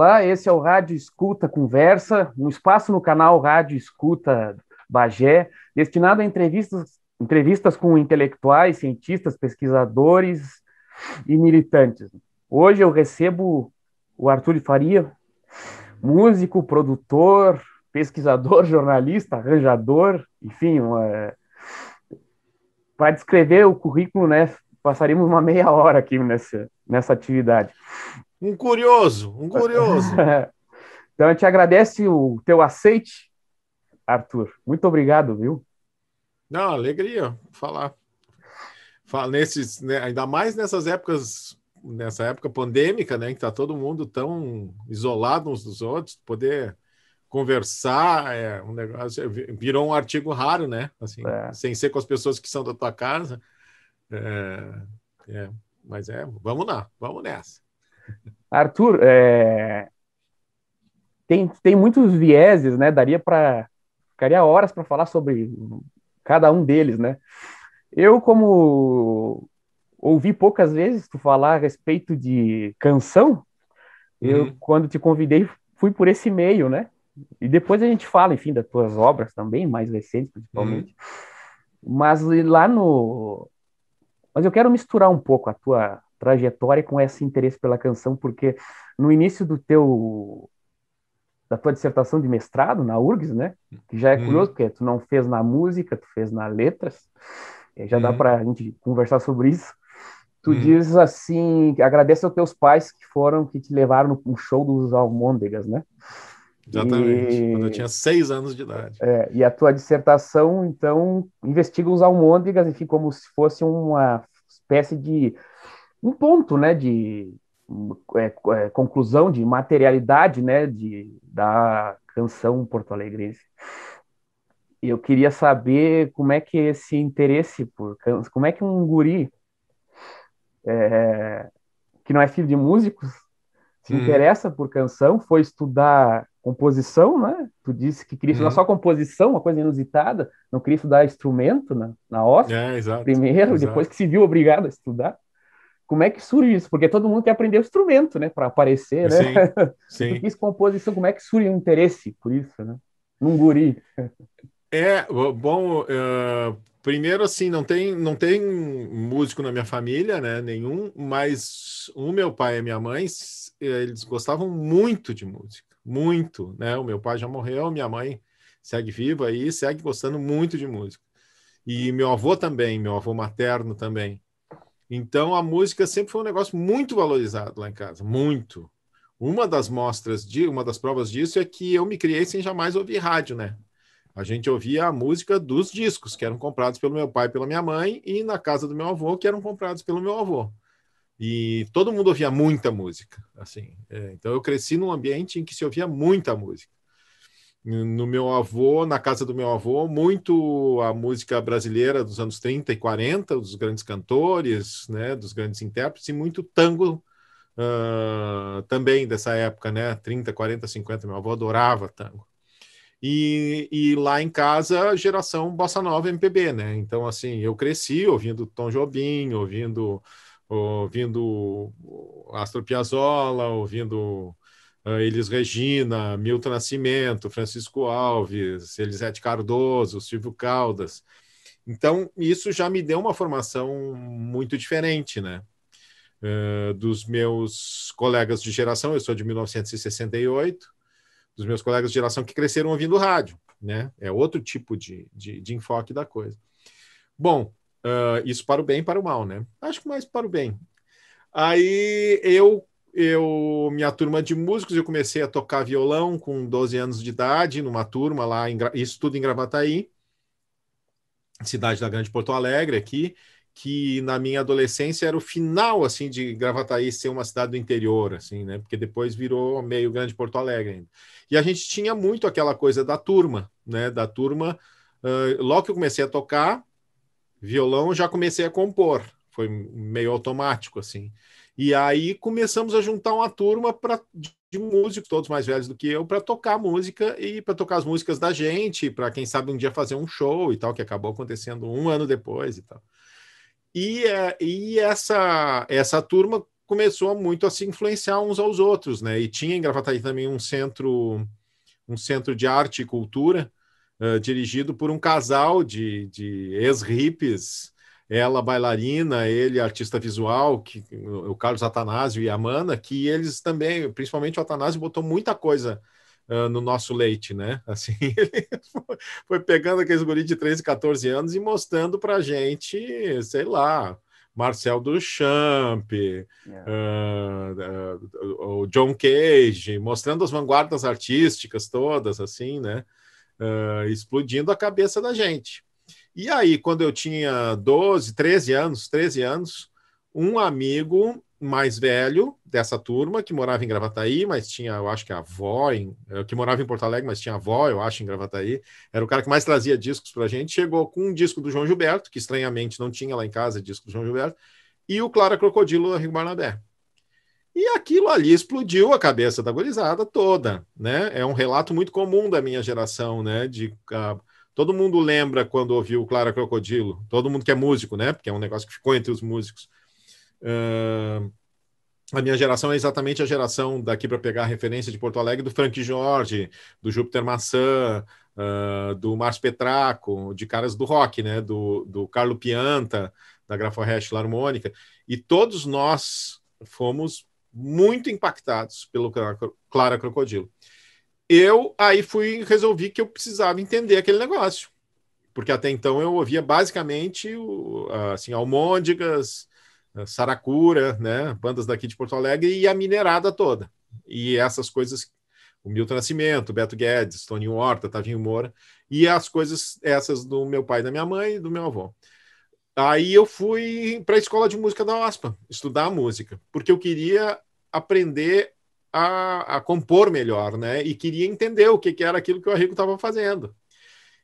Olá, esse é o Rádio Escuta Conversa, um espaço no canal Rádio Escuta Bagé, destinado a entrevistas, entrevistas com intelectuais, cientistas, pesquisadores e militantes. Hoje eu recebo o Arthur de Faria, músico, produtor, pesquisador, jornalista, arranjador, enfim, para descrever o currículo, né, passaríamos uma meia hora aqui nessa, nessa atividade. Um curioso, um curioso. então, a gente agradece o teu aceite, Arthur. Muito obrigado, viu? Não, alegria falar. Fala nesses, né, ainda mais nessas épocas, nessa época pandêmica, né, que tá todo mundo tão isolado uns dos outros, poder conversar é um negócio virou um artigo raro, né? Assim, é. sem ser com as pessoas que são da tua casa. É, é, mas é, vamos lá, vamos nessa. Arthur, é... tem, tem muitos vieses, né? Daria para ficaria horas para falar sobre cada um deles, né? Eu, como ouvi poucas vezes tu falar a respeito de canção, uhum. eu, quando te convidei, fui por esse meio, né? E depois a gente fala, enfim, das tuas obras também, mais recentes, principalmente. Uhum. Mas lá no. Mas eu quero misturar um pouco a tua trajetória com esse interesse pela canção, porque no início do teu da tua dissertação de mestrado na URGS, né? Que já é uhum. curioso, porque tu não fez na música, tu fez na letras. Já uhum. dá para a gente conversar sobre isso. Tu uhum. dizes assim, agradece aos teus pais que foram, que te levaram no show dos Almôndegas, né? Exatamente, e... quando eu tinha seis anos de idade. É, e a tua dissertação, então, investiga os almôndegas, enfim, como se fosse uma espécie de um ponto, né, de é, é, conclusão de materialidade, né, de, da canção porto-alegrense. Eu queria saber como é que esse interesse por como é que um guri é, que não é filho de músicos se hum. interessa por canção, foi estudar composição, né? Tu disse que queria estudar hum. só composição, uma coisa inusitada, não queria estudar instrumento na, na OSP, é, primeiro, exato. depois que se viu obrigado a estudar como é que surge isso? Porque todo mundo quer aprender o instrumento, né, para aparecer, né? Sim, sim. Fiz composição, como é que surge o interesse por isso, né? Num guri. É, bom, uh, primeiro assim, não tem, não tem músico na minha família, né, nenhum, mas o meu pai e minha mãe, eles gostavam muito de música, muito, né? O meu pai já morreu, minha mãe segue viva aí, segue gostando muito de música. E meu avô também, meu avô materno também. Então a música sempre foi um negócio muito valorizado lá em casa, muito. Uma das mostras de, uma das provas disso é que eu me criei sem jamais ouvir rádio, né? A gente ouvia a música dos discos que eram comprados pelo meu pai pela minha mãe e na casa do meu avô que eram comprados pelo meu avô. E todo mundo ouvia muita música, assim. É, então eu cresci num ambiente em que se ouvia muita música no meu avô, na casa do meu avô, muito a música brasileira dos anos 30 e 40, dos grandes cantores, né, dos grandes intérpretes, e muito tango uh, também dessa época, né, 30, 40, 50. Meu avô adorava tango. E, e, lá em casa, geração bossa nova MPB, né? Então, assim, eu cresci ouvindo Tom Jobim, ouvindo, ouvindo Astor Piazzolla, ouvindo Elis Regina, Milton Nascimento, Francisco Alves, Elisete Cardoso, Silvio Caldas. Então, isso já me deu uma formação muito diferente, né? Uh, dos meus colegas de geração, eu sou de 1968, dos meus colegas de geração que cresceram ouvindo rádio, né? É outro tipo de, de, de enfoque da coisa. Bom, uh, isso para o bem e para o mal, né? Acho que mais para o bem. Aí eu eu minha turma de músicos, eu comecei a tocar violão com 12 anos de idade, numa turma lá, em, isso tudo em Gravataí, cidade da Grande Porto Alegre aqui, que na minha adolescência era o final assim de Gravataí ser uma cidade do interior, assim, né? Porque depois virou meio Grande Porto Alegre ainda. E a gente tinha muito aquela coisa da turma, né? Da turma. Uh, logo que eu comecei a tocar violão, já comecei a compor. Foi meio automático assim. E aí começamos a juntar uma turma pra, de músicos, todos mais velhos do que eu, para tocar música e para tocar as músicas da gente, para quem sabe um dia fazer um show e tal, que acabou acontecendo um ano depois e tal. E, é, e essa, essa turma começou muito a se influenciar uns aos outros, né? E tinha em Gravataí também um centro, um centro de arte e cultura, uh, dirigido por um casal de, de ex-hippies, ela bailarina, ele artista visual, que, o Carlos Atanásio e a Amanda, que eles também, principalmente o Atanásio, botou muita coisa uh, no nosso leite, né? Assim, ele foi pegando aqueles guris de 13, 14 anos e mostrando pra gente, sei lá, Marcel Duchamp, yeah. uh, uh, o John Cage, mostrando as vanguardas artísticas todas, assim, né? Explodindo a cabeça da gente. E aí, quando eu tinha 12, 13 anos, 13 anos, um amigo mais velho dessa turma, que morava em Gravataí, mas tinha, eu acho que a avó, em, eh, que morava em Porto Alegre, mas tinha avó, eu acho, em Gravataí, era o cara que mais trazia discos para a gente, chegou com um disco do João Gilberto, que estranhamente não tinha lá em casa disco do João Gilberto, e o Clara Crocodilo Rio Barnabé. E aquilo ali explodiu a cabeça da gorizada toda, né? É um relato muito comum da minha geração, né? De uh, todo mundo lembra quando ouviu Clara Crocodilo, todo mundo que é músico, né? Porque é um negócio que ficou entre os músicos Uh, a minha geração é exatamente a geração daqui para pegar a referência de Porto Alegre do Frank Jorge, do Júpiter Maçã, uh, do Márcio Petraco, de caras do rock, né? Do, do Carlo Pianta, da Graforest Harmônica, e todos nós fomos muito impactados pelo Clara Crocodilo. Eu aí fui resolvi que eu precisava entender aquele negócio, porque até então eu ouvia basicamente assim almôndegas, eh, Saracura, né, bandas daqui de Porto Alegre e a minerada toda. E essas coisas, o Milton Nascimento, Beto Guedes, Tony Horta, Tavinho Moura, e as coisas essas do meu pai da minha mãe e do meu avô. Aí eu fui para a escola de música da OSPA, estudar música, porque eu queria aprender a, a compor melhor, né? E queria entender o que, que era aquilo que o Arrigo estava fazendo.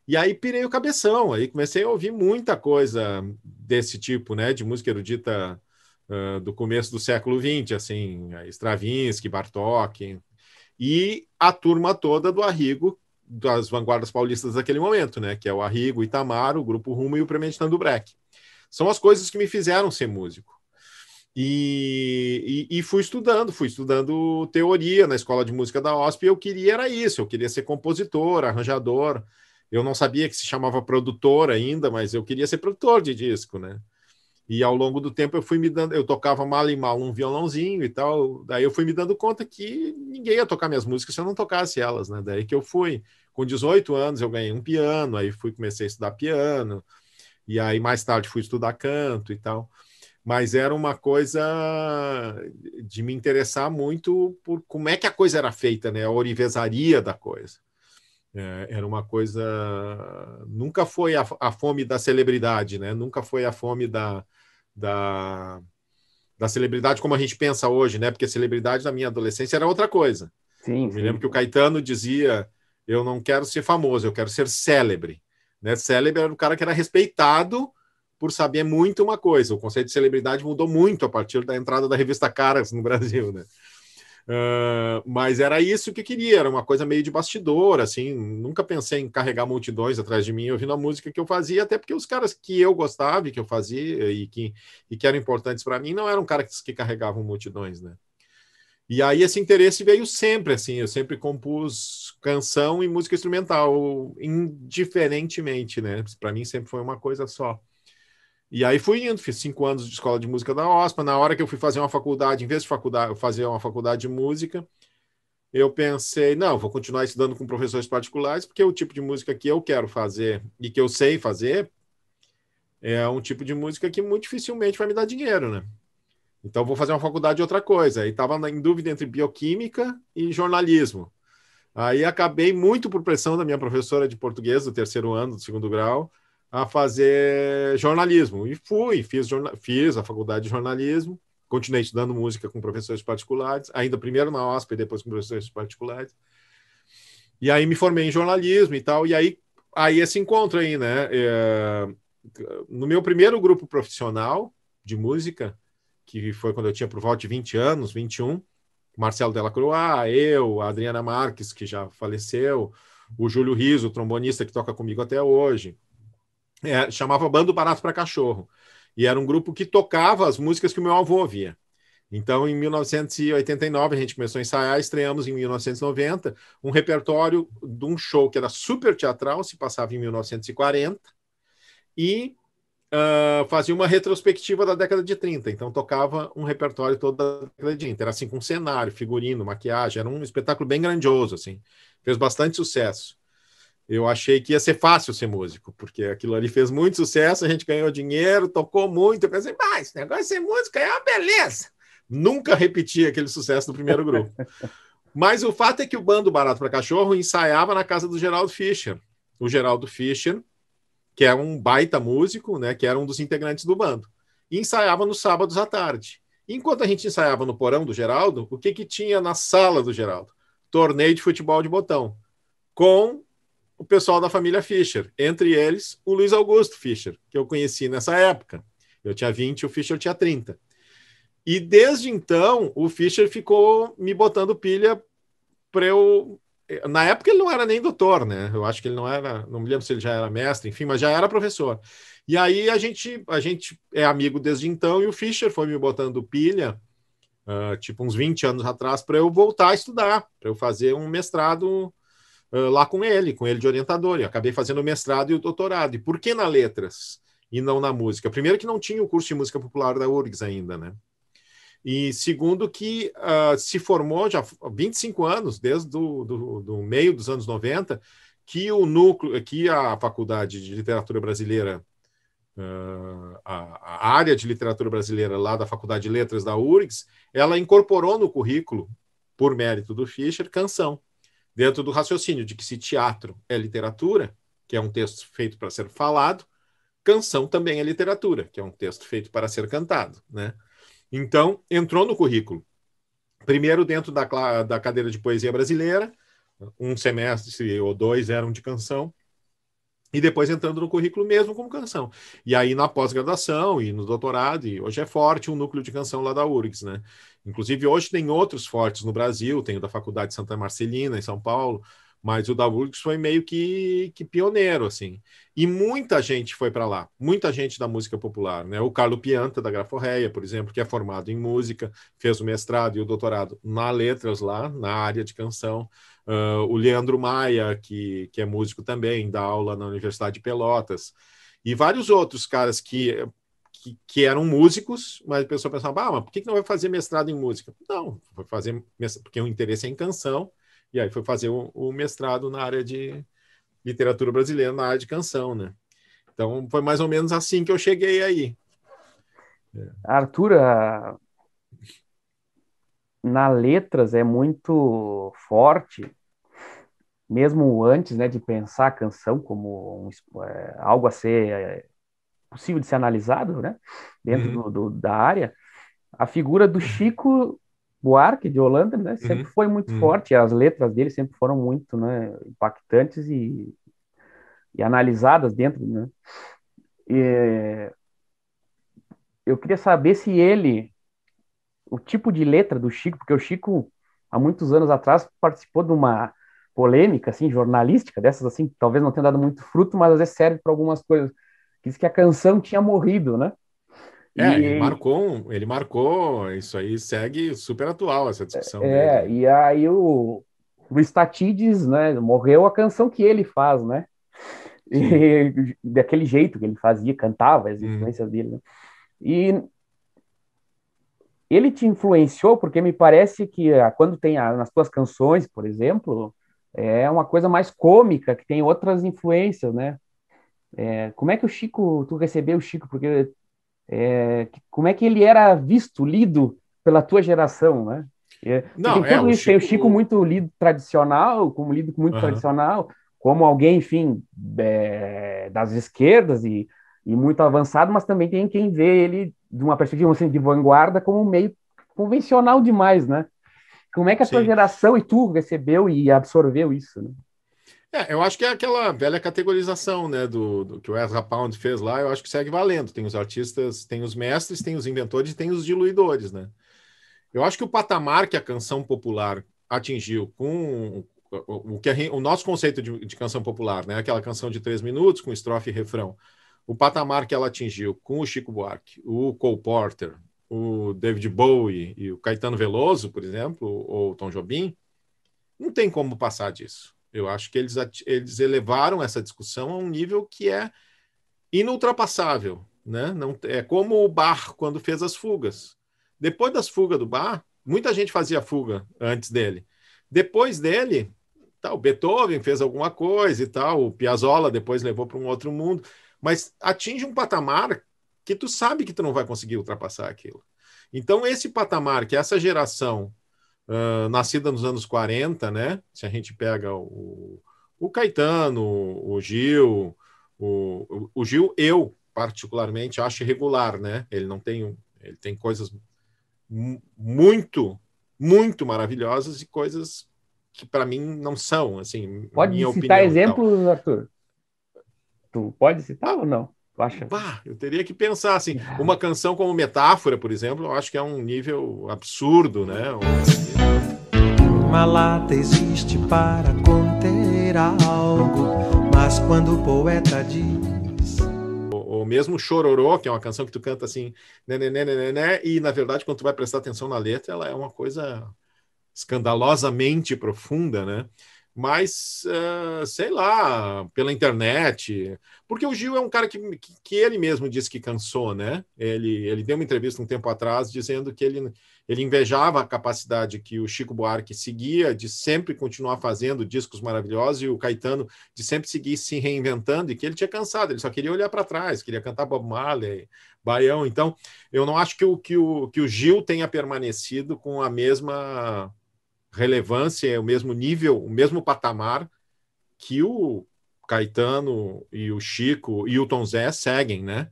E aí pirei o cabeção, aí comecei a ouvir muita coisa desse tipo, né, de música erudita uh, do começo do século XX, assim, Stravinsky, Bartók, e a turma toda do Arrigo, das vanguardas paulistas daquele momento, né, que é o Arrigo, Itamar, o Grupo Rumo e o Premeditando Breck. São as coisas que me fizeram ser músico. E, e, e, fui estudando, fui estudando teoria na escola de música da OSP, e eu queria era isso, eu queria ser compositor, arranjador, eu não sabia que se chamava produtor ainda, mas eu queria ser produtor de disco, né? E ao longo do tempo eu fui me dando, eu tocava mal e mal um violãozinho e tal, daí eu fui me dando conta que ninguém ia tocar minhas músicas se eu não tocasse elas, né? Daí que eu fui, com 18 anos eu ganhei um piano, aí fui comecei a estudar piano, e aí mais tarde fui estudar canto e tal. Mas era uma coisa de me interessar muito por como é que a coisa era feita, né? A orivesaria da coisa. É, era uma coisa. Nunca foi a, a, fome da celebridade, né? Nunca foi a fome da, da, da celebridade como a gente pensa hoje, né? Porque a celebridade na minha adolescência era outra coisa. Sim, sim. Me lembro que o Caetano dizia: Eu não quero ser famoso, eu quero ser célebre. Né? Célebre era o cara que era respeitado por saber muito uma coisa. O conceito de celebridade mudou muito a partir da entrada da revista Caras no Brasil, né? Uh, mas era isso que queria, era uma coisa meio de bastidor, assim, nunca pensei em carregar multidões atrás de mim ouvindo a música que eu fazia, até porque os caras que eu gostava que eu fazia e que, e que eram importantes para mim não eram caras que carregavam multidões, né? E aí esse interesse veio sempre, assim, eu sempre compus canção e música instrumental, indiferentemente, né? Para mim sempre foi uma coisa só. E aí fui indo, fiz cinco anos de escola de música da OSPA. Na hora que eu fui fazer uma faculdade, em vez de faculdade, fazer uma faculdade de música, eu pensei, não, vou continuar estudando com professores particulares, porque o tipo de música que eu quero fazer e que eu sei fazer é um tipo de música que muito dificilmente vai me dar dinheiro, né? Então vou fazer uma faculdade de outra coisa. Aí estava em dúvida entre bioquímica e jornalismo. Aí acabei muito por pressão da minha professora de português do terceiro ano, do segundo grau, a fazer jornalismo. E fui, fiz, fiz a faculdade de jornalismo, continuei estudando música com professores particulares, ainda primeiro na OSP depois com professores particulares. E aí me formei em jornalismo e tal, e aí, aí esse encontro aí, né? É, no meu primeiro grupo profissional de música, que foi quando eu tinha por volta de 20 anos, 21, Marcelo Della Croix, eu, a Adriana Marques, que já faleceu, o Júlio Riso, trombonista que toca comigo até hoje, é, chamava Bando Barato para Cachorro. E era um grupo que tocava as músicas que o meu avô ouvia. Então, em 1989, a gente começou a ensaiar, estreamos em 1990 um repertório de um show que era super teatral, se passava em 1940, e uh, fazia uma retrospectiva da década de 30. Então, tocava um repertório todo da década de 30. Era assim, com cenário, figurino, maquiagem, era um espetáculo bem grandioso, assim. Fez bastante sucesso. Eu achei que ia ser fácil ser músico, porque aquilo ali fez muito sucesso, a gente ganhou dinheiro, tocou muito. Eu pensei, mas esse negócio de ser músico é uma beleza nunca repeti aquele sucesso do primeiro grupo. Mas o fato é que o bando Barato para Cachorro ensaiava na casa do Geraldo Fischer. O Geraldo Fischer, que é um baita músico, né, que era um dos integrantes do bando, e ensaiava nos sábados à tarde. Enquanto a gente ensaiava no porão do Geraldo, o que, que tinha na sala do Geraldo? Torneio de futebol de botão, com o pessoal da família Fischer, entre eles o Luiz Augusto Fischer, que eu conheci nessa época. Eu tinha 20, o Fischer tinha 30. E desde então, o Fischer ficou me botando pilha para eu. Na época ele não era nem doutor, né? Eu acho que ele não era, não me lembro se ele já era mestre, enfim, mas já era professor. E aí a gente, a gente é amigo desde então e o Fischer foi me botando pilha, uh, tipo uns 20 anos atrás, para eu voltar a estudar, para eu fazer um mestrado lá com ele, com ele de orientador. E acabei fazendo o mestrado e o doutorado. E por que na letras e não na música? Primeiro que não tinha o curso de música popular da URGS ainda, né? E segundo, que uh, se formou já há 25 anos, desde do, do, do, meio dos anos 90, que o núcleo, que a Faculdade de Literatura Brasileira, uh, a, a, área de literatura brasileira lá da Faculdade de Letras da URGS, ela incorporou no currículo, por mérito do Fischer, canção, dentro do raciocínio de que se teatro é literatura, que é um texto feito para ser falado, canção também é literatura, que é um texto feito para ser cantado, né? Então, entrou no currículo. Primeiro, dentro da, da cadeira de poesia brasileira, um semestre ou dois eram de canção, e depois entrando no currículo mesmo como canção. E aí na pós-graduação e no doutorado, e hoje é forte um núcleo de canção lá da URGS, né? Inclusive hoje tem outros fortes no Brasil, tem o da Faculdade Santa Marcelina em São Paulo, mas o da URGS foi meio que, que pioneiro, assim. E muita gente foi para lá, muita gente da música popular, né? O Carlo Pianta, da Graforreia, por exemplo, que é formado em música, fez o mestrado e o doutorado na letras lá, na área de canção. Uh, o Leandro Maia, que, que é músico também, dá aula na Universidade de Pelotas. E vários outros caras que que, que, eram músicos, mas a pessoa pensava, ah, mas por que não vai fazer mestrado em música? Não, foi fazer porque o interesse é em canção, e aí foi fazer o, o, mestrado na área de literatura brasileira, na área de canção, né? Então foi mais ou menos assim que eu cheguei aí. Arthur. Na letras é muito forte, mesmo antes né, de pensar a canção como um, é, algo a ser é, possível de ser analisado né, dentro uhum. do, do, da área, a figura do Chico Buarque de Holanda, né, sempre uhum. foi muito uhum. forte, as letras dele sempre foram muito, né, impactantes e, e analisadas dentro, né. E, eu queria saber se ele, o tipo de letra do Chico, porque o Chico há muitos anos atrás participou de uma polêmica assim jornalística dessas assim, talvez não tenha dado muito fruto, mas às vezes serve para algumas coisas. Diz que a canção tinha morrido, né? É, e... ele marcou, ele marcou, isso aí segue super atual essa discussão. É, dele. e aí o, Statides, né, morreu a canção que ele faz, né? E, daquele jeito que ele fazia, cantava as hum. influências hum. dele, né? E ele te influenciou porque me parece que ah, quando tem a, nas tuas canções, por exemplo, é uma coisa mais cômica, que tem outras influências, né? É, como é que o Chico, tu recebeu o Chico? Porque é, como é que ele era visto, lido pela tua geração, né? É, Não, tem tudo é, isso, Chico... tem o Chico muito lido tradicional, como lido muito uhum. tradicional, como alguém, enfim, é, das esquerdas e, e, muito avançado, mas também tem quem vê ele de uma perspectiva assim, de vanguarda como meio convencional demais, né? Como é que a tua geração e tu recebeu e absorveu isso, né? É, eu acho que é aquela velha categorização, né, do, do, que o Ezra Pound fez lá, eu acho que segue valendo. Tem os artistas, tem os mestres, tem os inventores e tem os diluidores, né? Eu acho que o patamar que a canção popular atingiu com o, o que a, o nosso conceito de, de, canção popular, né, aquela canção de três minutos com estrofe e refrão, o patamar que ela atingiu com o Chico Buarque, o Cole Porter, o David Bowie e o Caetano Veloso, por exemplo, ou o Tom Jobim, não tem como passar disso. Eu acho que eles, eles elevaram essa discussão a um nível que é inultrapassável. Né? Não, é como o Bar quando fez as fugas. Depois das fugas do Bar, muita gente fazia fuga antes dele. Depois dele, tá, o Beethoven fez alguma coisa e tal, o Piazzolla depois levou para um outro mundo, mas atinge um patamar que tu sabe que tu não vai conseguir ultrapassar aquilo. Então, esse patamar que essa geração uh, nascida nos anos 40, né? Se a gente pega o, o Caetano, o Gil, o, o Gil, eu particularmente acho irregular, né? Ele não tem, ele tem coisas muito, muito maravilhosas e coisas que para mim não são, assim. Pode citar opinião, exemplos, Arthur? Tu pode citar ou não? acha? Bah, eu teria que pensar assim, uma canção como metáfora, por exemplo, eu acho que é um nível absurdo, né? Uma lata existe para conter algo, mas quando o poeta diz ou mesmo Chororô, que é uma canção que tu canta assim, né, né, né, né, né, e na verdade, quando tu vai prestar atenção na letra, ela é uma coisa escandalosamente profunda, né? Mas uh, sei lá, pela internet. Porque o Gil é um cara que, que, que, ele mesmo disse que cansou, né? Ele, ele deu uma entrevista um tempo atrás dizendo que ele, ele invejava a capacidade que o Chico Buarque seguia de sempre continuar fazendo discos maravilhosos e o Caetano de sempre seguir se reinventando e que ele tinha cansado, ele só queria olhar para trás, queria cantar Bob Marley, Baião. Então, eu não acho que o, que o, que o Gil tenha permanecido com a mesma relevância, é o mesmo nível, o mesmo patamar que o Caetano e o Chico e o Tom Zé seguem, né?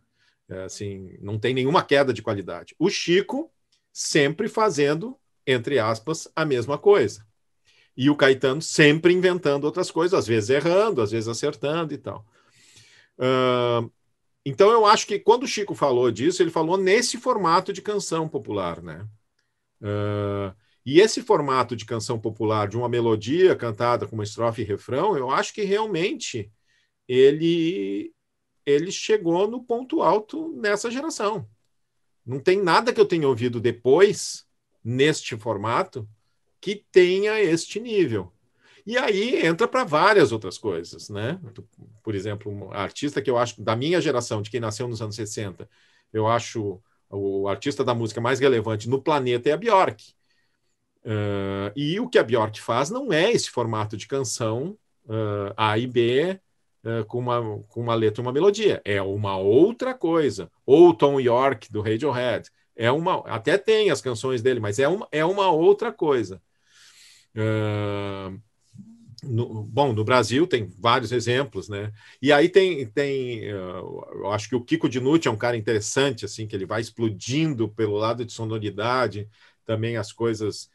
É, assim, não tem nenhuma queda de qualidade. O Chico sempre fazendo, entre aspas, a mesma coisa. E o Caetano sempre inventando outras coisas, às vezes errando, às vezes acertando e tal. Uh, então eu acho que quando o Chico falou disso, ele falou nesse formato de canção popular, né? Uh, e esse formato de canção popular, de uma melodia cantada com uma estrofe e refrão, eu acho que realmente ele ele chegou no ponto alto nessa geração. Não tem nada que eu tenha ouvido depois neste formato que tenha este nível. E aí entra para várias outras coisas, né? Por exemplo, um artista que eu acho da minha geração, de quem nasceu nos anos 60, eu acho o artista da música mais relevante no planeta é a Bjork. Uh, e o que a Bjork faz não é esse formato de canção uh, A e B uh, com, uma, com uma letra e uma melodia. É uma outra coisa. Ou Tom York, do Radiohead. É uma, até tem as canções dele, mas é uma, é uma outra coisa. No, bom, no Brasil tem vários exemplos, né? E aí tem, tem eu acho que o Kiko Dinucci é um cara interessante, assim, que ele vai explodindo pelo lado de sonoridade, também as coisas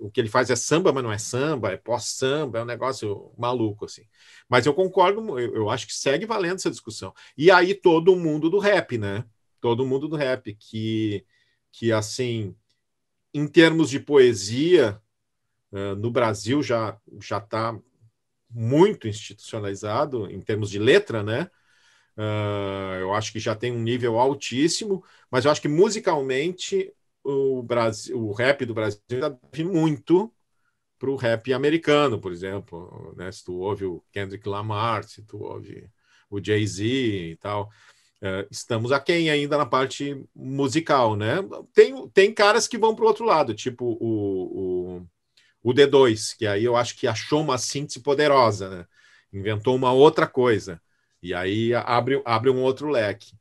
o que ele faz é samba, mas não é samba, é pós-samba, é um negócio maluco, assim. Mas eu concordo, eu, eu, acho que segue valendo essa discussão. E aí todo mundo do rap, né? Todo mundo do rap, que, que assim, em termos de poesia, uh, no Brasil já já está muito institucionalizado, em termos de letra, né? Uh, eu acho que já tem um nível altíssimo, mas eu acho que musicalmente o, Brasil, o rap do Brasil deve muito para o rap americano, por exemplo. Né? Se tu ouve o Kendrick Lamar, se tu ouve o Jay-Z e tal. É, estamos aquém ainda na parte musical, né? Tem, tem caras que vão para o outro lado, tipo o, o, o D2, que aí eu acho que achou uma síntese poderosa, né? Inventou uma outra coisa. E aí abre, abre um outro leque.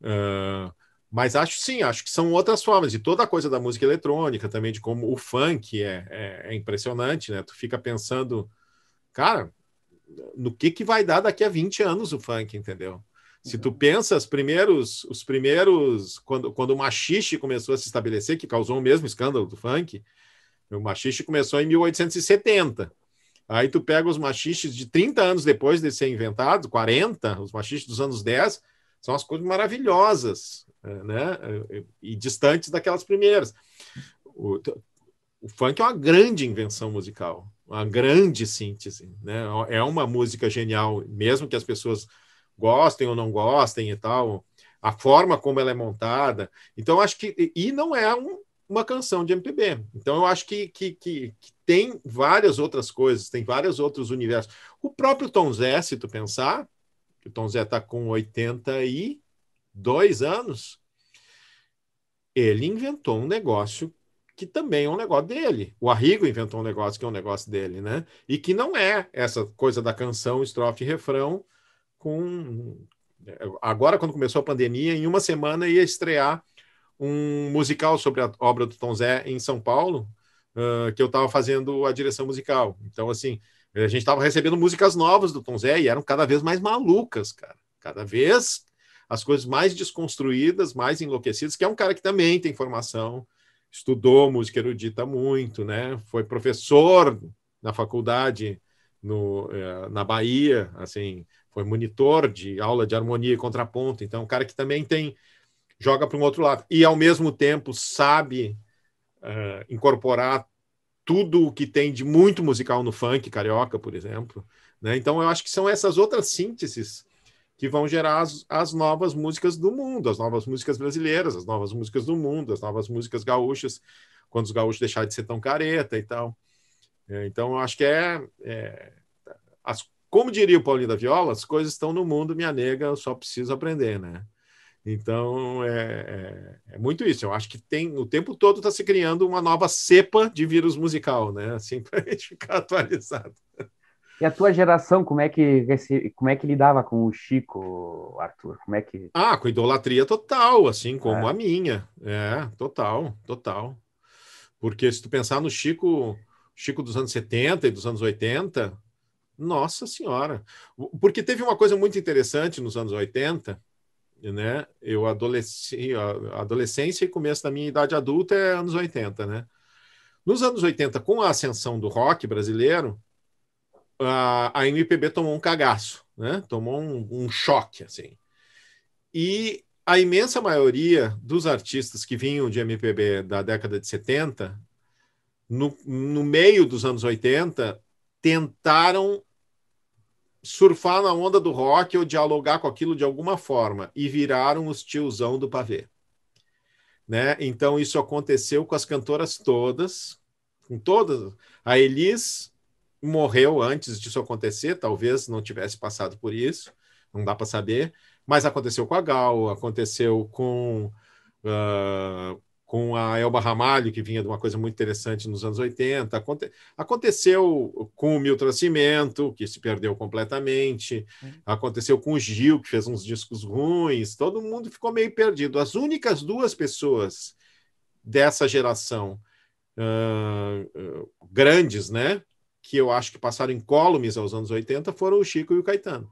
Uh, mas acho sim, acho que são outras formas, de toda a coisa da música eletrônica também, de como o funk é, é, é, impressionante, né? Tu fica pensando, cara, no que, que vai dar daqui a 20 anos o funk, entendeu? Se tu uhum. pensa os primeiros, os primeiros, quando, quando o machixe começou a se estabelecer, que causou o mesmo escândalo do funk, o machixe começou em 1870. Aí tu pega os machiches de 30 anos depois de ser inventado, 40, os machiches dos anos 10, são as coisas maravilhosas, né? E distantes daquelas primeiras. O, o funk é uma grande invenção musical, uma grande síntese, né? É uma música genial, mesmo que as pessoas gostem ou não gostem e tal. a forma como ela é montada. Então, acho que. E não é um, uma canção de MPB. Então, eu acho que, que, que, que, tem várias outras coisas, tem vários outros universos. O próprio Tom Zé, se tu pensar, o Tom Zé está com 82 anos, ele inventou um negócio que também é um negócio dele. O Arrigo inventou um negócio que é um negócio dele, né? E que não é essa coisa da canção, estrofe e refrão com agora quando começou a pandemia, em uma semana ia estrear um musical sobre a obra do Tom Zé em São Paulo, uh, que eu estava fazendo a direção musical. Então, assim, a gente estava recebendo músicas novas do Tom Zé e eram cada vez mais malucas, cara. Cada vez as coisas mais desconstruídas, mais enlouquecidas, que é um cara que também tem formação, estudou música erudita muito, né? Foi professor na faculdade no, eh, na Bahia, assim, foi monitor de aula de harmonia e contraponto. Então, um cara que também tem joga para um outro lado e ao mesmo tempo sabe uh, incorporar tudo o que tem de muito musical no funk carioca, por exemplo. Né? Então, eu acho que são essas outras sínteses que vão gerar as, as, novas músicas do mundo, as novas músicas brasileiras, as novas músicas do mundo, as novas músicas gaúchas, quando os gaúchos deixarem de ser tão careta e tal. É, então, acho que é, é as, como diria o Paulinho da Viola, as coisas estão no mundo, minha nega, eu só preciso aprender, né? Então, é, é, é, muito isso. Eu acho que tem o tempo todo está se criando uma nova cepa de vírus musical, né? Assim, para a gente ficar atualizado. E a tua geração, como é que como é que lidava com o Chico, Arthur? Como é que Ah, com idolatria total, assim como é. a minha. É, total, total. Porque se tu pensar no Chico, Chico dos anos 70 e dos anos 80, nossa senhora. Porque teve uma coisa muito interessante nos anos 80, né? Eu adolesci, adolescência e começo da minha idade adulta é anos 80, né? Nos anos 80, com a ascensão do rock brasileiro, a, a MPB tomou um cagaço, né? Tomou um, um choque, assim. E a imensa maioria dos artistas que vinham de MPB da década de 70, no, no meio dos anos 80, tentaram surfar na onda do rock ou dialogar com aquilo de alguma forma e viraram os tiozão do pavê. Né? Então isso aconteceu com as cantoras todas, com todas. A Elis morreu antes disso acontecer, talvez não tivesse passado por isso, não dá para saber, mas aconteceu com a Gal, aconteceu com uh, com a Elba Ramalho, que vinha de uma coisa muito interessante nos anos 80. Aconte aconteceu com o Milton Nascimento, que se perdeu completamente. Aconteceu com o Gil, que fez uns discos ruins. Todo mundo ficou meio perdido. As únicas duas pessoas dessa geração uh, uh, grandes, né, que eu acho que passaram incólumes aos anos 80 foram o Chico e o Caetano.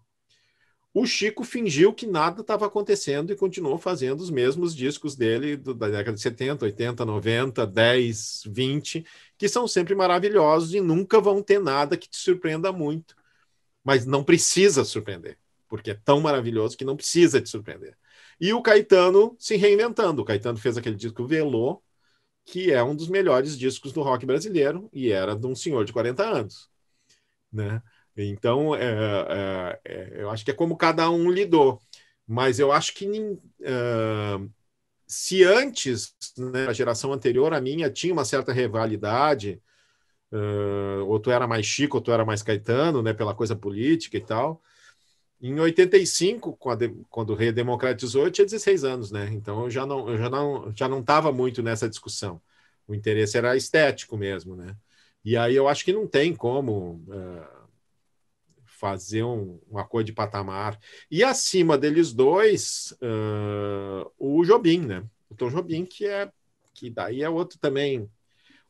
O Chico fingiu que nada estava acontecendo e continuou fazendo os mesmos discos dele do, da década de 70, 80, 90, 10, 20, que são sempre maravilhosos e nunca vão ter nada que te surpreenda muito. Mas não precisa surpreender, porque é tão maravilhoso que não precisa te surpreender. E o Caetano se reinventando. O Caetano fez aquele disco Velô, que é um dos melhores discos do rock brasileiro e era de um senhor de 40 anos. Né? Então, é, é, é, eu acho que é como cada um lidou. Mas eu acho que se antes, né, a geração anterior à minha, tinha uma certa rivalidade, ou tu era mais Chico, ou tu era mais Caetano, né, pela coisa política e tal. Em 85, quando, quando o rei democratizou, eu tinha 16 anos, né? Então eu já não eu já não já não estava muito nessa discussão. O interesse era estético mesmo, né? E aí eu acho que não tem como uh, fazer um, uma coisa de patamar. E acima deles dois, uh, o Jobim, né? O Tom Jobim, que é que daí é outro também.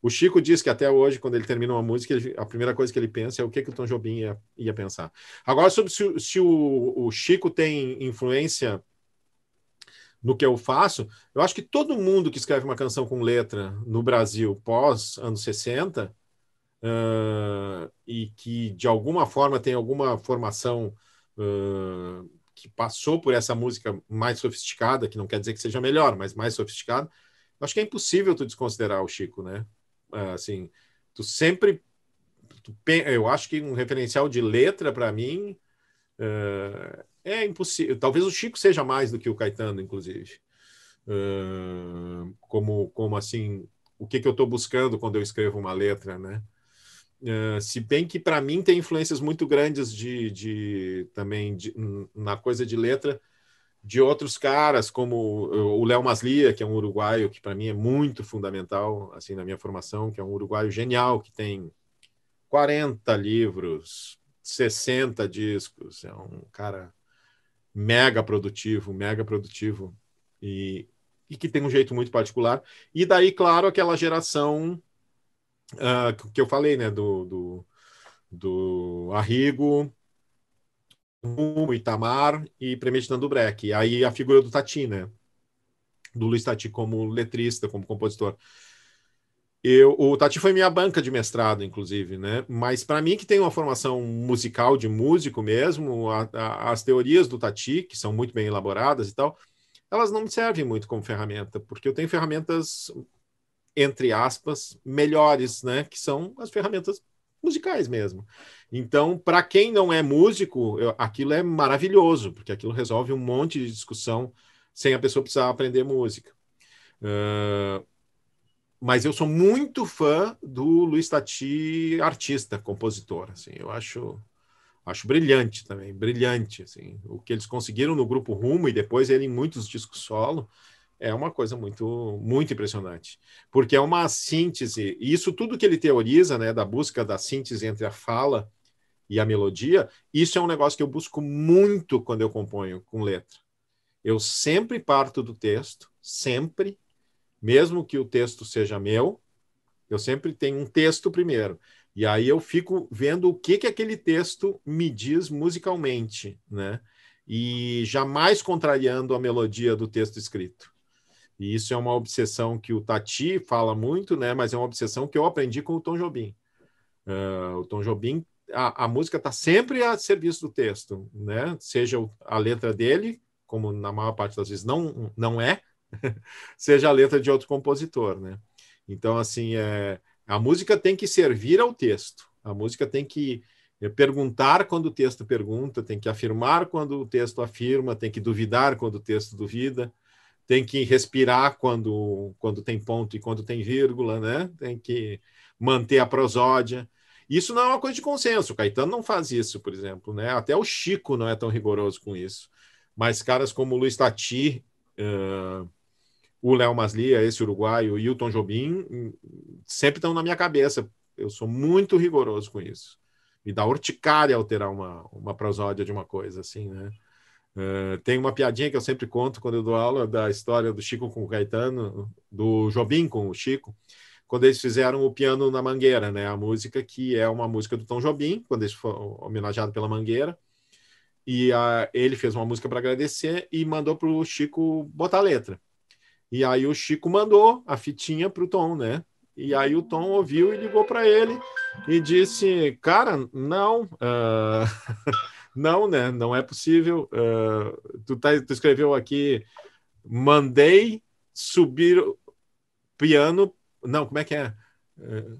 O Chico diz que até hoje, quando ele termina uma música, ele, a primeira coisa que ele pensa é o que, que o Tom Jobim ia, ia pensar. Agora, sobre se, se o, o Chico tem influência no que eu faço, eu acho que todo mundo que escreve uma canção com letra no Brasil pós anos 60 uh, e que de alguma forma tem alguma formação uh, que passou por essa música mais sofisticada, que não quer dizer que seja melhor, mas mais sofisticada, acho que é impossível tu desconsiderar o Chico, né? Uh, assim, tu sempre, tu, eu acho que um referencial de letra para mim Uh, é impossível. Talvez o Chico seja mais do que o Caetano, inclusive. Uh, como, como assim, o que, que eu estou buscando quando eu escrevo uma letra, né? Uh, se bem que para mim tem influências muito grandes de, de também de, na coisa de letra de outros caras como o Léo Maslia que é um uruguaio que para mim é muito fundamental assim na minha formação que é um uruguaio genial que tem 40 livros 60 discos. É um cara mega produtivo mega produtivo e, e que tem um jeito muito particular. E daí claro aquela geração uh, que eu falei, né, do, do, do Arrigo, o Itamar e Premeditando Breck. Aí a figura do Tati, né, do Luiz Tati como letrista, como compositor. Eu, o Tati foi minha banca de mestrado, inclusive, né? Mas para mim que tem uma formação musical de músico mesmo, a, a, as teorias do Tati, que são muito bem elaboradas e tal, elas não me servem muito como ferramenta, porque eu tenho ferramentas entre aspas, melhores, né? Que são as ferramentas musicais mesmo. Então, para quem não é músico, eu, aquilo é maravilhoso, porque aquilo resolve um monte de discussão sem a pessoa precisar aprender música. Uh, mas eu sou muito fã do Luiz Tati, artista, compositor. Assim, eu acho, acho brilhante também, brilhante. Assim, o que eles conseguiram no grupo Rumo e depois ele em muitos discos solo é uma coisa muito, muito impressionante, porque é uma síntese, e isso tudo que ele teoriza, né, da busca da síntese entre a fala e a melodia, isso é um negócio que eu busco muito quando eu componho com letra. Eu sempre parto do texto, sempre, mesmo que o texto seja meu, eu sempre tenho um texto primeiro. E aí eu fico vendo o que que aquele texto me diz musicalmente, né? E jamais contrariando a melodia do texto escrito. E isso é uma obsessão que o Tati fala muito, né? Mas é uma obsessão que eu aprendi com o Tom Jobim. Uh, o Tom Jobim, a, a música está sempre a serviço do texto, né? Seja a letra dele, como na maior parte das vezes não, não é, seja a letra de outro compositor, né? Então, assim, é, a música tem que servir ao texto. A música tem que é, perguntar quando o texto pergunta, tem que afirmar quando o texto afirma, tem que duvidar quando o texto duvida tem que respirar quando, quando tem ponto e quando tem vírgula, né? Tem que manter a prosódia. Isso não é uma coisa de consenso. O Caetano não faz isso, por exemplo, né? Até o Chico não é tão rigoroso com isso. Mas caras como o Luiz Tati, uh, o Léo Maslia, esse uruguaio, o Tom Jobim, sempre estão na minha cabeça. Eu sou muito rigoroso com isso. Me dá urticária alterar uma, uma prosódia de uma coisa assim, né? Uh, tem uma piadinha que eu sempre conto quando eu dou aula da história do Chico com o Caetano, do Jobim com o Chico, quando eles fizeram o Piano na Mangueira, né? A música que é uma música do Tom Jobim, quando eles foram homenageados pela Mangueira. E a, ele fez uma música para agradecer e mandou para o Chico botar a letra. E aí o Chico mandou a fitinha para o Tom, né? E aí o Tom ouviu e ligou para ele e disse: Cara, não. Uh... Não, né? Não é possível. Uh, tu, tá, tu escreveu aqui, mandei subir o piano. Não, como é que é? Uh,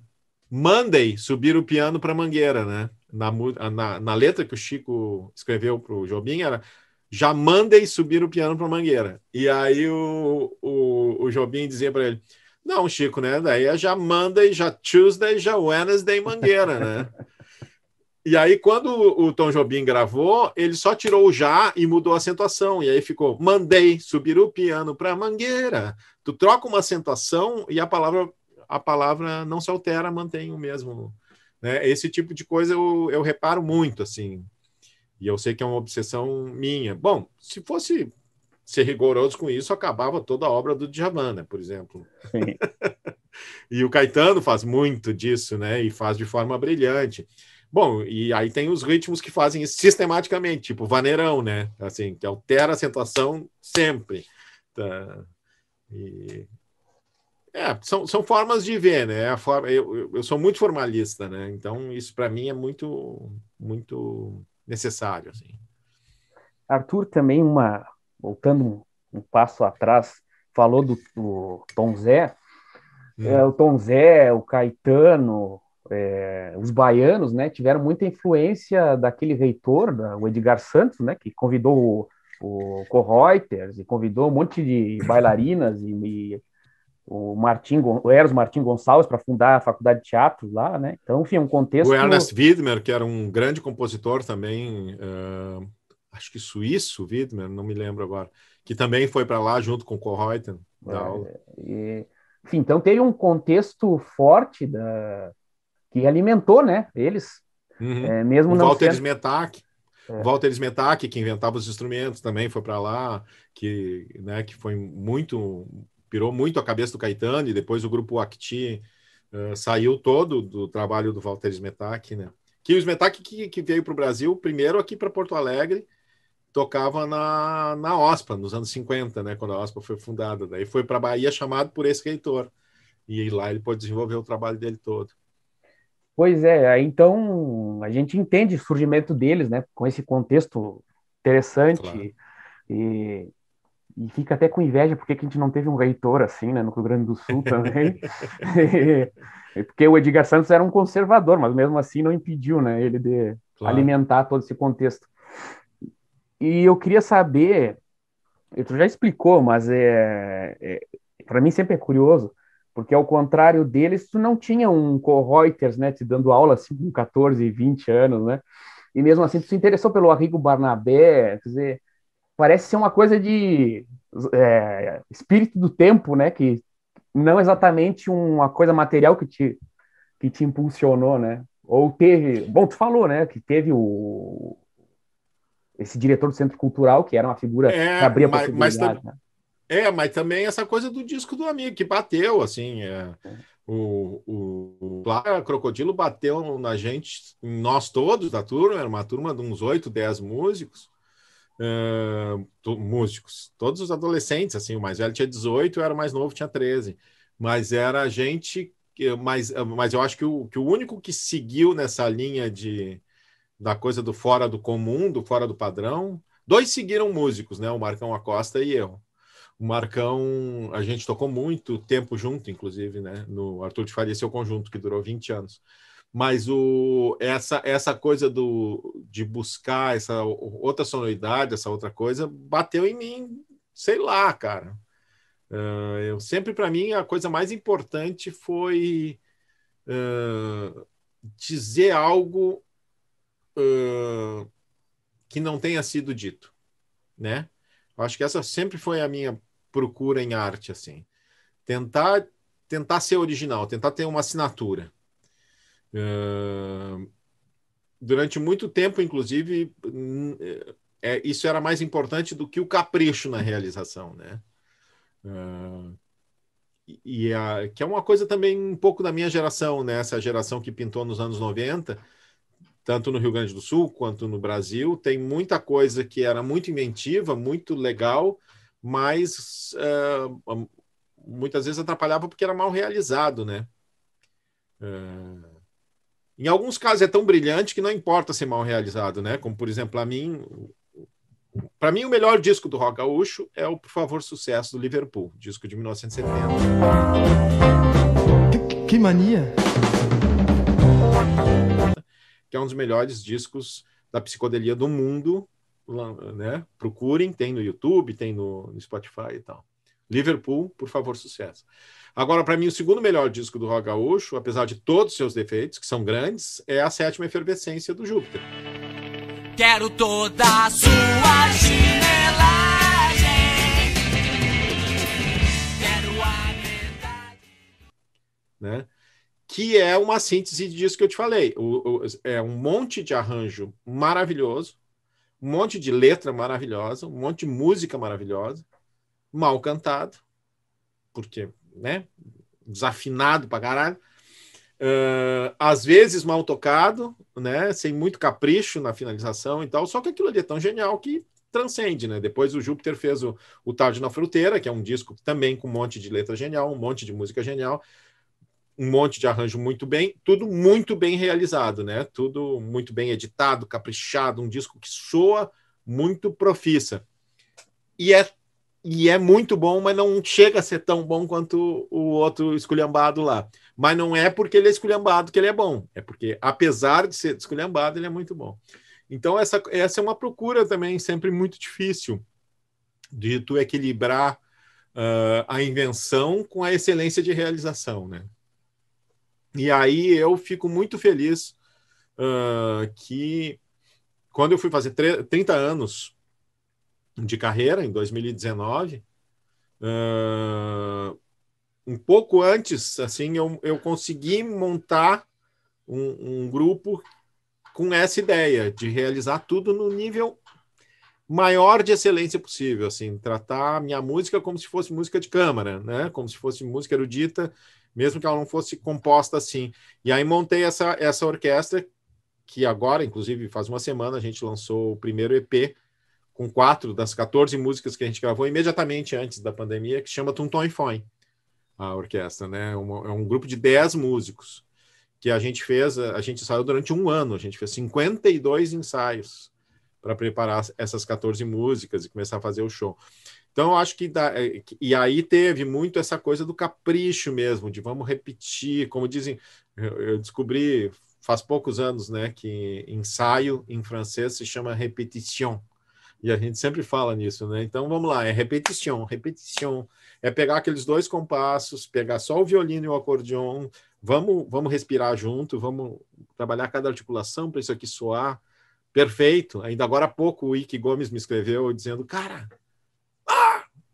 mandei subir o piano para Mangueira, né? Na, na, na, letra que o Chico escreveu para o Jobim era já mandei subir o piano para Mangueira. E aí o, o, o Jobim dizia para ele: Não, Chico, né? Daí é já Monday, já Tuesday, já Wednesday, Mangueira, né? E aí, quando o Tom Jobim gravou, ele só tirou o já e mudou a acentuação. E aí ficou: mandei subir o piano para mangueira. Tu troca uma acentuação e a palavra, a palavra não se altera, mantém o mesmo. Né? Esse tipo de coisa eu, eu reparo muito, assim. E eu sei que é uma obsessão minha. Bom, se fosse ser rigoroso com isso, acabava toda a obra do Djavan, né, por exemplo. e o Caetano faz muito disso, né? E faz de forma brilhante. Bom, e aí tem os ritmos que fazem isso sistematicamente, tipo vaneirão, né? Assim, que altera a acentuação sempre. Tá? E... É, são, são formas de ver, né? A forma, eu, eu sou muito formalista, né? Então, isso para mim é muito, muito necessário. Assim. Arthur, também uma. Voltando um, um passo atrás, falou do, do Tom Zé. Hum. É, o Tom Zé, o Caetano, é, os baianos, né, tiveram muita influência daquele reitor, da, o Edgar Santos, né, que convidou o, o Correuters e convidou um monte de bailarinas e, e o Martim, o Eros Martim Gonçalves para fundar a faculdade de teatro lá, né? Então, enfim, um contexto. O Ernest Widmer, que era um grande compositor também, uh, acho que suíço, Widmer, não me lembro agora, que também foi para lá junto com o Kohreuter. É, e, enfim, então teve um contexto forte da que alimentou, né? Eles, uhum. é, mesmo o não Walter sendo... Smetak. É. Walter Smetak, que inventava os instrumentos, também foi para lá, que, né, que foi muito pirou muito a cabeça do Caetano e depois o grupo Acti uh, saiu todo do trabalho do Walter Smetak, né? Que o Smetak que, que veio para o Brasil primeiro aqui para Porto Alegre tocava na, na OSPA nos anos 50, né? Quando a OSPA foi fundada, daí foi para Bahia chamado por esse reitor e lá ele pôde desenvolver o trabalho dele todo. Pois é, então a gente entende o surgimento deles, né? Com esse contexto interessante claro. e e fica até com inveja porque que a gente não teve um reitor assim, né, no Rio Grande do Sul também. porque o Edgar Santos era um conservador, mas mesmo assim não impediu, né, ele de claro. alimentar todo esse contexto. E eu queria saber, tu já explicou, mas é, é para mim sempre é curioso, porque ao contrário deles, tu não tinha um co-Reuters, né, te dando aula assim com 14, 20 anos, né? E mesmo assim tu se interessou pelo Arrigo Barnabé, quer dizer, parece ser uma coisa de é, espírito do tempo, né? Que não exatamente uma coisa material que te, que te impulsionou, né? Ou teve, bom, tu falou, né? Que teve o esse diretor do Centro Cultural, que era uma figura é, que abria mas, possibilidade, mas, né? É, mas também essa coisa do disco do amigo, que bateu, assim, é, o, o, o Crocodilo bateu na gente, nós todos da turma, era uma turma de uns 8, 10 músicos, uh, músicos, todos os adolescentes, assim, o mais velho tinha 18, eu era o mais novo, tinha 13. Mas era gente. Mas, mas eu acho que o, que o único que seguiu nessa linha de da coisa do fora do comum, do fora do padrão, dois seguiram músicos, né? O Marcão Acosta e eu. O Marcão, a gente tocou muito tempo junto, inclusive, né? No Arthur de Faria, seu conjunto, que durou 20 anos mas o, essa, essa coisa do, de buscar essa outra sonoridade, essa outra coisa, bateu em mim, sei lá, cara. Uh, eu sempre, para mim, a coisa mais importante foi uh, dizer algo uh, que não tenha sido dito, né? Acho que essa sempre foi a minha procura em arte, assim. Tentar, tentar ser original, tentar ter uma assinatura durante muito tempo, inclusive, é, isso era mais importante do que o capricho na realização, né? Uh, e a, que é uma coisa também um pouco da minha geração, né? Essa geração que pintou nos anos 90, tanto no Rio Grande do Sul quanto no Brasil, tem muita coisa que era muito inventiva, muito legal, mas uh, muitas vezes atrapalhava porque era mal realizado, né? Uh, em alguns casos é tão brilhante que não importa ser mal realizado, né? Como, por exemplo, a mim, para mim, o melhor disco do rock gaúcho é o Por Favor Sucesso do Liverpool, disco de 1970. Que, que mania! Que é um dos melhores discos da psicodelia do mundo, né? Procurem, tem no YouTube, tem no, no Spotify e tal. Liverpool, Por Favor Sucesso. Agora, para mim, o segundo melhor disco do rock gaúcho, apesar de todos os seus defeitos, que são grandes, é a sétima efervescência do Júpiter. Quero toda a sua chinelagem. Quero a verdade. Né? Que é uma síntese disso que eu te falei. O, o, é um monte de arranjo maravilhoso, um monte de letra maravilhosa, um monte de música maravilhosa, mal cantado, porque né? Desafinado pra caralho. Uh, às vezes mal tocado, né? Sem muito capricho na finalização e tal. Só que aquilo ali é tão genial que transcende, né? Depois o Júpiter fez o, o Tarde na Fruteira, que é um disco também com um monte de letra genial, um monte de música genial, um monte de arranjo muito bem, tudo muito bem realizado, né? Tudo muito bem editado, caprichado, um disco que soa muito profissa. E é e é muito bom, mas não chega a ser tão bom quanto o outro esculhambado lá. Mas não é porque ele é esculhambado que ele é bom, é porque, apesar de ser esculhambado, ele é muito bom. Então, essa, essa é uma procura também sempre muito difícil de tu equilibrar uh, a invenção com a excelência de realização, né? E aí eu fico muito feliz uh, que quando eu fui fazer 30 anos de carreira, em 2019, uh, um pouco antes, assim, eu, eu consegui montar um, um grupo com essa ideia de realizar tudo no nível maior de excelência possível, assim, tratar minha música como se fosse música de câmara, né? Como se fosse música erudita, mesmo que ela não fosse composta assim. E aí montei essa essa orquestra que agora, inclusive, faz uma semana a gente lançou o primeiro EP com quatro das 14 músicas que a gente gravou imediatamente antes da pandemia, que chama Tunton e Foin, a orquestra, né? Uma, é um grupo de 10 músicos que a gente fez, a gente saiu durante um ano, a gente fez 52 ensaios para preparar essas 14 músicas e começar a fazer o show. Então, acho que é, e aí teve muito essa coisa do capricho mesmo, de vamos repetir, como dizem, eu descobri faz poucos anos, né, que ensaio em francês se chama repetition. E a gente sempre fala nisso, né? Então vamos lá, é repetição, repetição. É pegar aqueles dois compassos, pegar só o violino e o acordeon, vamos, vamos respirar junto, vamos trabalhar cada articulação para isso aqui soar perfeito. Ainda agora há pouco o Ike Gomes me escreveu dizendo: Cara,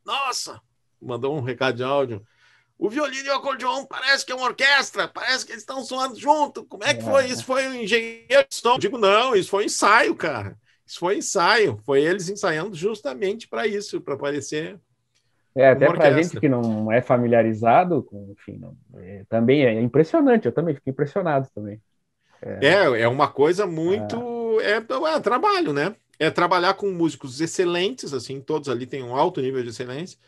nossa, mandou um recado de áudio. O violino e o acordeon parece que é uma orquestra, parece que eles estão soando junto. Como é que foi? Isso foi um engenheiro de som? Eu digo, não, isso foi um ensaio, cara. Isso foi ensaio, foi eles ensaiando justamente para isso, para parecer. É, até para a gente que não é familiarizado, com, enfim, não, é, também é impressionante, eu também fico impressionado também. É, é, é uma coisa muito. É. é, é trabalho, né? É trabalhar com músicos excelentes, assim, todos ali têm um alto nível de excelência.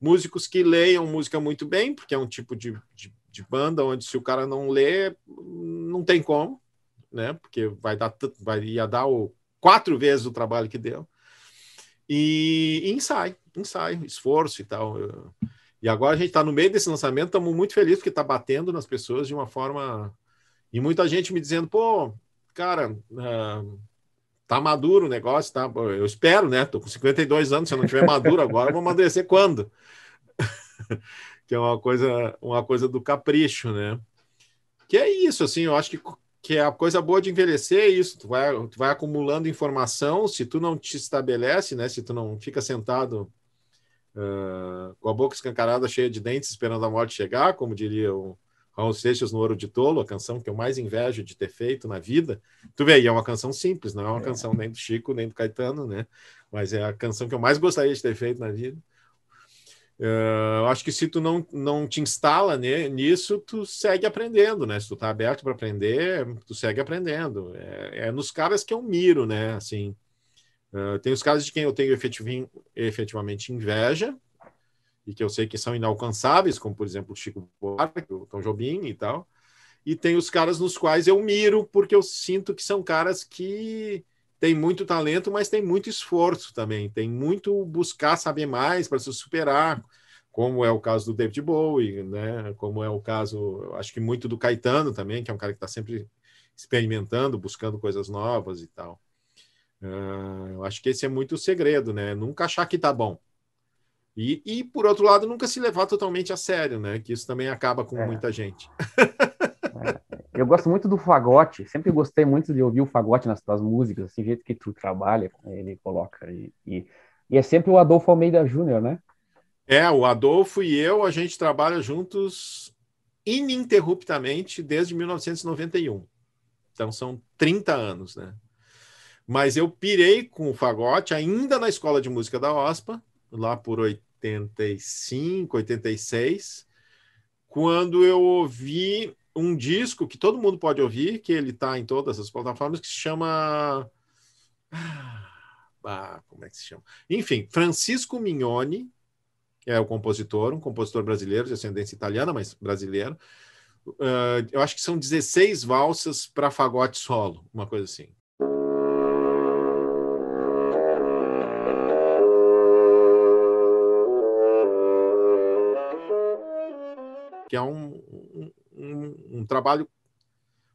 Músicos que leiam música muito bem, porque é um tipo de, de, de banda onde se o cara não lê, não tem como, né? Porque vai dar, vai ia dar o quatro vezes o trabalho que deu. E, e ensaio, ensaio, esforço e tal. E agora a gente está no meio desse lançamento, estamos muito felizes porque está batendo nas pessoas de uma forma. E muita gente me dizendo, pô, cara, uh, tá maduro o negócio, tá? Eu espero, né? Tô com 52 anos, se eu não tiver maduro agora, vou amadurecer quando? que é uma coisa, uma coisa do capricho, né? Que é isso, assim, eu acho que que é a coisa boa de envelhecer é isso, tu vai, tu vai acumulando informação, se tu não te estabelece, né, se tu não fica sentado uh, com a boca escancarada, cheia de dentes, esperando a morte chegar, como diria o Raul Seixas no Ouro de Tolo, a canção que eu mais invejo de ter feito na vida, tu vê, e é uma canção simples, não é uma é. canção nem do Chico, nem do Caetano, né, mas é a canção que eu mais gostaria de ter feito na vida, Uh, eu acho que se tu não, não te instala né, nisso, tu segue aprendendo, né? Se tu tá aberto para aprender, tu segue aprendendo. É, é, nos caras que eu miro, né? Assim, uh, tem os caras de quem eu tenho efetivamente inveja e que eu sei que são inalcançáveis, como por exemplo o Chico Buarque, o Tom Jobim e tal. E tem os caras nos quais eu miro porque eu sinto que são caras que tem muito talento, mas tem muito esforço também, tem muito buscar saber mais para se superar, como é o caso do David Bowie, né? Como é o caso, acho que muito do Caetano também, que é um cara que está sempre experimentando, buscando coisas novas e tal. Uh, eu acho que esse é muito o segredo, né? Nunca achar que tá bom. E, e, por outro lado, nunca se levar totalmente a sério, né? Que isso também acaba com é. muita gente. Eu gosto muito do fagote, sempre gostei muito de ouvir o fagote nas tuas músicas, assim, jeito que tu trabalha, ele coloca. E, e, e é sempre o Adolfo Almeida Júnior, né? É, o Adolfo e eu, a gente trabalha juntos ininterruptamente desde 1991. Então são 30 anos, né? Mas eu pirei com o fagote ainda na escola de música da OSPA, lá por 85, 86, quando eu ouvi um disco que todo mundo pode ouvir, que ele está em todas as plataformas, que se chama. Ah, como é que se chama? Enfim, Francisco Mignoni é o compositor, um compositor brasileiro de ascendência italiana, mas brasileiro. Uh, eu acho que são 16 valsas para fagote solo, uma coisa assim. Que é um, um, um trabalho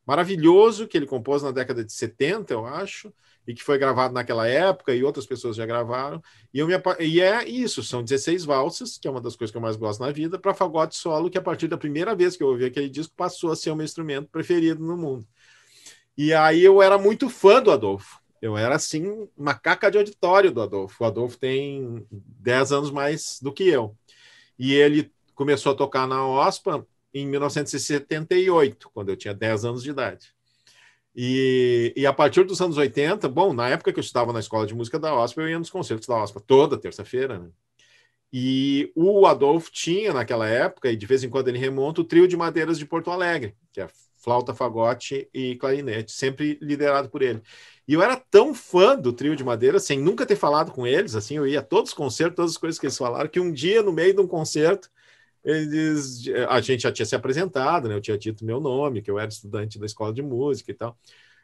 maravilhoso que ele compôs na década de 70, eu acho, e que foi gravado naquela época e outras pessoas já gravaram. E, eu me, e é isso, são 16 valsas, que é uma das coisas que eu mais gosto na vida, para fagote solo, que a partir da primeira vez que eu ouvi aquele disco passou a ser o meu instrumento preferido no mundo. E aí eu era muito fã do Adolfo. Eu era assim, macaca de auditório do Adolfo. O Adolfo tem 10 anos mais do que eu. E ele começou a tocar na OSPA em 1978, quando eu tinha 10 anos de idade. E, e, a partir dos anos 80, bom, na época que eu estava na escola de música da OSPA, eu ia nos concertos da OSPA toda terça-feira, né? E o Adolfo tinha naquela época, e de vez em quando ele remonta, o trio de madeiras de Porto Alegre, que é flauta, fagote e clarinete, sempre liderado por ele. E eu era tão fã do trio de madeira, sem nunca ter falado com eles, assim, eu ia a todos os concertos, todas as coisas que eles falaram, que um dia, no meio de um concerto, eles, a gente já tinha se apresentado, né? Eu tinha dito meu nome, que eu era estudante da escola de música e tal.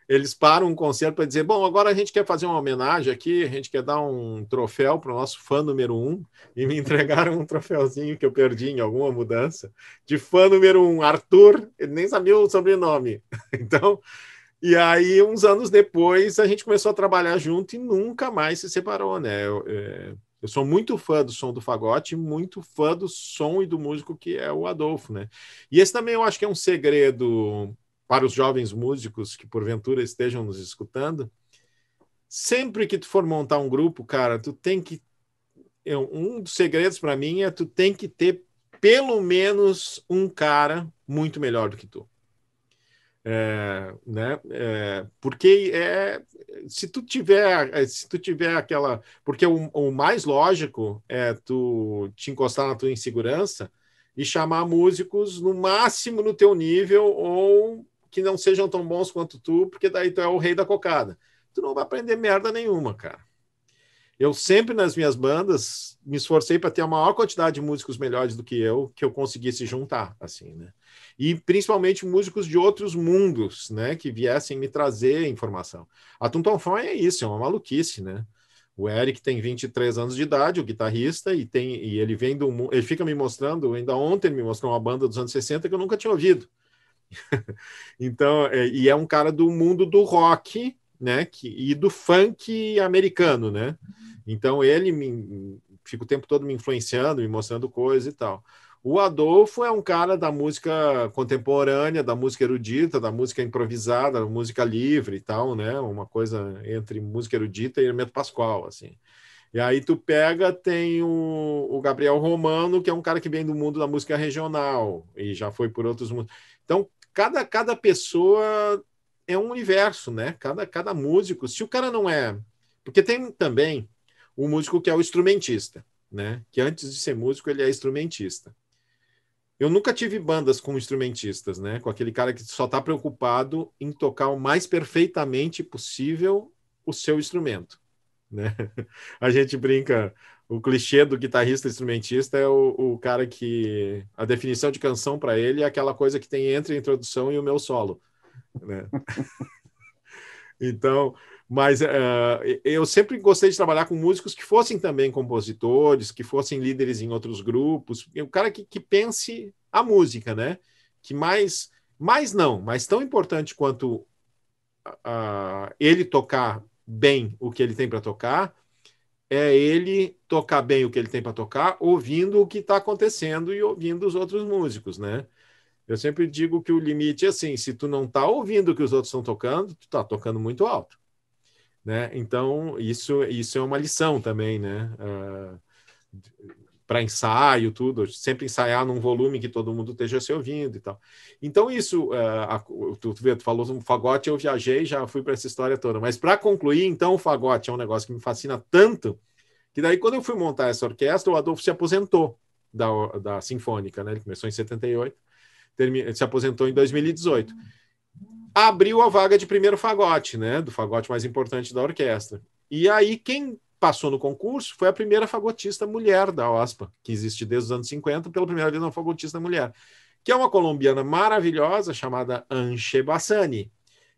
Eles param um concerto para dizer: bom, agora a gente quer fazer uma homenagem aqui, a gente quer dar um troféu para o nosso fã número um, e me entregaram um troféuzinho que eu perdi em alguma mudança, de fã número um, Arthur, ele nem sabia o sobrenome. Então, e aí, uns anos depois, a gente começou a trabalhar junto e nunca mais se separou, né? Eu, é, eu sou muito fã do som do fagote, muito fã do som e do músico que é o Adolfo, né? E esse também eu acho que é um segredo para os jovens músicos que porventura estejam nos escutando. Sempre que tu for montar um grupo, cara, tu tem que um dos segredos para mim é tu tem que ter pelo menos um cara muito melhor do que tu. É, né? É, porque é, se tu tiver é, se tu tiver aquela porque o, o, mais lógico é tu te encostar na tua insegurança e chamar músicos no máximo no teu nível ou que não sejam tão bons quanto tu porque daí tu é o rei da cocada. Tu não vai aprender merda nenhuma cara. Eu sempre nas minhas bandas me esforcei para ter a maior quantidade de músicos melhores do que eu que eu conseguisse juntar assim né e principalmente músicos de outros mundos, né, que viessem me trazer informação. A Tuntonfon é isso, é uma maluquice, né? O Eric tem 23 anos de idade, o guitarrista, e tem e ele vem do ele fica me mostrando, ainda ontem me mostrou uma banda dos anos 60 que eu nunca tinha ouvido. então, é, e é um cara do mundo do rock, né, que, e do funk americano, né? Então ele me fica o tempo todo me influenciando, me mostrando coisas e tal. O Adolfo é um cara da música contemporânea, da música erudita, da música improvisada, da música livre e tal, né? Uma coisa entre música erudita e Hermeto Pascoal, assim. E aí tu pega, tem o, o, Gabriel Romano, que é um cara que vem do mundo da música regional e já foi por outros mundos. Então, cada, cada pessoa é um universo, né? Cada, cada músico, se o cara não é... Porque tem também o músico que é o instrumentista, né? Que antes de ser músico, ele é instrumentista. Eu nunca tive bandas com instrumentistas, né? Com aquele cara que só está preocupado em tocar o mais perfeitamente possível o seu instrumento, né? A gente brinca, o clichê do guitarrista instrumentista é o, o cara que a definição de canção para ele é aquela coisa que tem entre a introdução e o meu solo, né? então, mas uh, eu sempre gostei de trabalhar com músicos que fossem também compositores, que fossem líderes em outros grupos, o cara que, que pense a música, né? Que mais, mais não, mas tão importante quanto uh, ele tocar bem o que ele tem para tocar, é ele tocar bem o que ele tem para tocar, ouvindo o que está acontecendo e ouvindo os outros músicos, né? Eu sempre digo que o limite é assim: se tu não está ouvindo o que os outros estão tocando, tu está tocando muito alto. Né? Então, isso, isso é uma lição também, né? Uh, ah, para ensaio, tudo, sempre ensaiar num volume que todo mundo esteja se ouvindo e tal. Então, isso, uh, a, tu, tu, falou um fagote, eu viajei, já fui para essa história toda. Mas para concluir, então, o fagote é um negócio que me fascina tanto, que daí, quando eu fui montar essa orquestra, o Adolfo se aposentou da, da Sinfônica, né? Ele começou em 78, termi, se aposentou em 2018 abriu a vaga de primeiro fagote, né? Do fagote mais importante da orquestra. E aí, quem passou no concurso foi a primeira fagotista mulher da OSPA, que existe desde os anos 50, pela primeira vez uma fagotista mulher, que é uma colombiana maravilhosa chamada Anche Bassani.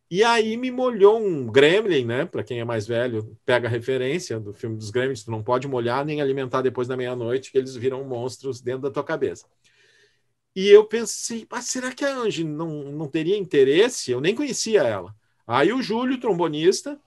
E aí me molhou um gremlin, né? Para quem é mais velho, pega a referência do filme dos gremlins, tu não pode molhar nem alimentar depois da meia-noite, que eles viram monstros dentro da tua cabeça. E eu pensei, mas será que a Angie não, não teria interesse? Eu nem conhecia ela. Aí o Júlio, trombonista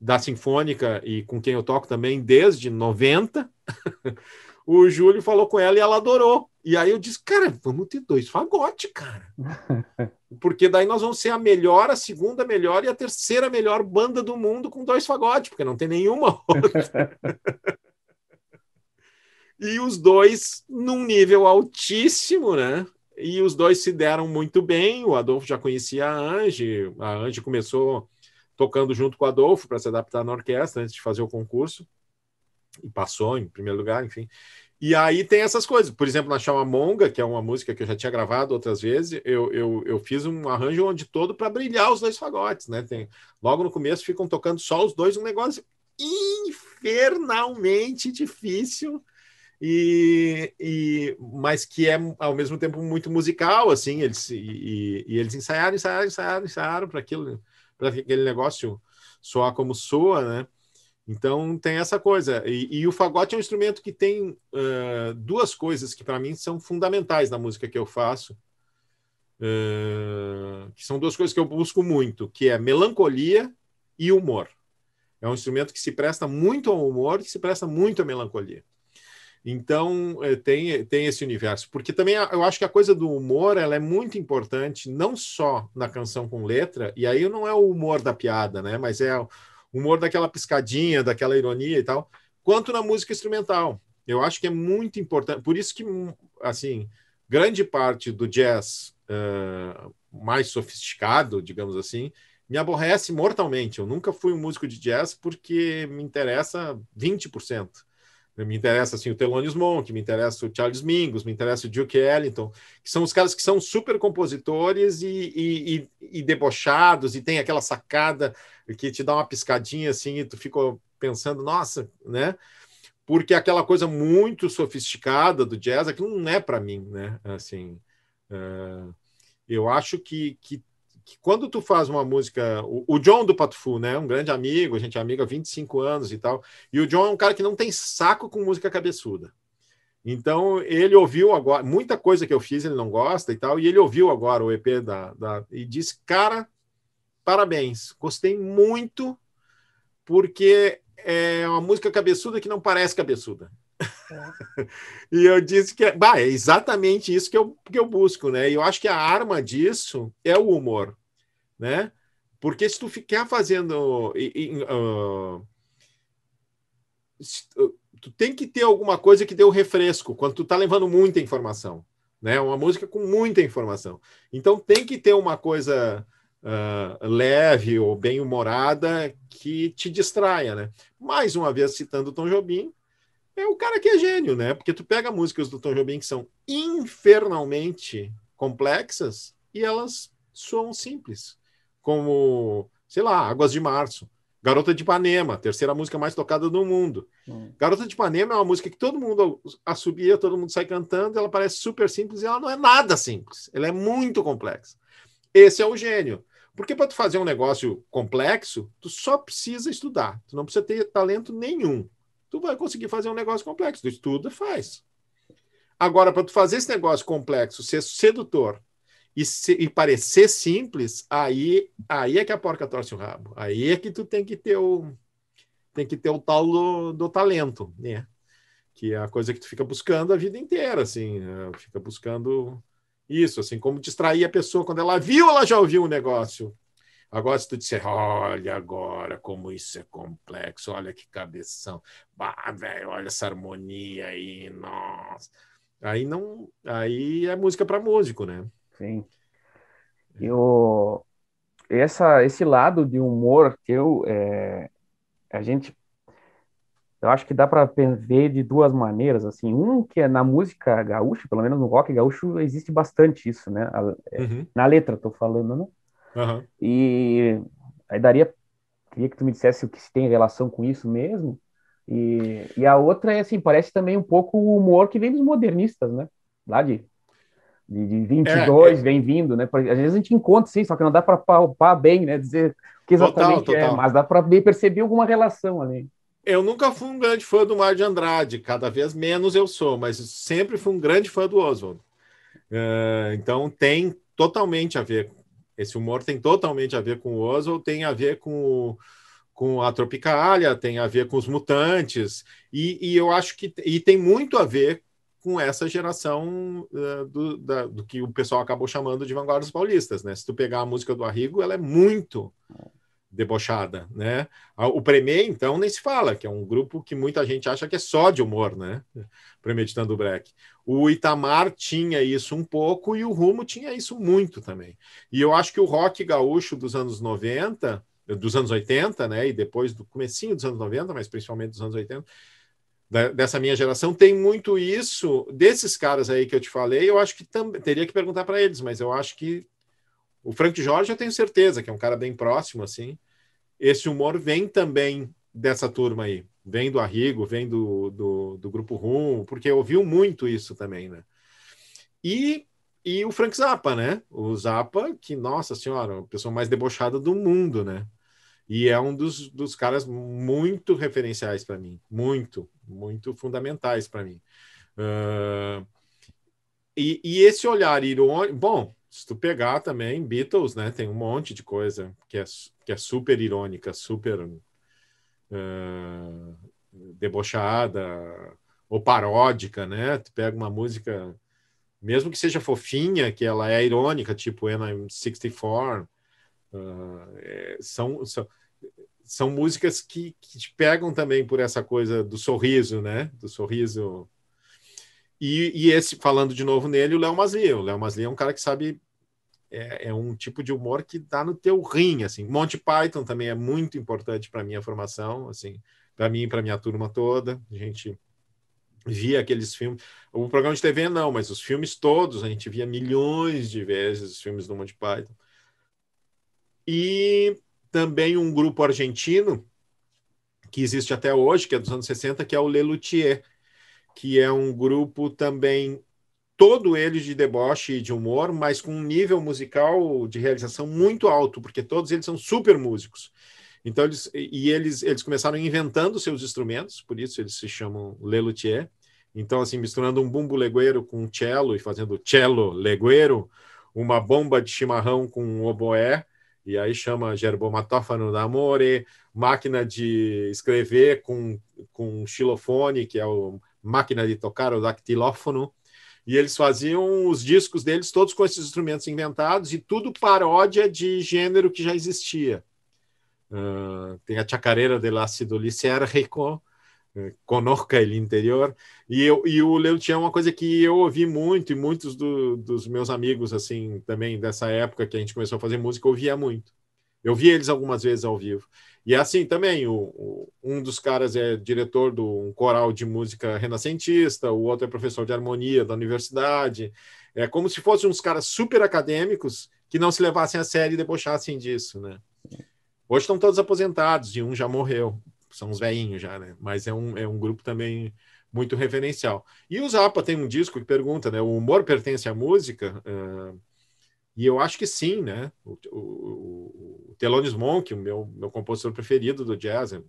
da Sinfônica e com quem eu toco também desde 90, o Júlio falou com ela e ela adorou. E aí eu disse, cara, vamos ter dois fagote, cara. Porque daí nós vamos ser a melhor, a segunda melhor e a terceira melhor banda do mundo com dois fagotes, porque não tem nenhuma outra. e os dois num nível altíssimo, né? E os dois se deram muito bem. O Adolfo já conhecia a Ange, a Ange começou tocando junto com o Adolfo para se adaptar na orquestra antes de fazer o concurso e passou em primeiro lugar, enfim. E aí tem essas coisas. Por exemplo, na Chama Monga, que é uma música que eu já tinha gravado outras vezes, eu, eu, eu fiz um arranjo onde todo para brilhar os dois fagotes, né? Tem, logo no começo ficam tocando só os dois, um negócio infernalmente difícil. E, e mas que é ao mesmo tempo muito musical assim eles e, e eles ensaiaram ensaiaram ensaiaram ensaiaram para aquilo para aquele negócio soar como soa né então tem essa coisa. E, e, o fagote é um instrumento que tem uh, duas coisas que para mim são fundamentais na música que eu faço. Uh, que são duas coisas que eu busco muito, que é melancolia e humor. É um instrumento que se presta muito ao humor, que se presta muito à melancolia. Então eh, tem, tem esse universo, porque também eu acho que a coisa do humor ela é muito importante, não só na canção com letra, e aí não é o humor da piada, né? Mas é humor daquela piscadinha, daquela ironia e tal, quanto na música instrumental. Eu acho que é muito importante. Por isso que, assim, grande parte do jazz uh, mais sofisticado, digamos assim, me aborrece mortalmente. Eu nunca fui um músico de jazz porque me interessa 20%. Me interessa assim, o Thelonious Monk, me interessa o Charles Mingus, me interessa o Duke Ellington, que são os caras que são super compositores e, e, e, e debochados e tem aquela sacada que te dá uma piscadinha assim e tu fica pensando, nossa, né? Porque aquela coisa muito sofisticada do jazz, aquilo não é para mim, né? Assim, uh, eu acho que, que, que, quando tu faz uma música, o, o, John do Patufu, né? Um grande amigo, a gente é amigo há 25 anos e tal, e o John é um cara que não tem saco com música cabeçuda. Então, ele ouviu agora, muita coisa que eu fiz ele não gosta e tal, e ele ouviu agora o EP da, da e disse, cara, parabéns. Gostei muito, porque é uma música cabeçuda que não parece cabeçuda. É. e eu disse que bah, é exatamente isso que eu, que eu busco, né? E eu acho que a arma disso é o humor, né? Porque se tu ficar fazendo. Uh, tu tem que ter alguma coisa que dê o um refresco quando tu tá levando muita informação, né? Uma música com muita informação. Então tem que ter uma coisa uh, leve ou bem humorada que te distraia, né? Mais uma vez citando o Tom Jobim, é o cara que é gênio, né? Porque tu pega músicas do Tom Jobim que são infernalmente complexas e elas soam simples, como, sei lá, Águas de Março. Garota de Ipanema, terceira música mais tocada do mundo. Hum. Garota de Ipanema é uma música que todo mundo assobia, todo mundo sai cantando, ela parece super simples e ela não é nada simples. Ela é muito complexa. Esse é o gênio. Porque para tu fazer um negócio complexo, tu só precisa estudar. Tu não precisa ter talento nenhum. Tu vai conseguir fazer um negócio complexo. Tu estuda, faz. Agora, para tu fazer esse negócio complexo, ser sedutor e, e, parecer simples, aí, aí é que a porca torce o rabo. Aí é que tu tem que ter o tem que ter o tal do, do talento, né? Que é a coisa que tu fica buscando a vida inteira, assim, né? fica buscando isso, assim, como distrair a pessoa quando ela viu, ela já ouviu o um negócio. Agora, se tu disser, olha agora como isso é complexo, olha que cabeção, bah, velho, olha essa harmonia aí, nossa. Aí não, aí é música para músico, né? Sim. Eu, essa, esse lado de humor que eu, é, a gente eu acho que dá para ver de duas maneiras, assim, um que é na música gaúcha, pelo menos no rock gaúcho existe bastante isso, né? A, é, uhum. Na letra, tô falando, né? Uhum. E aí daria, queria que tu me dissesse o que se tem relação com isso mesmo. E, e a outra é assim, parece também um pouco o humor que vem dos modernistas, né? Lá de de, de 22 é, é... vem vindo, né? Às vezes a gente encontra, sim, só que não dá para palpar bem, né? Dizer o que exatamente total, total. é, mas dá para perceber alguma relação ali. Eu nunca fui um grande fã do Mar de Andrade, cada vez menos eu sou, mas sempre fui um grande fã do Oswald. Uh, então tem totalmente a ver. Esse humor tem totalmente a ver com o Oswald, tem a ver com o, com a Tropicália, tem a ver com os mutantes, e, e, eu acho que e tem muito a ver com essa geração uh, do, da, do, que o pessoal acabou chamando de vanguardas paulistas, né? Se tu pegar a música do Arrigo, ela é muito debochada, né? O Premê, então, nem se fala, que é um grupo que muita gente acha que é só de humor, né? Premeditando o Breck. O Itamar tinha isso um pouco e o Rumo tinha isso muito também. E eu acho que o rock gaúcho dos anos 90 dos anos 80, né, e depois do comecinho dos anos 90, mas principalmente dos anos 80, da, dessa minha geração, tem muito isso, desses caras aí que eu te falei, eu acho que também, teria que perguntar para eles, mas eu acho que o Frank Jorge eu tenho certeza que é um cara bem próximo, assim, esse humor vem também dessa turma aí, vem do Arrigo, vem do, do, do Grupo Rum, porque ouviu muito isso também, né, e e o Frank Zappa, né? O Zappa, que, nossa senhora, a pessoa mais debochada do mundo, né? E é um dos, dos caras muito referenciais para mim, muito, muito fundamentais para mim. Uh, e, e, esse olhar irônico, bom, se tu pegar também Beatles, né, tem um monte de coisa que é, que é super irônica, super uh, debochada ou paródica, né? Tu pega uma música, mesmo que seja fofinha, que ela é irônica, tipo When I'm 64, Uh, é, são, são, são músicas que, que te pegam também por essa coisa do sorriso, né? Do sorriso. E, e esse, falando de novo nele, o Léo Masli. O Léo Masli é um cara que sabe. É, é, um tipo de humor que dá no teu rim, assim. Monty Python também é muito importante para minha formação, assim, para mim e para minha turma toda. A gente via aqueles filmes. O programa de TV não, mas os filmes todos a gente via milhões de vezes os filmes do Monty Python. E também um grupo argentino que existe até hoje, que é dos anos 60, que é o Lelutier, que é um grupo também todo ele de deboche e de humor, mas com um nível musical de realização muito alto, porque todos eles são super músicos. Então eles e eles eles começaram inventando seus instrumentos, por isso eles se chamam Lelutier. Então assim, misturando um bumbo legueiro com um cello e fazendo cello legueiro, uma bomba de chimarrão com um oboé, e aí chama gerbomatófano da amore, máquina de escrever com, com xilofone, que é o máquina de tocar o dactilófono, e eles faziam os discos deles todos com esses instrumentos inventados e tudo paródia de gênero que já existia. Uh, tem a chacareira del ácido lisérgico, Conorca ele interior. E, eu, e o Leo tinha uma coisa que eu ouvi muito, e muitos do, dos meus amigos, assim, também dessa época que a gente começou a fazer música, ouvia muito. Eu vi eles algumas vezes ao vivo. E é assim também, o, o, um dos caras é diretor de um coral de música renascentista, o outro é professor de harmonia da universidade. É como se fossem uns caras super acadêmicos que não se levassem a sério e debochassem disso, né? Hoje estão todos aposentados e um já morreu são os velhinhos já, né? Mas é um, é um grupo também muito referencial. E o Zappa tem um disco que pergunta, né? O humor pertence à música? Uh, e eu acho que sim, né? O, o, o Thelonious Monk, o meu, meu compositor preferido do jazz, é,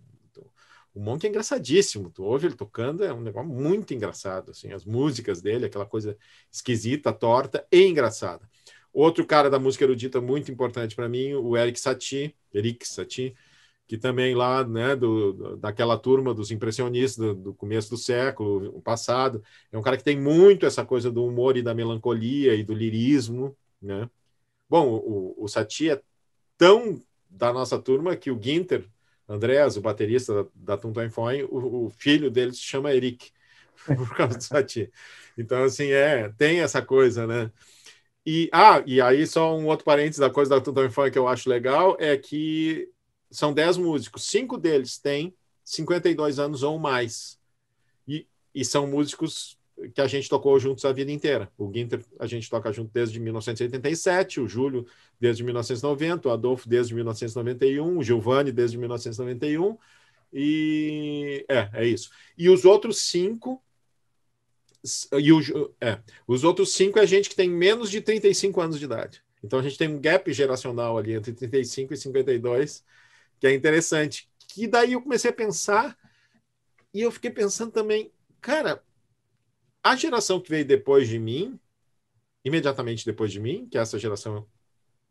o Monk é engraçadíssimo. Tu ouve ele tocando, é um negócio muito engraçado. Assim, as músicas dele, aquela coisa esquisita, torta e engraçada. Outro cara da música erudita muito importante para mim, o Eric Satie, Eric Satie, que também lá, né, do, daquela turma dos impressionistas do, do, começo do século passado, é um cara que tem muito essa coisa do humor e da melancolia e do lirismo, né? Bom, o, o Satie é tão da nossa turma que o Ginter, Andreas, o baterista da, da Tum Foi, o, o, filho dele se chama Eric, por causa do Satie. Então, assim, é, tem essa coisa, né? E, ah, e aí só um outro parênteses da coisa da Tum Foi que eu acho legal é que são 10 músicos, cinco deles têm 52 anos ou mais. E, e são músicos que a gente tocou juntos a vida inteira. O Ginter a gente toca junto desde 1987, o Júlio desde 1990, o Adolfo desde 1991, o Giovanni desde 1991. E é, é isso. E os outros cinco. E o, é, os outros cinco é gente que tem menos de 35 anos de idade. Então a gente tem um gap geracional ali entre 35 e 52 que é interessante. Que daí eu comecei a pensar e eu fiquei pensando também, cara, a geração que veio depois de mim imediatamente depois de mim, que é essa geração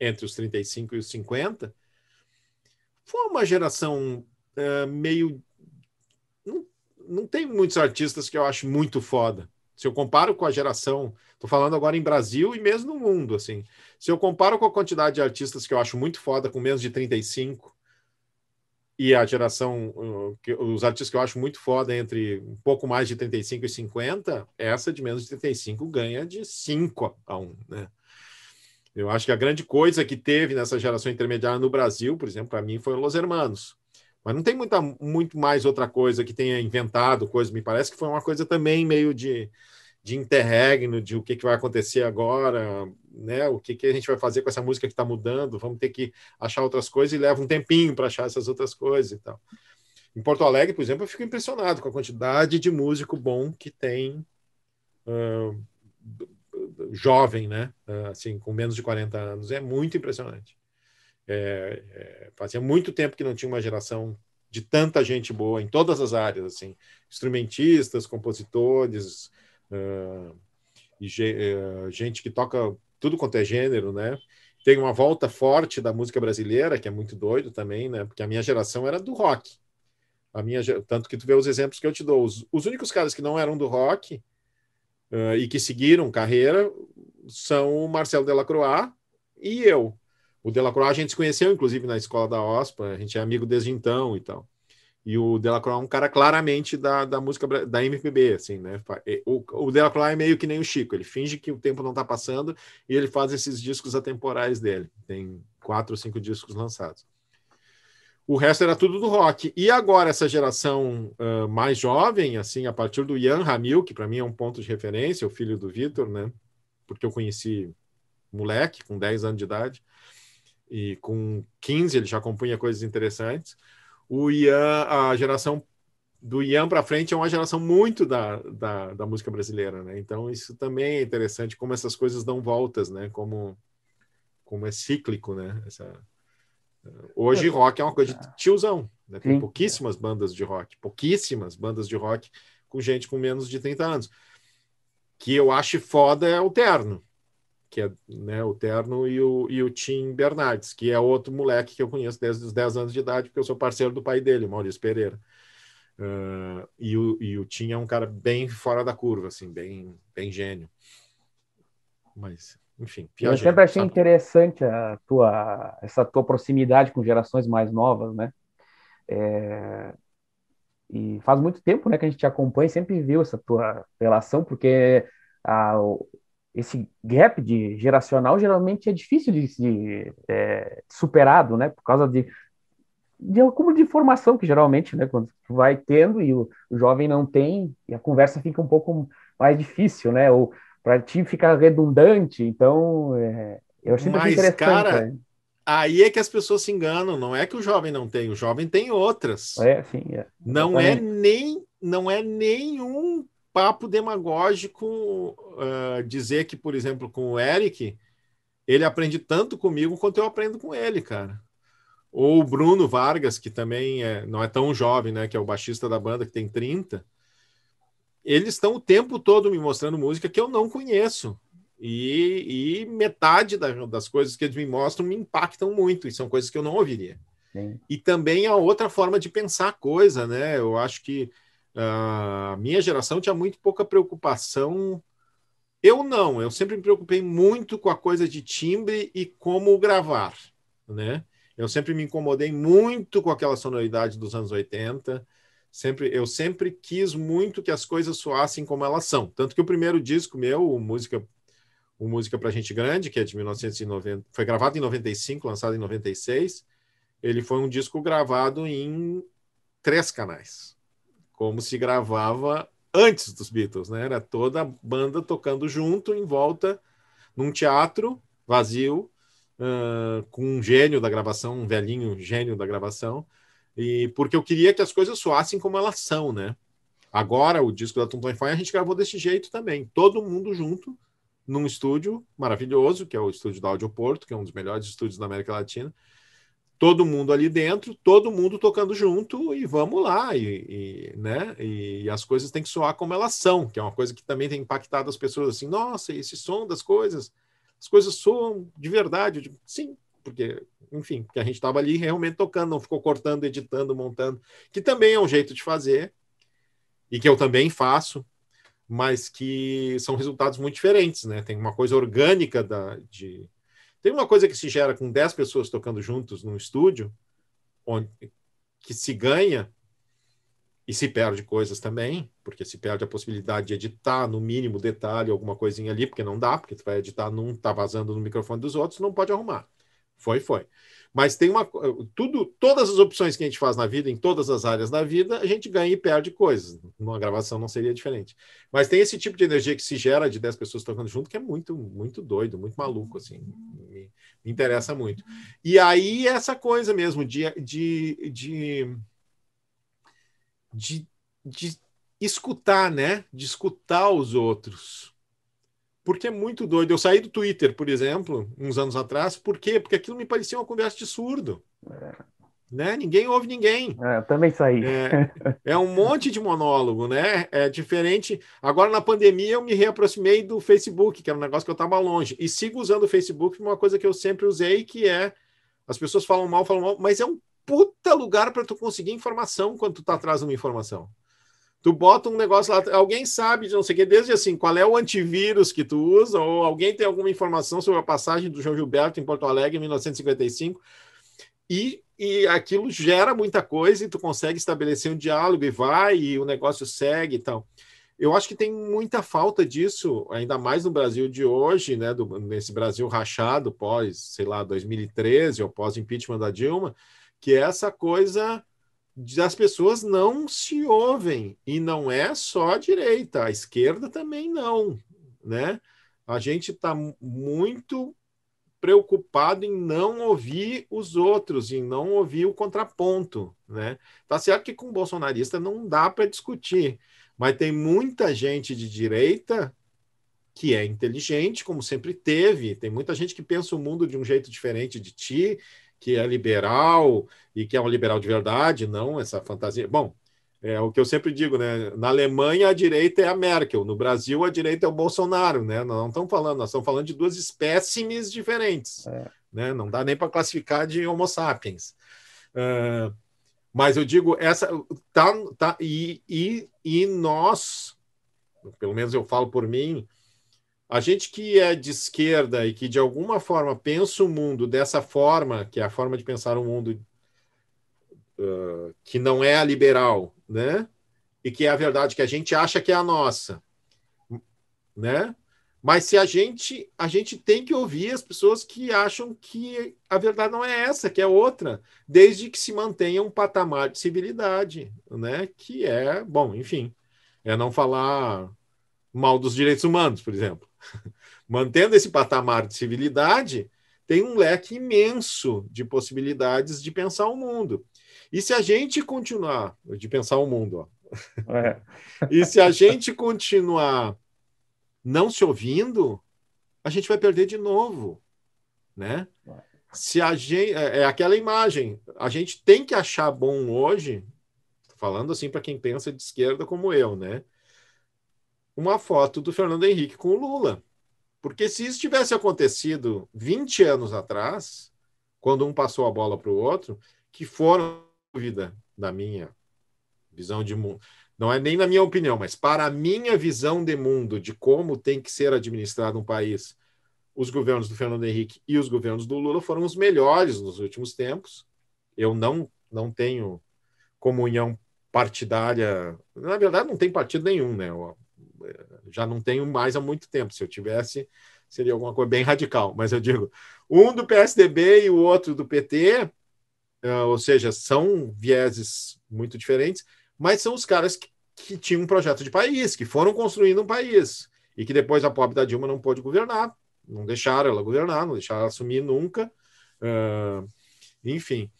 entre os 35 e os 50, foi uma geração uh, meio. Não, não tem muitos artistas que eu acho muito foda. Se eu comparo com a geração, estou falando agora em Brasil e mesmo no mundo, assim. Se eu comparo com a quantidade de artistas que eu acho muito foda, com menos de 35, e a geração, os artistas que eu acho muito foda entre um pouco mais de 35 e 50, essa de menos de 35 ganha de 5 a 1, né? Eu acho que a grande coisa que teve nessa geração intermediária no Brasil, por exemplo, para mim foi Los Hermanos. Mas não tem muita, muito mais outra coisa que tenha inventado coisa. Me parece que foi uma coisa também meio de, de interregno, de o que, que vai acontecer agora, né? O que, que a gente vai fazer com essa música que está mudando? Vamos ter que achar outras coisas e leva um tempinho para achar essas outras coisas e tal. Em Porto Alegre, por exemplo, eu fico impressionado com a quantidade de músico bom que tem uh, jovem, né? Uh, assim, com menos de 40 anos. É muito impressionante. É, é, fazia muito tempo que não tinha uma geração de tanta gente boa em todas as áreas, assim, instrumentistas, compositores, e uh, gente que toca tudo quanto é gênero, né? Tem uma volta forte da música brasileira, que é muito doido também, né? Porque a minha geração era do rock. A minha, tanto que tu vê os exemplos que eu te dou. Os, os únicos caras que não eram do rock uh, e que seguiram carreira são o Marcelo Delacroix e eu. O Delacroix a gente se conheceu, inclusive, na escola da OSPA, a gente é amigo desde então e tal. E o Delacroix é um cara claramente da, da música da MPB, assim, né? O, o Delacroix é meio que nem o Chico, ele finge que o tempo não está passando e ele faz esses discos atemporais dele. Tem quatro ou cinco discos lançados. O resto era tudo do rock. E agora, essa geração uh, mais jovem, assim, a partir do Ian Ramil, que para mim é um ponto de referência, o filho do Vitor, né? Porque eu conheci moleque, com 10 anos de idade, e com 15 ele já compunha coisas interessantes o Ian, a geração do Ian para frente é uma geração muito da, da, da, música brasileira, né? Então isso também é interessante como essas coisas dão voltas, né? Como como é cíclico, né? Essa, hoje rock é uma coisa de tiozão, né? Tem pouquíssimas bandas de rock, pouquíssimas bandas de rock com gente com menos de 30 anos. Que eu acho foda é o terno que é né, o Terno, e o, e o Tim Bernardes, que é outro moleque que eu conheço desde os 10 anos de idade, porque eu sou parceiro do pai dele, Maurício Pereira. Uh, e, o, e o Tim é um cara bem fora da curva, assim, bem, bem gênio. Mas, enfim, Eu sempre achei sabe? interessante a tua, essa tua proximidade com gerações mais novas, né? É... E faz muito tempo né, que a gente te acompanha e sempre viu essa tua relação, porque a, esse gap de geracional geralmente é difícil de, de é, superado, né? Por causa de, de acúmulo de informação que geralmente, né? Quando tu vai tendo e o, o jovem não tem, e a conversa fica um pouco mais difícil, né? Ou para ti ficar redundante. Então, é, eu achei Mas, interessante. Cara, né? aí é que as pessoas se enganam. Não é que o jovem não tem, o jovem tem outras. É, sim. É. Não é nem não é nenhum papo demagógico uh, dizer que, por exemplo, com o Eric, ele aprende tanto comigo quanto eu aprendo com ele, cara. Ou o Bruno Vargas, que também é, não é tão jovem, né? Que é o baixista da banda, que tem 30. Eles estão o tempo todo me mostrando música que eu não conheço. E, e metade da, das coisas que eles me mostram me impactam muito, e são coisas que eu não ouviria. Sim. E também a outra forma de pensar a coisa, né? Eu acho que a minha geração tinha muito pouca preocupação. Eu não, eu sempre me preocupei muito com a coisa de timbre e como gravar, né? Eu sempre me incomodei muito com aquela sonoridade dos anos 80. Sempre, eu sempre quis muito que as coisas soassem como elas são. Tanto que o primeiro disco meu, o música, o música para gente grande, que é de 1990, foi gravado em 95, lançado em 96. Ele foi um disco gravado em três canais como se gravava antes dos Beatles, né? Era toda a banda tocando junto em volta num teatro vazio, uh, com um gênio da gravação, um velhinho gênio da gravação, e porque eu queria que as coisas soassem como elas são, né? Agora, o disco da Tonton Fire a gente gravou desse jeito também, todo mundo junto, num estúdio maravilhoso, que é o estúdio da Audioporto, que é um dos melhores estúdios da América Latina, todo mundo ali dentro, todo mundo tocando junto e vamos lá, e, e, né? E as coisas têm que soar como elas são, que é uma coisa que também tem impactado as pessoas assim, nossa, esse som das coisas, as coisas soam de verdade. Digo, Sim, porque, enfim, porque a gente estava ali realmente tocando, não ficou cortando, editando, montando, que também é um jeito de fazer, e que eu também faço, mas que são resultados muito diferentes, né? Tem uma coisa orgânica da, de, tem uma coisa que se gera com 10 pessoas tocando juntos num estúdio, onde, que se ganha e se perde coisas também, porque se perde a possibilidade de editar no mínimo detalhe alguma coisinha ali, porque não dá, porque tu vai editar num, tá vazando no microfone dos outros, não pode arrumar. Foi, foi. Mas tem uma tudo, todas as opções que a gente faz na vida, em todas as áreas da vida, a gente ganha e perde coisas. Numa gravação não seria diferente. Mas tem esse tipo de energia que se gera de 10 pessoas tocando junto, que é muito, muito doido, muito maluco, assim. Me, me interessa muito. E aí, essa coisa mesmo de, de, de, de, de escutar, né? De escutar os outros porque é muito doido. Eu saí do Twitter, por exemplo, uns anos atrás, por quê? Porque aquilo me parecia uma conversa de surdo. É. Né? Ninguém ouve ninguém. É, também saí. É, é, um monte de monólogo, né? É diferente. Agora, na pandemia, eu me reaproximei do Facebook, que era um negócio que eu estava longe. E sigo usando o Facebook, uma coisa que eu sempre usei, que é as pessoas falam mal, falam mal, mas é um puta lugar para tu conseguir informação quando tu tá atrás de uma informação. Tu bota um negócio lá, alguém sabe de não sei o que, desde assim, qual é o antivírus que tu usa, ou alguém tem alguma informação sobre a passagem do João Gilberto em Porto Alegre em 1955, e, e aquilo gera muita coisa e tu consegue estabelecer um diálogo e vai, e o negócio segue e tal. Eu acho que tem muita falta disso, ainda mais no Brasil de hoje, né, do, nesse Brasil rachado pós, sei lá, 2013 ou pós impeachment da Dilma, que é essa coisa as pessoas não se ouvem e não é só a direita, a esquerda também não, né? A gente está muito preocupado em não ouvir os outros, em não ouvir o contraponto, né? Tá certo que com bolsonarista não dá para discutir, mas tem muita gente de direita que é inteligente, como sempre teve, tem muita gente que pensa o mundo de um jeito diferente de ti, que é liberal e que é um liberal de verdade, não essa fantasia. Bom, é o que eu sempre digo, né? Na Alemanha a direita é a Merkel, no Brasil a direita é o Bolsonaro, né? Nós não estamos falando, nós estamos falando de duas espécimes diferentes, é. né? Não dá nem para classificar de Homo sapiens. Uh, mas eu digo essa tá, tá e, e, e nós, pelo menos eu falo por mim, a gente que é de esquerda e que de alguma forma pensa o mundo dessa forma, que é a forma de pensar o mundo uh, que não é a liberal, né? E que é a verdade que a gente acha que é a nossa, né? Mas se a gente a gente tem que ouvir as pessoas que acham que a verdade não é essa, que é outra, desde que se mantenha um patamar de civilidade, né? Que é, bom, enfim, é não falar mal dos direitos humanos, por exemplo. Mantendo esse patamar de civilidade, tem um leque imenso de possibilidades de pensar o mundo. E se a gente continuar de pensar o mundo, ó, é. e se a gente continuar não se ouvindo, a gente vai perder de novo, né? Se a gente é, é aquela imagem, a gente tem que achar bom hoje, falando assim para quem pensa de esquerda como eu, né? Uma foto do Fernando Henrique com o Lula. Porque se isso tivesse acontecido 20 anos atrás, quando um passou a bola para o outro, que foram dúvida da minha visão de mundo, não é nem na minha opinião, mas para a minha visão de mundo, de como tem que ser administrado um país, os governos do Fernando Henrique e os governos do Lula foram os melhores nos últimos tempos. Eu não, não tenho comunhão partidária. Na verdade, não tem partido nenhum, né? Já não tenho mais há muito tempo. Se eu tivesse, seria alguma coisa bem radical. Mas eu digo, um do PSDB e o outro do PT, ah, ou seja, são vieses muito diferentes, mas são os caras que, que tinham um projeto de país, que foram construindo um país, e que depois a pobre da Dilma não pôde governar, não deixaram ela governar, não deixaram ela assumir nunca. Uh, enfim.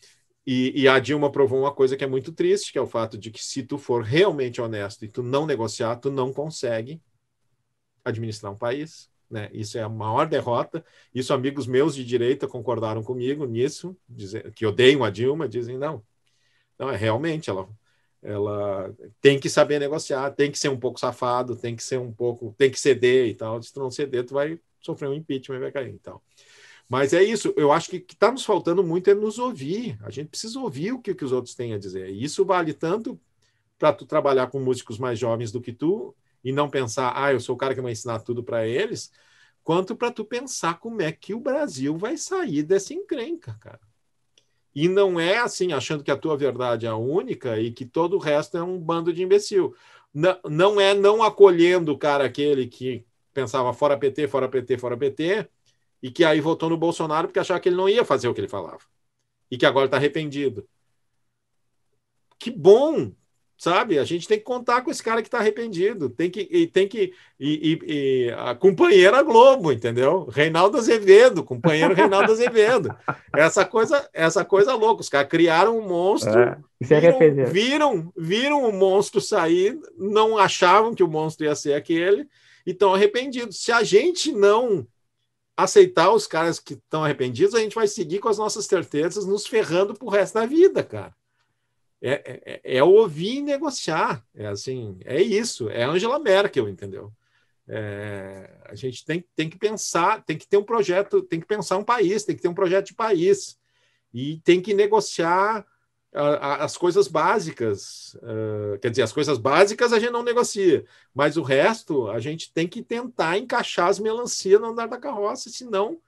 E, e, a Dilma provou uma coisa que é muito triste, que é o fato de que se tu for realmente honesto e tu não negociar, tu não consegue administrar um país. né? Isso é a maior derrota. Isso amigos meus de direita concordaram comigo nisso, dizendo que odeiam a Dilma, dizem não. Não é realmente ela ela tem que saber negociar, tem que ser um pouco safado, tem que ser um pouco, tem que ceder e tal. Se tu não ceder, tu vai sofrer um impeachment e vai cair e tal. Mas é isso, eu acho que o que está nos faltando muito é nos ouvir. A gente precisa ouvir o que, que os outros têm a dizer. E isso vale tanto para tu trabalhar com músicos mais jovens do que tu e não pensar, ah, eu sou o cara que vai ensinar tudo para eles, quanto para tu pensar como é que o Brasil vai sair dessa encrenca, cara. E não é assim, achando que a tua verdade é a única e que todo o resto é um bando de imbecil. Não, não é não acolhendo o cara aquele que pensava fora PT, fora PT, fora PT, e que aí votou no Bolsonaro porque achava que ele não ia fazer o que ele falava. E que agora está arrependido. Que bom sabe? A gente tem que contar com esse cara que está arrependido, tem que e tem que e, e, e, a companheira Globo, entendeu? Reinaldo Azevedo, companheiro Reinaldo Azevedo. Essa coisa, essa coisa louca. Os caras criaram um monstro, é, viram, viram, viram o monstro sair, não achavam que o monstro ia ser aquele e estão arrependidos. Se a gente não aceitar os caras que estão arrependidos, a gente vai seguir com as nossas certezas, nos ferrando pro resto da vida, cara. É, é, é, é, ouvir e negociar. É assim, é isso. É Angela Merkel, entendeu? É, a gente tem, tem que pensar, tem que ter um projeto, tem que pensar um país, tem que ter um projeto de país e tem que negociar as coisas básicas. Quer dizer, as coisas básicas a gente não negocia, mas o resto a gente tem que tentar encaixar as melancias no andar da carroça, senão,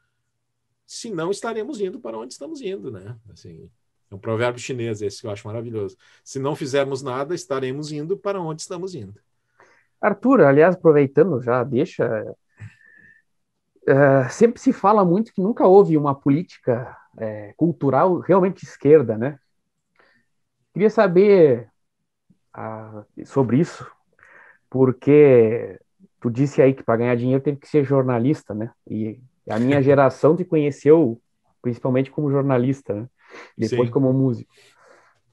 senão estaremos indo para onde estamos indo, né? Assim, é um provérbio chinês esse que eu acho maravilhoso. Se não fizermos nada, estaremos indo para onde estamos indo. Arthur, aliás, aproveitando já, deixa. Uh, sempre se fala muito que nunca houve uma política cultural realmente esquerda, né? Queria saber uh, sobre isso, porque tu disse aí que para ganhar dinheiro teve que ser jornalista, né? E a minha geração te conheceu principalmente como jornalista, né? depois Sim. como músico.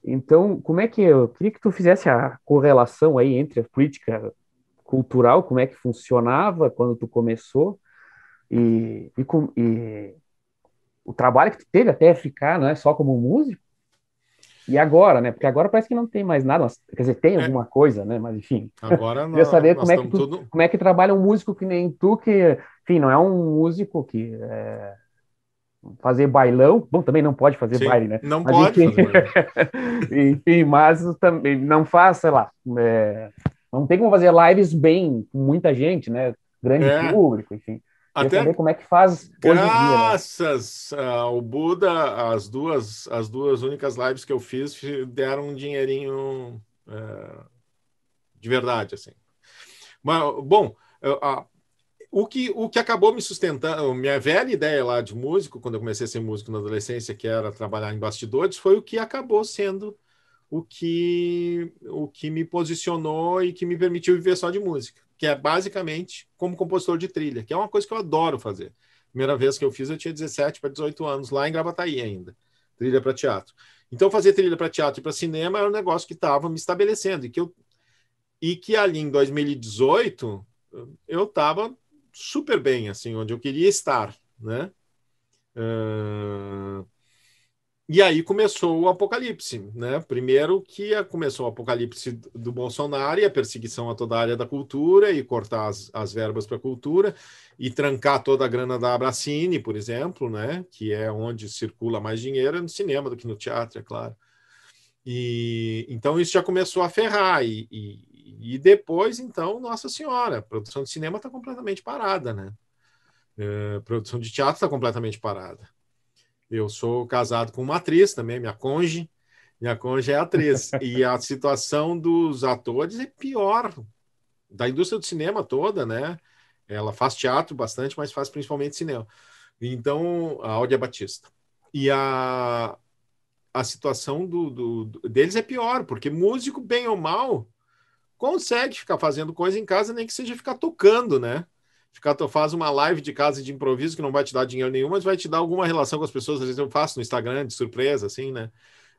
Então, como é que eu queria que tu fizesse a correlação aí entre a política cultural, como é que funcionava quando tu começou e, e, e o trabalho que tu teve até ficar, não é só como músico, e agora, né? Porque agora parece que não tem mais nada. Quer dizer, tem é. alguma coisa, né? Mas enfim. Agora não. Queria saber como é, que tu, tudo... como é que trabalha um músico que nem tu, que, enfim, não é um músico que é, fazer bailão. Bom, também não pode fazer Sim, baile, né? Não mas, pode enfim, enfim, mas também não faz, sei lá, é, não tem como fazer lives bem com muita gente, né? Grande é. público, enfim. Até saber como é que faz graças dia, né? ao Buda, as duas as duas únicas lives que eu fiz deram um dinheirinho é, de verdade, assim. Mas bom, a, o que, o que acabou me sustentando, minha velha ideia lá de músico, quando eu comecei a ser músico na adolescência, que era trabalhar em bastidores, foi o que acabou sendo o que, o que me posicionou e que me permitiu viver só de música, que é basicamente como compositor de trilha, que é uma coisa que eu adoro fazer. Primeira vez que eu fiz, eu tinha 17 para 18 anos, lá em Gravataí ainda, trilha para teatro. Então, fazer trilha para teatro e para cinema era um negócio que estava me estabelecendo e que, eu, e que ali em 2018 eu estava super bem, assim, onde eu queria estar, né? Uh... E aí começou o apocalipse, né? Primeiro que começou o apocalipse do Bolsonaro e a perseguição a toda a área da cultura e cortar as, as verbas para a cultura e trancar toda a grana da Abracine, por exemplo, né? Que é onde circula mais dinheiro no cinema do que no teatro, é claro. E então isso já começou a ferrar e, e e depois, então, Nossa Senhora, a produção de cinema está completamente parada, né? É, produção de teatro está completamente parada. Eu sou casado com uma atriz também, minha conge. Minha conge é atriz. e a situação dos atores é pior. Da indústria do cinema toda, né? Ela faz teatro bastante, mas faz principalmente cinema. Então, a Áudia Batista. E a, a situação do, do, deles é pior, porque músico, bem ou mal, consegue ficar fazendo coisa em casa, nem que seja ficar tocando, né? Ficar, faz uma live de casa de improviso que não vai te dar dinheiro nenhum, mas vai te dar alguma relação com as pessoas. Às vezes eu faço no Instagram de surpresa, assim, né?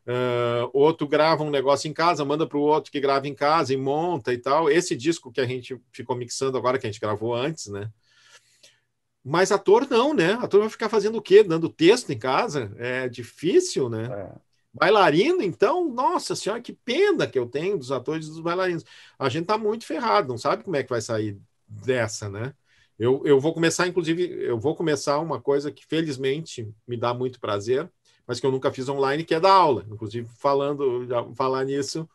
Uh, outro grava um negócio em casa, manda para o outro que grava em casa e monta e tal. Esse disco que a gente ficou mixando agora, que a gente gravou antes, né? Mas ator não, né? Ator vai ficar fazendo o quê? Dando texto em casa? É difícil, né? É. Bailarino, então, nossa senhora, que pena que eu tenho dos atores e dos bailarinos. A gente tá muito ferrado, não sabe como é que vai sair dessa, né? Eu, eu vou começar, inclusive, eu vou começar uma coisa que felizmente me dá muito prazer, mas que eu nunca fiz online, que é dar aula. Inclusive, falando, já falar nisso,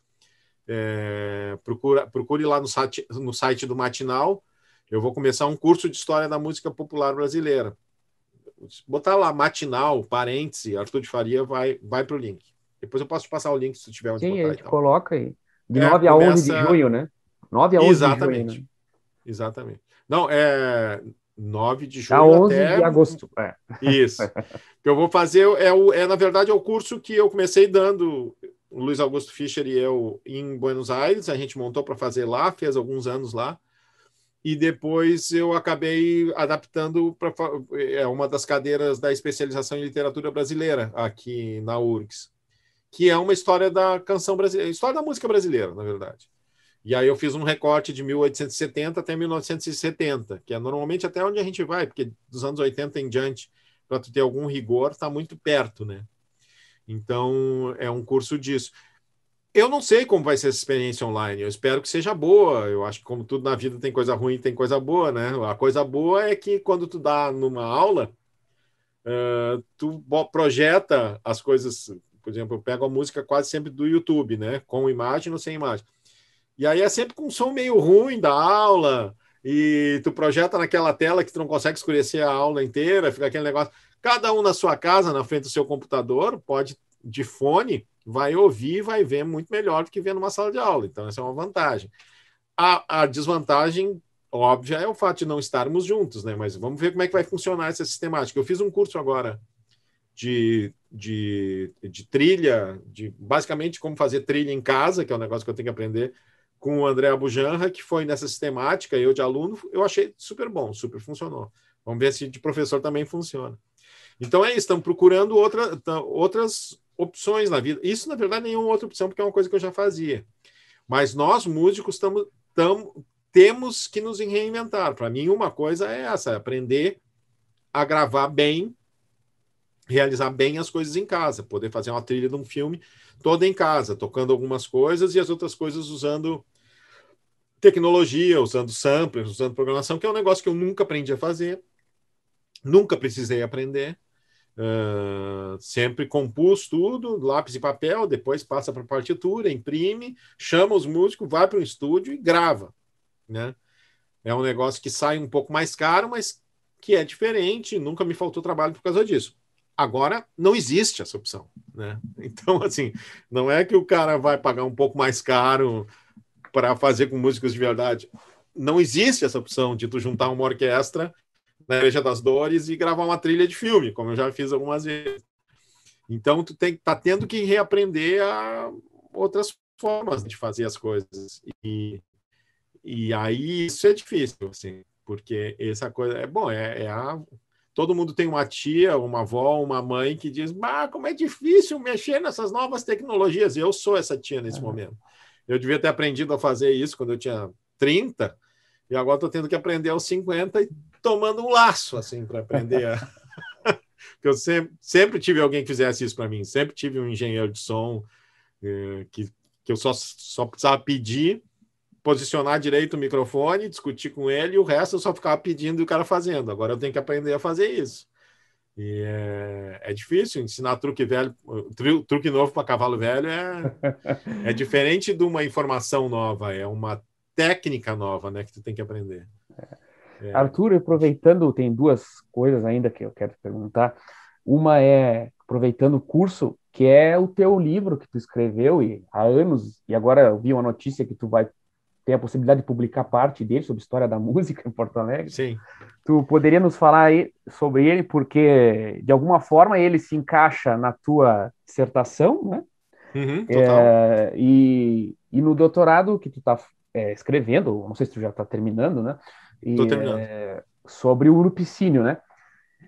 é, procura, procure lá no site, no site do Matinal. Eu vou começar um curso de História da Música Popular Brasileira. Botar lá Matinal, parêntese, Arthur de Faria, vai, vai para o link. Depois eu posso te passar o link se tu tiver onde Sim, botar. Sim, a gente coloca aí. De é, 9 a começa... 11 de junho, né? 9 a 11 Exatamente. de junho. Né? Exatamente. Não, é 9 de junho a 11 até... de agosto. É. Isso. o que eu vou fazer é, o, é, na verdade, é o curso que eu comecei dando o Luiz Augusto Fischer e eu em Buenos Aires, a gente montou para fazer lá, fez alguns anos lá, e depois eu acabei adaptando para é uma das cadeiras da especialização em literatura brasileira aqui na URGS, que é uma história da canção brasileira, história da música brasileira, na verdade. E aí eu fiz um recorte de 1870 até 1970, que é normalmente até onde a gente vai, porque dos anos 80 em diante, para tu ter algum rigor, está muito perto, né? Então, é um curso disso. Eu não sei como vai ser essa experiência online. Eu espero que seja boa. Eu acho que, como tudo na vida tem coisa ruim, tem coisa boa, né? A coisa boa é que quando tu dá numa aula, uh, tu projeta as coisas. Por exemplo, eu pego a música quase sempre do YouTube, né? Com imagem ou sem imagem. E aí é sempre com um som meio ruim da aula, e tu projeta naquela tela que tu não consegue escurecer a aula inteira, fica aquele negócio. Cada um na sua casa, na frente do seu computador, pode, de fone, vai ouvir e vai ver muito melhor do que ver numa sala de aula. Então, essa é uma vantagem. A, a desvantagem óbvia é o fato de não estarmos juntos, né? Mas vamos ver como é que vai funcionar essa sistemática. Eu fiz um curso agora de, de, de trilha, de basicamente como fazer trilha em casa, que é um negócio que eu tenho que aprender, com o André Abujanra, que foi nessa sistemática, eu de aluno, eu achei super bom, super funcionou. Vamos ver se de professor também funciona. Então é isso, estamos procurando outra, outras opções na vida. Isso, na verdade, nenhuma outra opção, porque é uma coisa que eu já fazia. Mas nós, músicos, tamo, tamo, temos que nos reinventar. Para mim, uma coisa é essa: é aprender a gravar bem, realizar bem as coisas em casa, poder fazer uma trilha de um filme toda em casa, tocando algumas coisas e as outras coisas usando tecnologia, usando samplers, usando programação, que é um negócio que eu nunca aprendi a fazer, nunca precisei aprender. Uh, sempre compus tudo, lápis e papel, depois passa para partitura, imprime, chama os músicos, vai para o estúdio e grava. Né? É um negócio que sai um pouco mais caro, mas que é diferente, nunca me faltou trabalho por causa disso. Agora, não existe essa opção. Né? Então, assim, não é que o cara vai pagar um pouco mais caro para fazer com músicos de verdade. Não existe essa opção de tu juntar uma orquestra na Igreja das Dores e gravar uma trilha de filme, como eu já fiz algumas vezes. Então, tu tem, tá tendo que reaprender a outras formas de fazer as coisas. E, e aí isso é difícil, assim, porque essa coisa é bom, é, é a todo mundo tem uma tia, uma avó, uma mãe que diz: "Bah, como é difícil mexer nessas novas tecnologias". Eu sou essa tia nesse momento. Eu devia ter aprendido a fazer isso quando eu tinha 30, e agora estou tendo que aprender aos 50 e tomando um laço, assim, para aprender a. eu sempre, sempre tive alguém que fizesse isso para mim, sempre tive um engenheiro de som eh, que, que eu só, só precisava pedir, posicionar direito o microfone, discutir com ele, e o resto eu só ficava pedindo e o cara fazendo. Agora eu tenho que aprender a fazer isso. E é, é difícil ensinar truque velho, truque novo para cavalo velho é, é diferente de uma informação nova, é uma técnica nova, né, que tu tem que aprender. É. Arthur, aproveitando, tem duas coisas ainda que eu quero te perguntar. Uma é, aproveitando o curso, que é o teu livro que tu escreveu e, há anos, e agora eu vi uma notícia que tu vai ter a possibilidade de publicar parte dele sobre história da música em Porto Alegre. Sim. Tu poderia nos falar aí sobre ele, porque de alguma forma ele se encaixa na tua dissertação, né? Uhum, é, e, e no doutorado que tu está é, escrevendo, não sei se tu já está terminando, né? E, é, sobre o urupicínio, né?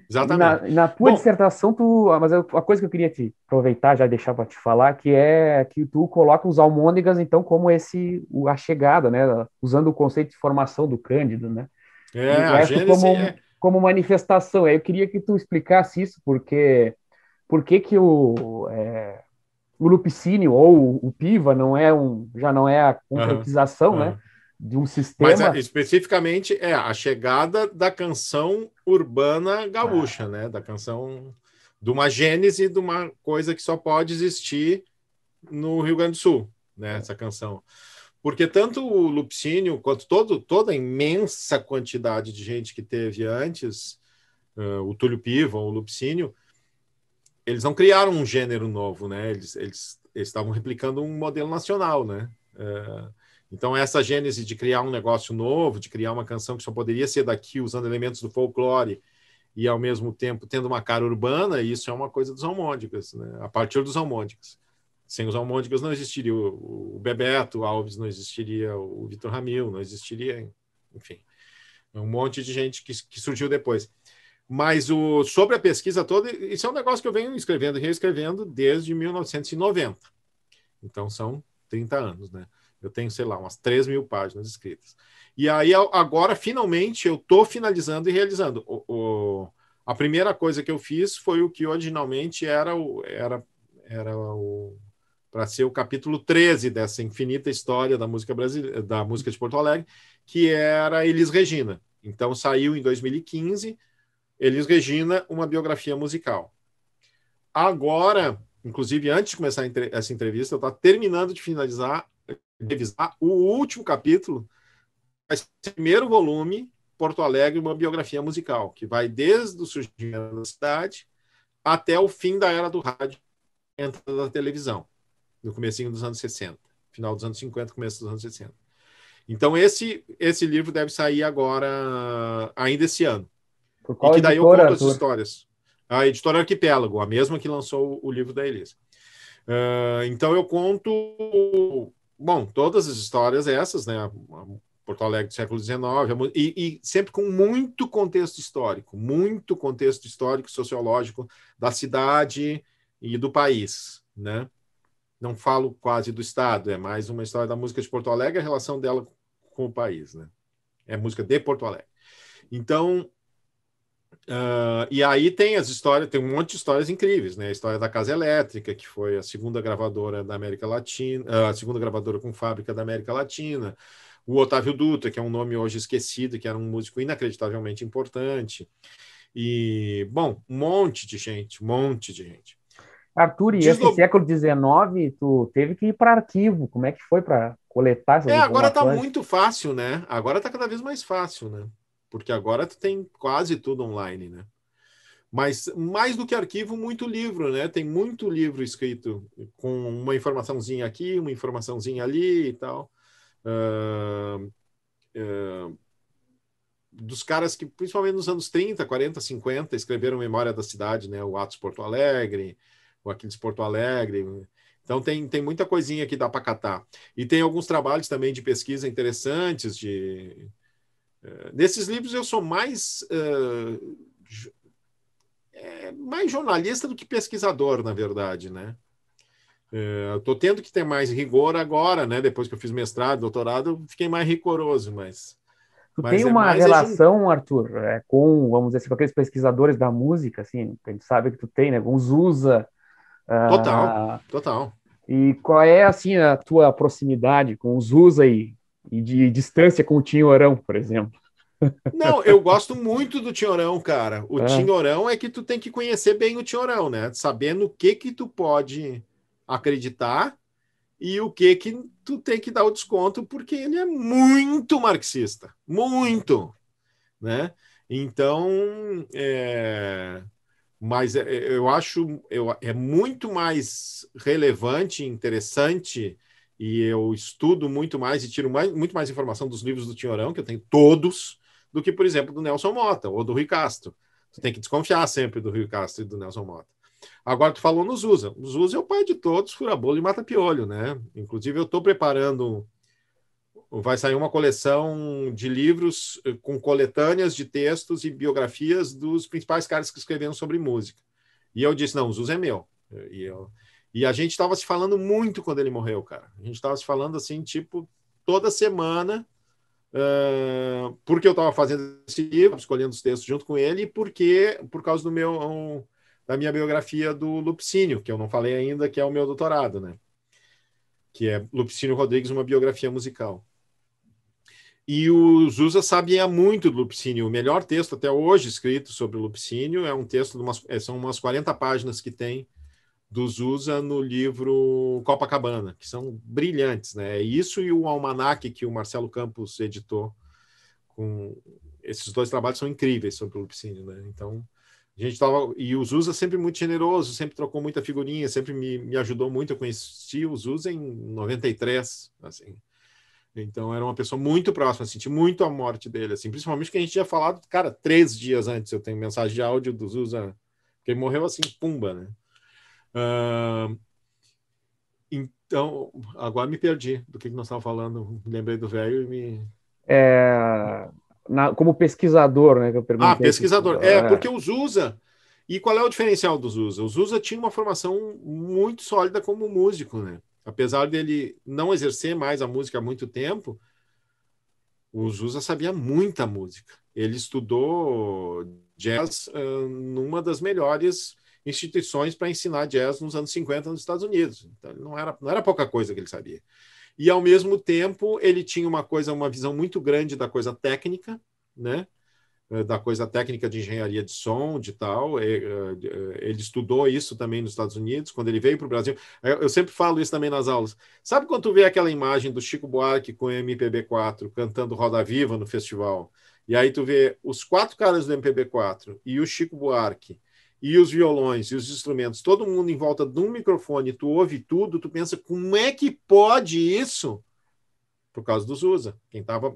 Exatamente. Na, na tua Bom, dissertação, tu, mas a coisa que eu queria te aproveitar, já deixar para te falar, que é que tu coloca os almôndegas, então, como esse, a chegada, né? Usando o conceito de formação do Cândido, né? É, a Gênese, como... é, como manifestação. Eu queria que tu explicasse isso, porque por que que o, é, o Lupicínio ou o Piva não é um, já não é a concretização, uhum. né? De um sistema. Mas é, especificamente é a chegada da canção urbana gaúcha, ah. né? Da canção de uma gênese de uma coisa que só pode existir no Rio Grande do Sul, né? Essa canção. Porque tanto o Lupicínio quanto todo, toda a imensa quantidade de gente que teve antes, uh, o Túlio Piva, o Lupicínio, eles não criaram um gênero novo, né? Eles, eles, eles estavam replicando um modelo nacional, né? Uh, então, essa gênese de criar um negócio novo, de criar uma canção que só poderia ser daqui, usando elementos do folclore e, ao mesmo tempo, tendo uma cara urbana, isso é uma coisa dos almôndegas, né? a partir dos almôndegas. Sem os almôndegas não existiria o, o Bebeto Alves, não existiria o Vitor Ramil, não existiria, enfim, um monte de gente que, que surgiu depois. Mas o, sobre a pesquisa toda, isso é um negócio que eu venho escrevendo e reescrevendo desde 1990. Então são 30 anos, né? Eu tenho, sei lá, umas 3 mil páginas escritas. E aí, agora, finalmente, eu estou finalizando e realizando. O, o, a primeira coisa que eu fiz foi o que originalmente era o, era, era o para ser o capítulo 13 dessa infinita história da música brasileira, da música de Porto Alegre, que era Elis Regina. Então saiu em 2015 Elis Regina, uma biografia musical. Agora, inclusive antes de começar essa entrevista, eu estou terminando de finalizar, revisar o último capítulo, o primeiro volume, Porto Alegre, uma biografia musical, que vai desde o surgimento da cidade até o fim da era do rádio, entrada da televisão, no comecinho dos anos 60, final dos anos 50, começo dos anos 60. Então esse esse livro deve sair agora ainda esse ano. Por qual e que daí editora, eu conto as histórias. A editora Arquipélago, a mesma que lançou o livro da Elisa. Uh, então eu conto, bom, todas as histórias essas, né? Porto Alegre do século XIX, e, e, sempre com muito contexto histórico, muito contexto histórico, sociológico da cidade e do país, né? Não falo quase do Estado, é mais uma história da música de Porto Alegre, a relação dela com o país, né? É música de Porto Alegre. Então, Uh, e aí tem as histórias, tem um monte de histórias incríveis, né? A história da Casa Elétrica, que foi a segunda gravadora da América Latina, uh, a segunda gravadora com fábrica da América Latina. O Otávio Dutra, que é um nome hoje esquecido, que era um músico inacreditavelmente importante. E, bom, um monte de gente, um monte de gente. Arthur, e esse século XIX, tu teve que ir para arquivo. Como é que foi para coletar essas É, agora está muito fácil, né? Agora está cada vez mais fácil, né? Porque agora tu tem quase tudo online, né? Mas mais do que arquivo, muito livro, né? Tem muito livro escrito com uma informaçãozinha aqui, uma informaçãozinha ali e tal. Uh, uh, dos caras que, principalmente nos anos 30, 40, 50, escreveram Memória da Cidade, né? O Atos Porto Alegre, o Aquiles Porto Alegre. Então tem, tem muita coisinha que dá para catar. E tem alguns trabalhos também de pesquisa interessantes, de eh, nesses livros eu sou mais, uh, é, mais jornalista do que pesquisador, na verdade, né? Uh, Estou tendo que ter mais rigor agora, né? Depois que eu fiz mestrado, doutorado, fiquei mais rigoroso, mas... Tu mas tem é uma relação, Arthur, é, com, vamos dizer assim, com aqueles pesquisadores da música, assim, a gente sabe que tu tem, né? Com os USA. Total, uh, total. E qual é, assim, a tua proximidade com os USA e e de distância com o Tinhorão, por exemplo. Não, eu gosto muito do Tinhorão, cara. O é. Tinhorão é que tu tem que conhecer bem o Tinhorão, né? Sabendo o que que tu pode acreditar e o que que tu tem que dar o desconto, porque ele é muito marxista, muito, né? Então, é... mas é, eu acho eu, é muito mais relevante, interessante e eu estudo muito mais e tiro mais, muito mais informação dos livros do Tinhorão, que eu tenho todos, do que, por exemplo, do Nelson Mota ou do Rui Castro. Você tem que desconfiar sempre do Rui Castro e do Nelson Mota. Agora, tu falou no Zusa. O Zusa é o pai de todos, fura-bolo e mata-piolho, né? Inclusive, eu estou preparando... Vai sair uma coleção de livros eh, com coletâneas de textos e biografias dos principais caras que escreveram sobre música. E eu disse, não, o Zusa é meu. E eu... E a gente estava se falando muito quando ele morreu, cara. A gente estava se falando assim, tipo, toda semana. uh, porque eu estava fazendo esse livro, escolhendo os textos junto com ele, e porque, por causa do meu, um, da minha biografia do Lupicínio, que eu não falei ainda, que é o meu doutorado, né? Que é Lupicínio Rodrigues, uma biografia musical. E o Zusa sabia muito do Lupicínio. O melhor texto até hoje escrito sobre o Lupicínio é um texto de umas, é, são umas 40 páginas que tem do Zusa no livro Copacabana, que são brilhantes, né? É isso e o almanaque que o Marcelo Campos editou com esses dois trabalhos são incríveis sobre o Lupicínio, né? Então, a gente tava e o Zusa sempre muito generoso, sempre trocou muita figurinha, sempre me, me ajudou muito. Eu conheci o Zusa em 93, assim. Então era uma pessoa muito próxima, senti muito a morte dele, assim, principalmente que a gente tinha falado, cara, três dias antes eu tenho mensagem de áudio do Zusa, que ele morreu assim, pumba, né? Uh, então, agora me perdi do que, que nós estávamos falando, lembrei do velho e me. É, na, como pesquisador, né? Que eu ah, pesquisador. É, é, porque o Zusa. E qual é o diferencial do Zusa? O Zusa tinha uma formação muito sólida como músico, né? apesar dele não exercer mais a música há muito tempo, o Zusa sabia muita música. Ele estudou jazz uh, numa das melhores instituições para ensinar jazz nos anos 50 nos Estados Unidos. Então, não era, não era pouca coisa que ele sabia. E, ao mesmo tempo, ele tinha uma coisa, uma visão muito grande da coisa técnica, né? Eh, da coisa técnica de engenharia de som, de tal. Eh, ele estudou isso também nos Estados Unidos, quando ele veio para o Brasil. Eu sempre falo isso também nas aulas. Sabe quando tu vê aquela imagem do Chico Buarque com o MPB4 cantando Roda Viva no festival? E aí tu vê os quatro caras do MPB4 e o Chico Buarque e os violões e os instrumentos, todo mundo em volta de um microfone, tu ouve tudo, tu pensa, como é que pode isso? Por causa dos USA. Quem estava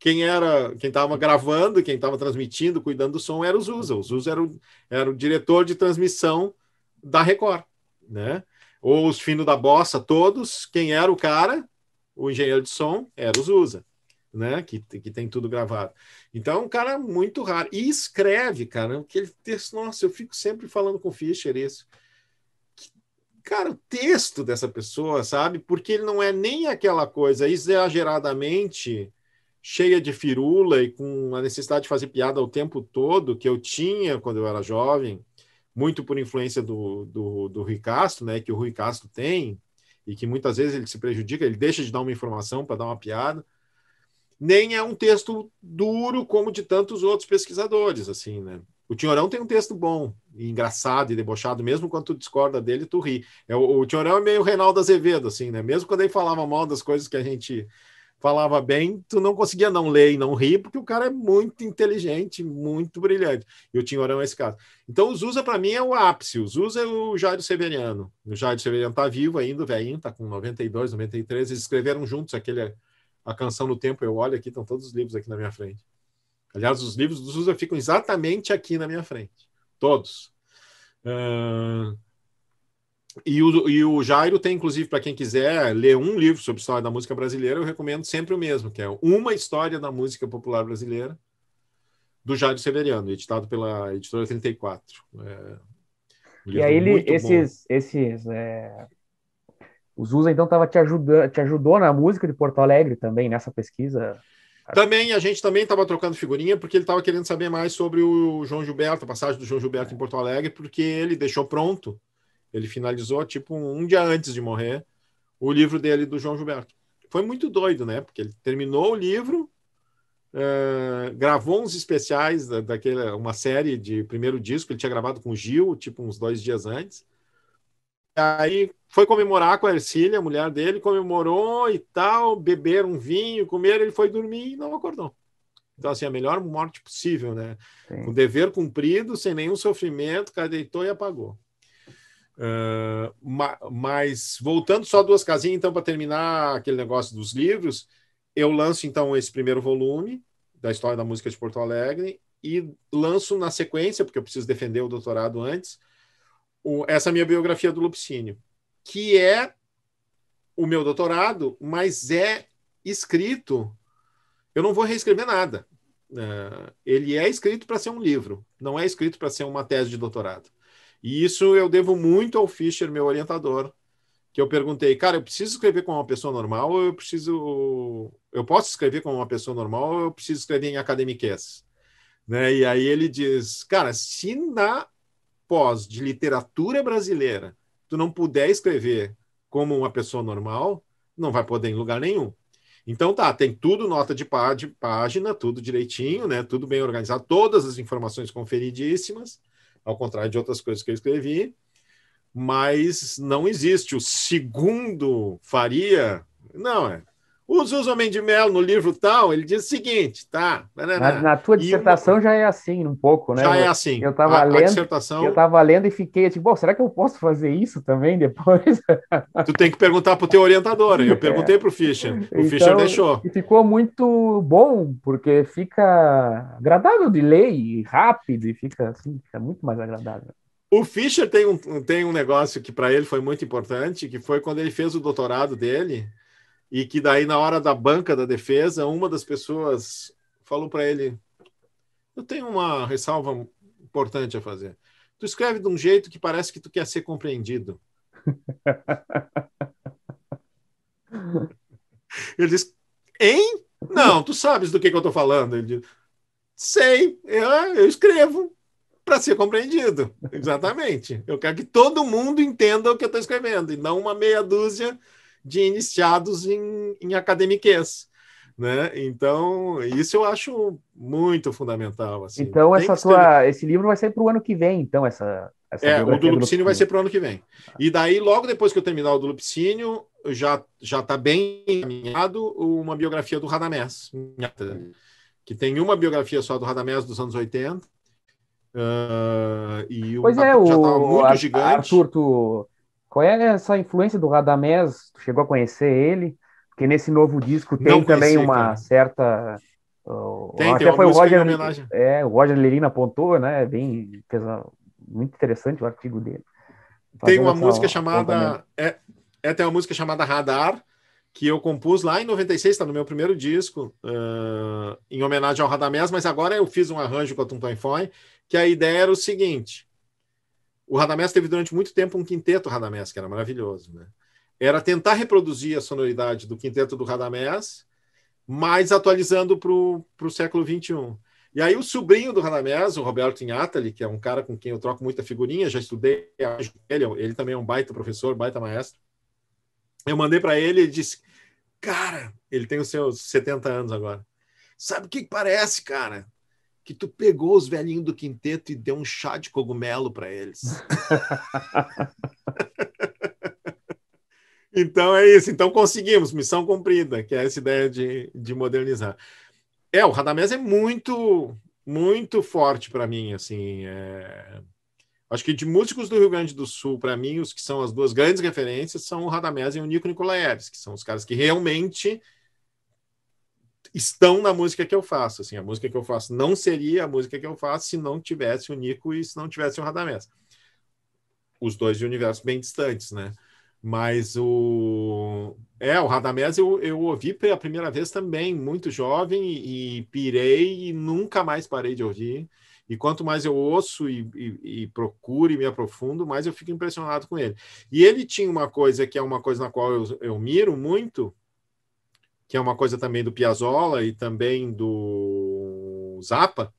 quem era quem estava gravando, quem estava transmitindo, cuidando do som era o Zusa. O Zusa era o, era o diretor de transmissão da Record, né? Ou os finos da bossa todos, quem era o cara, o engenheiro de som, era o Zusa, né? Que, que tem tudo gravado. Então, é um cara muito raro. E escreve, cara, aquele texto, nossa, eu fico sempre falando com o Fischer isso. Cara, o texto dessa pessoa, sabe? Porque ele não é nem aquela coisa exageradamente cheia de firula e com a necessidade de fazer piada o tempo todo que eu tinha quando eu era jovem, muito por influência do, do, do Rui Castro, né, que o Rui Castro tem, e que muitas vezes ele se prejudica, ele deixa de dar uma informação para dar uma piada, nem é um texto duro como de tantos outros pesquisadores, assim, né? O Tinhorão tem um texto bom, engraçado e debochado, mesmo quando tu discorda dele, tu ri. É, o, o Tinhorão é meio Reinaldo Azevedo, assim, né? Mesmo quando ele falava mal das coisas que a gente falava bem, tu não conseguia não ler e não rir, porque o cara é muito inteligente, muito brilhante. E o Tinhorão é esse caso. Então, o Zusa, para mim, é o ápice. O Zusa é o Jairo Severiano. O Jairo Severiano tá vivo ainda, o velhinho, tá com 92, 93. Eles escreveram juntos aquele, a canção no tempo. Eu olho aqui, estão todos os livros aqui na minha frente. Aliás, os livros do Zusa ficam exatamente aqui na minha frente. Todos. Uh... E o, e o Jairo tem, inclusive, para quem quiser ler um livro sobre história da música brasileira, eu recomendo sempre o mesmo, que é Uma História da Música Popular Brasileira, do Jairo Severiano, editado pela editora 34. É, um e aí ele, esses, esses é... o Zusa então tava te ajudando, te ajudou na música de Porto Alegre também nessa pesquisa? Também, a gente também estava trocando figurinha, porque ele estava querendo saber mais sobre o João Gilberto, a passagem do João Gilberto em Porto Alegre, porque ele deixou pronto ele finalizou, tipo, um dia antes de morrer, o livro dele do João Gilberto. Foi muito doido, né? Porque ele terminou o livro, uh, gravou uns especiais da, daquela, uma série de primeiro disco, ele tinha gravado com o Gil, tipo, uns dois dias antes. Aí foi comemorar com a Ercília, a mulher dele, comemorou e tal, beberam um vinho, comeram, ele foi dormir e não acordou. Então, assim, a melhor morte possível, né? Sim. Com dever cumprido, sem nenhum sofrimento, o cara deitou e apagou. Uh, mas voltando só duas casinhas, então, para terminar aquele negócio dos livros, eu lanço então esse primeiro volume da história da música de Porto Alegre e lanço na sequência, porque eu preciso defender o doutorado antes, o, essa minha biografia do Lupicínio, que é o meu doutorado, mas é escrito. Eu não vou reescrever nada. Uh, ele é escrito para ser um livro, não é escrito para ser uma tese de doutorado. E isso eu devo muito ao Fischer, meu orientador, que eu perguntei, cara, eu preciso escrever como uma pessoa normal ou eu preciso. Eu posso escrever como uma pessoa normal ou eu preciso escrever em academiquez? Né? E aí ele diz, cara, se na pós de literatura brasileira tu não puder escrever como uma pessoa normal, não vai poder em lugar nenhum. Então tá, tem tudo nota de, pá, de página, tudo direitinho, né? Tudo bem organizado, todas as informações conferidíssimas, ao contrário de outras coisas que eu escrevi mas não existe. O segundo Faria, não, é. O Zuzo de Mello, no livro tal, ele diz o seguinte, tá? Na, na tua dissertação uma... já é assim, um pouco, né? Já é assim. Eu estava lendo, dissertação... eu tava lendo e fiquei tipo, será que eu posso fazer isso também depois? Tu tem que perguntar para o teu orientador. Eu perguntei para o Fischer, o então, Fischer deixou. E ficou muito bom, porque fica agradável de ler e rápido, e fica assim, fica muito mais agradável. O Fischer tem um, tem um negócio que para ele foi muito importante, que foi quando ele fez o doutorado dele, e que daí, na hora da banca da defesa, uma das pessoas falou para ele: Eu tenho uma ressalva importante a fazer. Tu escreve de um jeito que parece que tu quer ser compreendido. ele diz: Hein? Não, tu sabes do que, que eu estou falando. Ele diz: Sei, eu, eu escrevo para ser compreendido. Exatamente. Eu quero que todo mundo entenda o que eu estou escrevendo, e não uma meia dúzia de iniciados em, em academiquez. Né? Então, isso eu acho muito fundamental. Assim. Então, essa tua, esse livro vai sair para o ano que vem, então, essa. essa é, o do Lupicínio vai ser para o ano que vem. E daí, logo depois que eu terminar o do Lupicínio, já já está bem encaminhado uma biografia do Radamés, que tem uma biografia só do Radamés dos anos 80, Uh, e pois é, o já estava muito Ar gigante. Arthur, tu, qual é essa influência do Radamés? Tu chegou a conhecer ele? Porque nesse novo disco tem Não também conheci, uma cara. certa. Uh, tem, até tem foi o Roger, é, o Roger Lerina apontou, né? Bem, fez muito interessante o artigo dele. Tem uma música chamada. É, é, tem uma música chamada Radar, que eu compus lá em 96, está no meu primeiro disco, uh, em homenagem ao Radamés, mas agora eu fiz um arranjo com a Tum Foi, que a ideia era o seguinte: o Radamés teve durante muito tempo um quinteto Radamés, que era maravilhoso, né? Era tentar reproduzir a sonoridade do quinteto do Radamés, mas atualizando para o século XXI. E aí o sobrinho do Radamés, o Roberto Inhatali, que é um cara com quem eu troco muita figurinha, já estudei ele, ele também é um baita professor, baita maestro. Eu mandei para ele e disse: Cara, ele tem os seus 70 anos agora. Sabe o que parece, cara? Que tu pegou os velhinhos do quinteto e deu um chá de cogumelo para eles. então é isso. Então conseguimos, missão cumprida, que é essa ideia de, de modernizar. É, o Radamés é muito, muito forte para mim, assim. É Acho que de músicos do Rio Grande do Sul, para mim, os que são as duas grandes referências são o Radamés e o Nico Nicolaeves, que são os caras que realmente estão na música que eu faço. Assim, a música que eu faço não seria a música que eu faço se não tivesse o Nico e se não tivesse o Radamés. Os dois de universos bem distantes, né? Mas o. É, o Radamés eu, eu ouvi pela primeira vez também, muito jovem, e, e pirei e nunca mais parei de ouvir. E quanto mais eu ouço e, e, e, procuro e me aprofundo, mais eu fico impressionado com ele. E ele tinha uma coisa que é uma coisa na qual eu, eu miro muito, que é uma coisa também do Piazzolla e também do Zappa,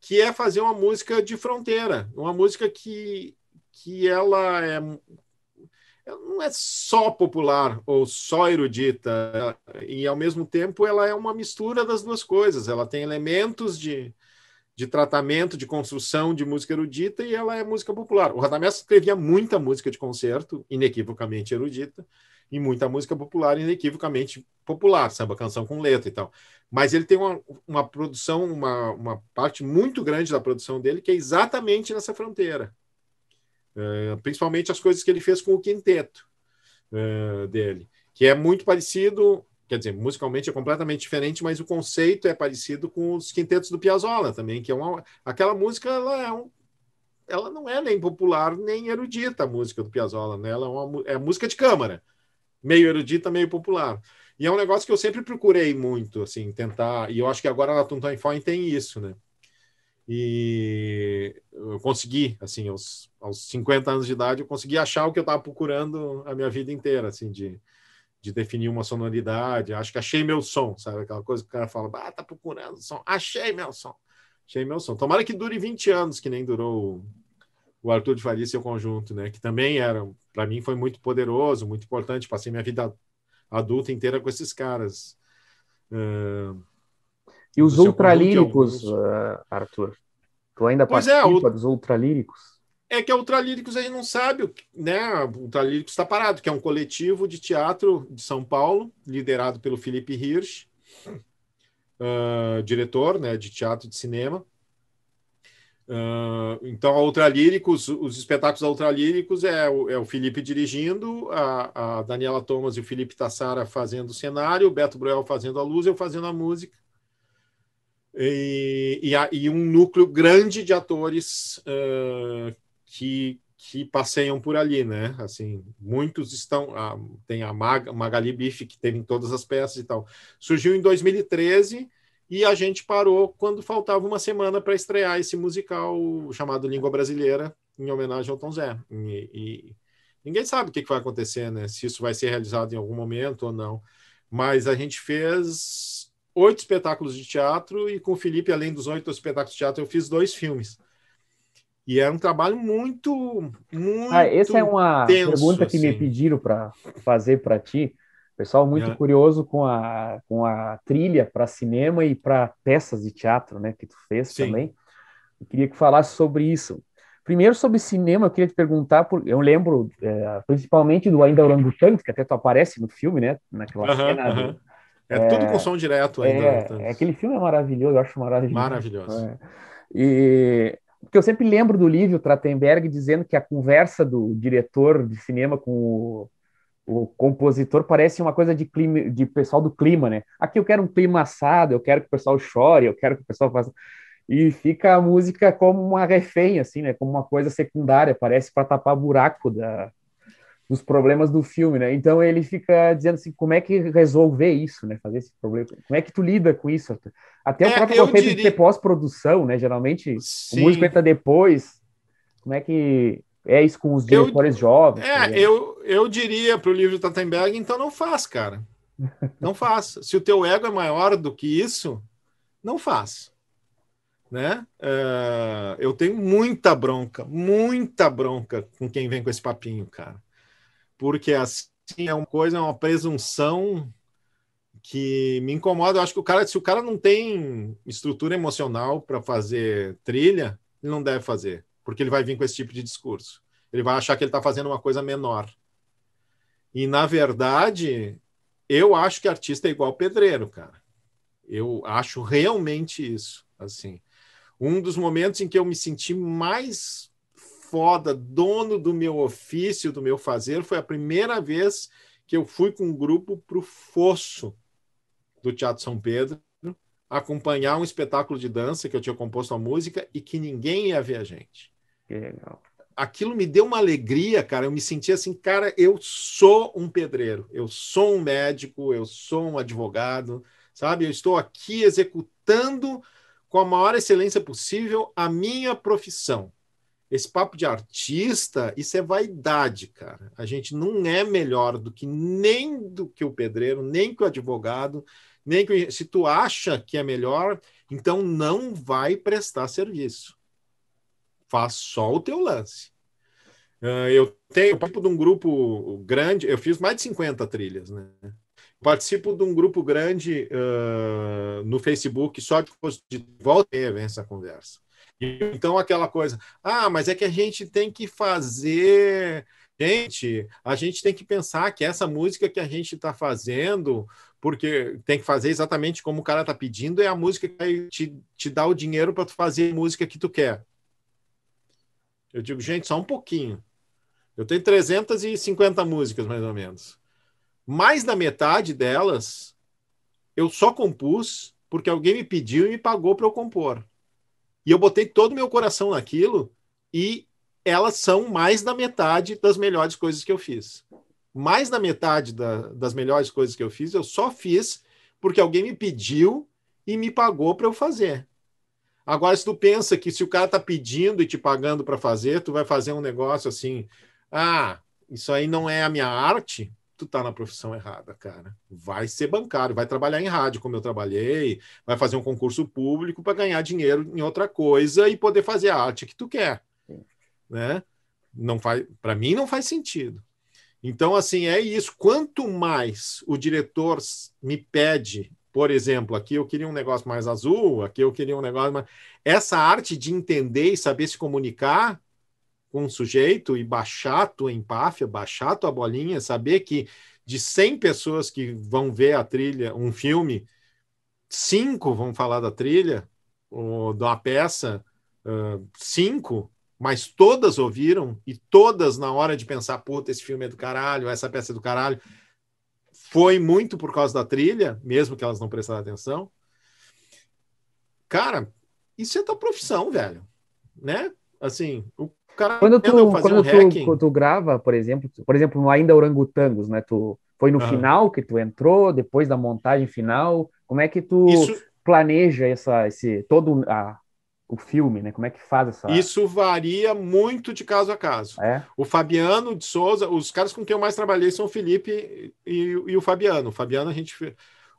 que é fazer uma música de fronteira, uma música que, que ela é ela não é só popular ou só erudita, e ao mesmo tempo ela é uma mistura das duas coisas. Ela tem elementos de, de tratamento, de construção de música erudita e ela é música popular. O Radamés escrevia muita música de concerto, inequivocamente erudita, e muita música popular, inequivocamente popular, samba, canção com letra e tal. Mas ele tem uma, uma produção, uma, uma parte muito grande da produção dele que é exatamente nessa fronteira. É, principalmente as coisas que ele fez com o quinteto é, dele, que é muito parecido quer dizer, musicalmente é completamente diferente, mas o conceito é parecido com os quintetos do Piazzolla também, que é uma aquela música ela é um, ela não é nem popular nem erudita a música do Piazzolla, né? Ela é, uma, é música de câmara, meio erudita, meio popular. E é um negócio que eu sempre procurei muito, assim, tentar, e eu acho que agora na Tuntan Fine tem isso, né? E eu consegui, assim, aos, aos 50 anos de idade, eu consegui achar o que eu estava procurando a minha vida inteira, assim, de, de definir uma sonoridade. Acho que achei meu som, sabe? Aquela coisa que o cara fala, ah, tá procurando som. Achei meu som. Achei meu som. Tomara que dure 20 anos, que nem durou o Arthur de Faria e seu conjunto, né? Que também era, para mim, foi muito poderoso, muito importante. Passei minha vida adulta inteira com esses caras. Uh, e os ultralíricos, uh, Arthur? Tu ainda pois é, participa é, o... dos ultralíricos? É que a Ultralíricos a gente não sabe, né? O Ultralíricos está parado, que é um coletivo de teatro de São Paulo, liderado pelo Felipe Hirsch, uh, diretor né, de teatro e de cinema. Uh, então, a Ultralíricos, os espetáculos da Ultralíricos é o, é o Felipe dirigindo, a, a Daniela Thomas e o Felipe Tassara fazendo o cenário, o Beto Bruel fazendo a luz, eu fazendo a música e, e, e um núcleo grande de atores uh, que, que passeiam por ali, né? Assim, muitos estão. Ah, tem a Mag, Magali Bife, que teve em todas as peças e tal. Surgiu em 2013 e a gente parou quando faltava uma semana para estrear esse musical chamado Língua Brasileira, em homenagem ao Tom Zé. E, e ninguém sabe o que, que vai acontecer, né? Se isso vai ser realizado em algum momento ou não. Mas a gente fez oito espetáculos de teatro e com o Felipe, além dos oito espetáculos de teatro, eu fiz dois filmes. E era um trabalho muito, muito. Ah, essa é uma tenso, pergunta que assim. me pediram para fazer para ti. Pessoal muito é. curioso com a, com a trilha para cinema e para peças de teatro, né, que tu fez Sim. também. Eu queria que falasse sobre isso. Primeiro, sobre cinema, eu queria te perguntar, por, eu lembro é, principalmente do Ainda Orangutango, que até tu aparece no filme, né, naquela uh -huh, cena uh -huh. do, é, é, tudo com som direto ainda. É, né? aquele filme é maravilhoso, eu acho maravilhoso. Maravilhoso. É. E porque eu sempre lembro do Lívio Trachtenberg dizendo que a conversa do diretor de cinema com o, o compositor parece uma coisa de clima, de pessoal do clima, né? Aqui eu quero um clima assado, eu quero que o pessoal chore, eu quero que o pessoal faça e fica a música como uma refém, assim, né? Como uma coisa secundária, parece para tapar buraco da, dos problemas do filme, né? Então ele fica dizendo assim, como é que resolver isso, né? Fazer esse problema, como é que tu lida com isso? Até é, o próprio conceito diria... de pós-produção, né? Geralmente Sim. o músico entra depois. Como é que é isso com os diretores eu, jovens? É, tá eu, eu diria para o livro de Tatenberg, então não faz, cara. Não faz. Se o teu ego é maior do que isso, não faz. Né? Uh, eu tenho muita bronca, muita bronca com quem vem com esse papinho, cara porque assim é uma coisa, é uma presunção que me incomoda. Eu acho que o cara, se o cara não tem estrutura emocional para fazer trilha, ele não deve fazer, porque ele vai vir com esse tipo de discurso. Ele vai achar que ele está fazendo uma coisa menor. E na verdade, eu acho que artista é igual pedreiro, cara. Eu acho realmente isso. Assim, um dos momentos em que eu me senti mais foda, dono do meu ofício, do meu fazer. Foi a primeira vez que eu fui com um grupo para o fosso do Teatro São Pedro acompanhar um espetáculo de dança que eu tinha composto a música e que ninguém ia ver a gente. Que legal. Aquilo me deu uma alegria, cara. Eu me senti assim, cara, eu sou um pedreiro, eu sou um médico, eu sou um advogado, sabe? Eu estou aqui executando com a maior excelência possível a minha profissão. Esse papo de artista, isso é vaidade, cara. A gente não é melhor do que nem do que o pedreiro, nem que o advogado, nem que se tu acha que é melhor, então não vai prestar serviço. Faz só o teu lance. Uh, eu tenho participo de um grupo grande, eu fiz mais de 50 trilhas, né? Participo de um grupo grande uh, no Facebook só de, de volta e vem essa conversa. Então, aquela coisa, ah, mas é que a gente tem que fazer. Gente, a gente tem que pensar que essa música que a gente está fazendo, porque tem que fazer exatamente como o cara está pedindo, é a música que te, te dar o dinheiro para tu fazer a música que tu quer. Eu digo, gente, só um pouquinho. Eu tenho 350 músicas, mais ou menos. Mais da metade delas eu só compus porque alguém me pediu e me pagou para eu compor. E eu botei todo o meu coração naquilo e elas são mais da metade das melhores coisas que eu fiz. Mais da metade da, das melhores coisas que eu fiz, eu só fiz porque alguém me pediu e me pagou para eu fazer. Agora, se tu pensa que se o cara tá pedindo e te pagando para fazer, tu vai fazer um negócio assim, ah, isso aí não é a minha arte, tu tá na profissão errada, cara. Vai ser bancário, vai trabalhar em rádio, como eu trabalhei, vai fazer um concurso público para ganhar dinheiro em outra coisa e poder fazer a arte que tu quer, né? Não faz, para mim não faz sentido. Então, assim, é isso. Quanto mais o diretor me pede por exemplo, aqui eu queria um negócio mais azul, aqui eu queria um negócio mais. Essa arte de entender e saber se comunicar com o sujeito e baixar a tua empáfia, baixar a tua bolinha, saber que de 100 pessoas que vão ver a trilha, um filme, cinco vão falar da trilha, ou uma peça, uh, cinco, mas todas ouviram e todas, na hora de pensar, puta, esse filme é do caralho, essa peça é do caralho, foi muito por causa da trilha, mesmo que elas não prestaram atenção. Cara, isso é tua profissão, velho. Né? Assim, o cara quando tu, quando um tu, hacking... tu grava, por exemplo, por exemplo, no Ainda Orangotangos, né? Tu foi no uhum. final que tu entrou, depois da montagem final. Como é que tu isso... planeja essa, esse todo a, o filme, né? Como é que faz essa. Isso varia muito de caso a caso. É? O Fabiano de Souza, os caras com quem eu mais trabalhei são o Felipe e, e o Fabiano. O Fabiano, a gente.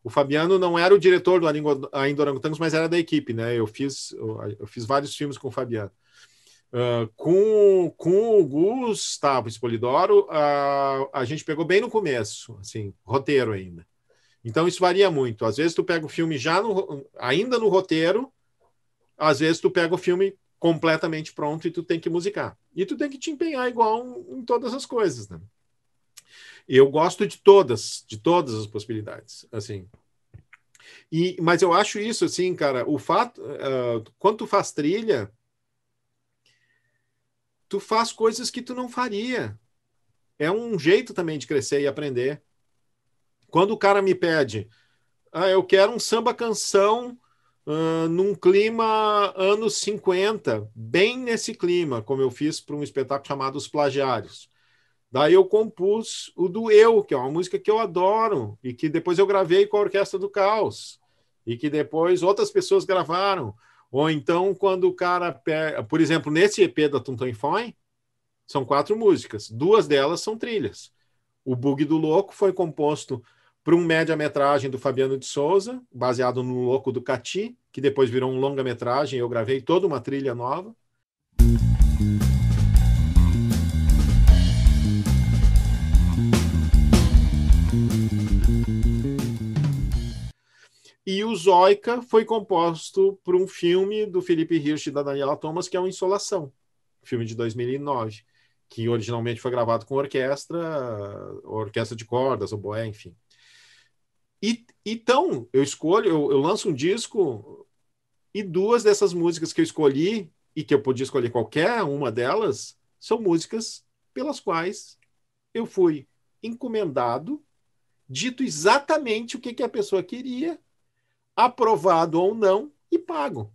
O Fabiano não era o diretor do Ainda Orangotangos, mas era da equipe, né? Eu fiz, eu fiz vários filmes com o Fabiano. Uh, com, com o Gustavo Espolidoro, uh, a gente pegou bem no começo, assim, roteiro ainda. Então isso varia muito. Às vezes tu pega o filme já no, ainda no roteiro, às vezes tu pega o filme completamente pronto e tu tem que musicar. E tu tem que te empenhar igual em todas as coisas, né? Eu gosto de todas, de todas as possibilidades, assim. E, mas eu acho isso, assim, cara, o fato, uh, quando tu faz trilha, tu faz coisas que tu não faria. É um jeito também de crescer e aprender. Quando o cara me pede, ah, eu quero um samba canção uh, num clima anos 50, bem nesse clima, como eu fiz para um espetáculo chamado Os Plagiários. Daí eu compus o do Eu, que é uma música que eu adoro e que depois eu gravei com a Orquestra do Caos e que depois outras pessoas gravaram. Ou então, quando o cara pega, por exemplo, nesse EP da Tuntum Foi, são quatro músicas, duas delas são trilhas. O Bug do Louco foi composto para um média-metragem do Fabiano de Souza, baseado no Louco do Cati, que depois virou um longa-metragem. Eu gravei toda uma trilha nova. E o Zoica foi composto por um filme do Felipe Hirsch e da Daniela Thomas, que é o Insolação, filme de 2009, que originalmente foi gravado com orquestra, orquestra de cordas, oboé, enfim. E, então, eu escolho, eu, eu lanço um disco e duas dessas músicas que eu escolhi, e que eu podia escolher qualquer uma delas, são músicas pelas quais eu fui encomendado, dito exatamente o que, que a pessoa queria, aprovado ou não, e pago.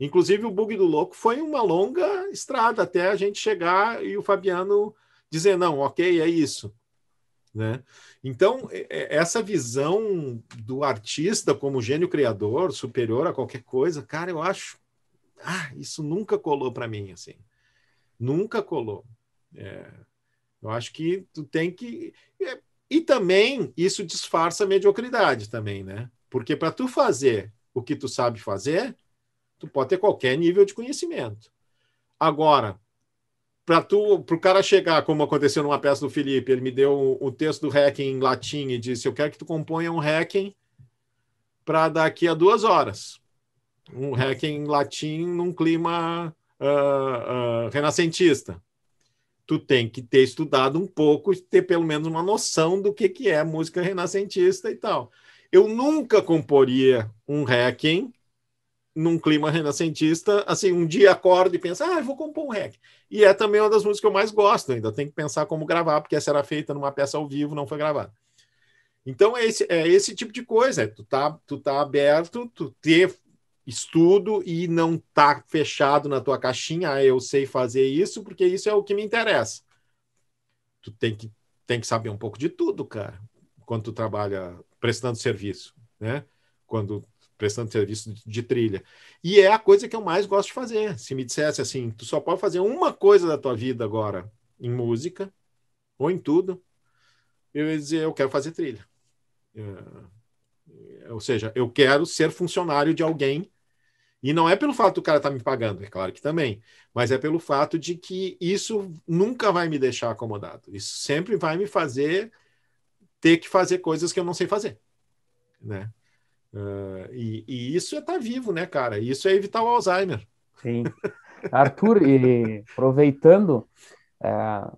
Inclusive, o Bug do Louco foi uma longa estrada até a gente chegar e o Fabiano dizer: não, ok, é isso. Né? Então, essa visão do artista como gênio criador, superior a qualquer coisa, cara, eu acho. Ah, isso nunca colou para mim, assim. Nunca colou. É, eu acho que tu tem que. É, e também isso disfarça a mediocridade também, né? Porque para tu fazer o que tu sabe fazer, tu pode ter qualquer nível de conhecimento. Agora, para o cara chegar, como aconteceu numa peça do Felipe, ele me deu o, texto do hacking em latim e disse: Eu quero que tu componha um hacking para daqui a duas horas. Um hacking em latim num clima uh, uh, renascentista. Tu tem que ter estudado um pouco ter pelo menos uma noção do que, que é música renascentista e tal. Eu nunca comporia um hacking num clima renascentista, assim, um dia acordo e pensa, ah, vou compor um rec. E é também uma das músicas que eu mais gosto, ainda tem que pensar como gravar, porque essa era feita numa peça ao vivo, não foi gravada. Então é esse, é esse tipo de coisa, é, tu tá, tu tá aberto, tu ter estudo e não tá fechado na tua caixinha, ah, eu sei fazer isso, porque isso é o que me interessa. Tu tem que, tem que saber um pouco de tudo, cara, quando tu trabalha prestando serviço, né? Quando prestando serviço de, trilha. E é a coisa que eu mais gosto de fazer. Se me dissesse assim, tu só pode fazer uma coisa da tua vida agora em música ou em tudo, eu ia dizer, eu quero fazer trilha. É, ou seja, eu quero ser funcionário de alguém e não é pelo fato do cara estar tá me pagando, é claro que também, mas é pelo fato de que isso nunca vai me deixar acomodado. Isso sempre vai me fazer ter que fazer coisas que eu não sei fazer, né? Uh, e, e, isso é estar tá vivo, né, cara? Isso é evitar o Alzheimer. Sim. Arthur, e aproveitando, é,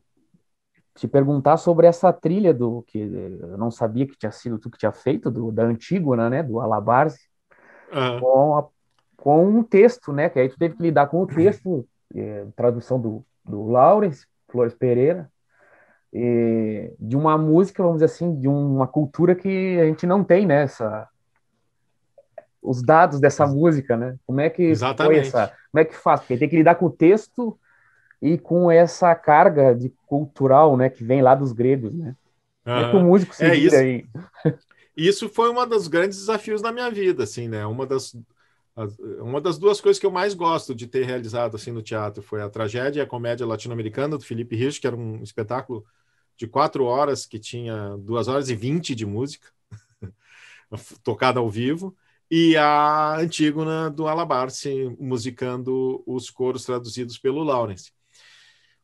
te perguntar sobre essa trilha do que eu não sabia que tinha sido tu que tinha feito, do, da Antígona, né, do Alabarze, uhum. com a com um texto, né? Que aí tu teve que lidar com o texto, é, tradução do, do Lawrence Flores Pereira, e, de uma música, vamos dizer assim, de uma cultura que a gente não tem, né? Essa, os dados dessa música, né? Como é que Exatamente. foi essa? Como é que faz? Porque tem que lidar com o texto e com essa carga de cultural, né? Que vem lá dos gregos, né? Como é que o músico se é isso. aí? Isso foi um dos grandes desafios da minha vida, assim, né? Uma das uma das duas coisas que eu mais gosto de ter realizado assim no teatro foi a tragédia e a comédia latino-americana do Felipe Rich, que era um espetáculo de quatro horas que tinha duas horas e vinte de música tocada ao vivo e a Antígona do Alabarce musicando os coros traduzidos pelo Lawrence.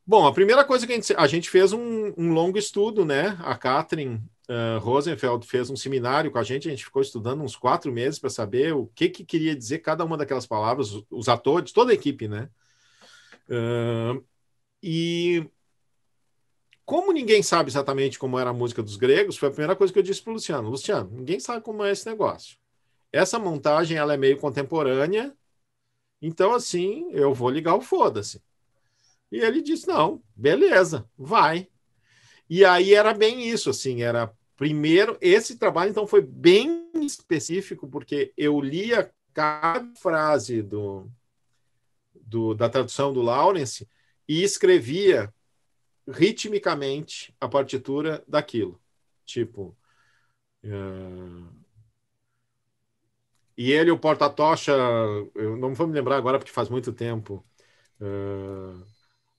Bom, a primeira coisa que a gente, a gente fez um, um longo estudo, né? A Catherine uh, Rosenfeld fez um seminário com a gente, a gente ficou estudando uns quatro meses para saber o que, que queria dizer cada uma daquelas palavras, os atores, toda a equipe, né? Uh, e como ninguém sabe exatamente como era a música dos gregos, foi a primeira coisa que eu disse para o Luciano. Luciano, ninguém sabe como é esse negócio. Essa montagem ela é meio contemporânea, então assim, eu vou ligar o foda-se. E ele disse: não, beleza, vai. E aí era bem isso, assim, era Primeiro, esse trabalho, então, foi bem específico, porque eu lia cada frase do, do, da tradução do Lawrence e escrevia ritmicamente a partitura daquilo. Tipo. Uh... E ele, o porta-tocha, eu não vou me lembrar agora porque faz muito tempo. Uh...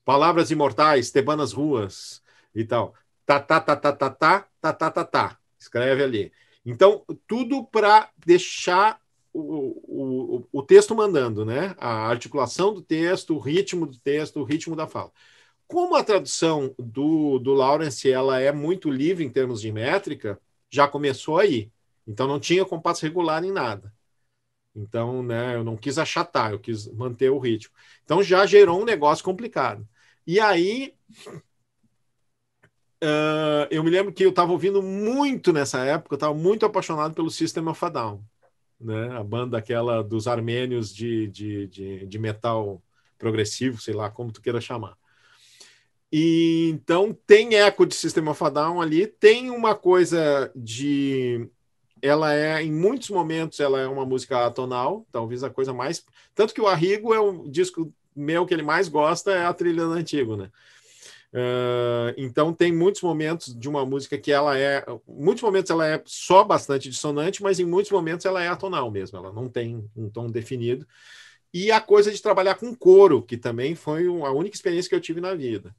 Palavras imortais, Tebanas Ruas e tal tá, tá, tá, tá, tá, tá, tá, tá, tá, tá. Escreve ali. Então, tudo para deixar o, o, o texto mandando, né? A articulação do texto, o ritmo do texto, o ritmo da fala. Como a tradução do, do Lawrence ela é muito livre em termos de métrica, já começou aí. Então não tinha compasso regular em nada. Então, né, eu não quis achatar, eu quis manter o ritmo. Então já gerou um negócio complicado. E aí Uh, eu me lembro que eu estava ouvindo muito nessa época, eu estava muito apaixonado pelo System of a Down, né? a banda aquela dos armênios de, de, de, de metal progressivo, sei lá como tu queira chamar. E então tem eco de System of a Down ali, tem uma coisa de ela é em muitos momentos ela é uma música atonal, talvez a coisa mais tanto que o Arrigo é o disco meu que ele mais gosta é a trilha do antigo, né? Uh, então tem muitos momentos de uma música que ela é, muitos momentos ela é só bastante dissonante, mas em muitos momentos ela é atonal mesmo, ela não tem um tom definido. E a coisa de trabalhar com coro, que também foi a única experiência que eu tive na vida.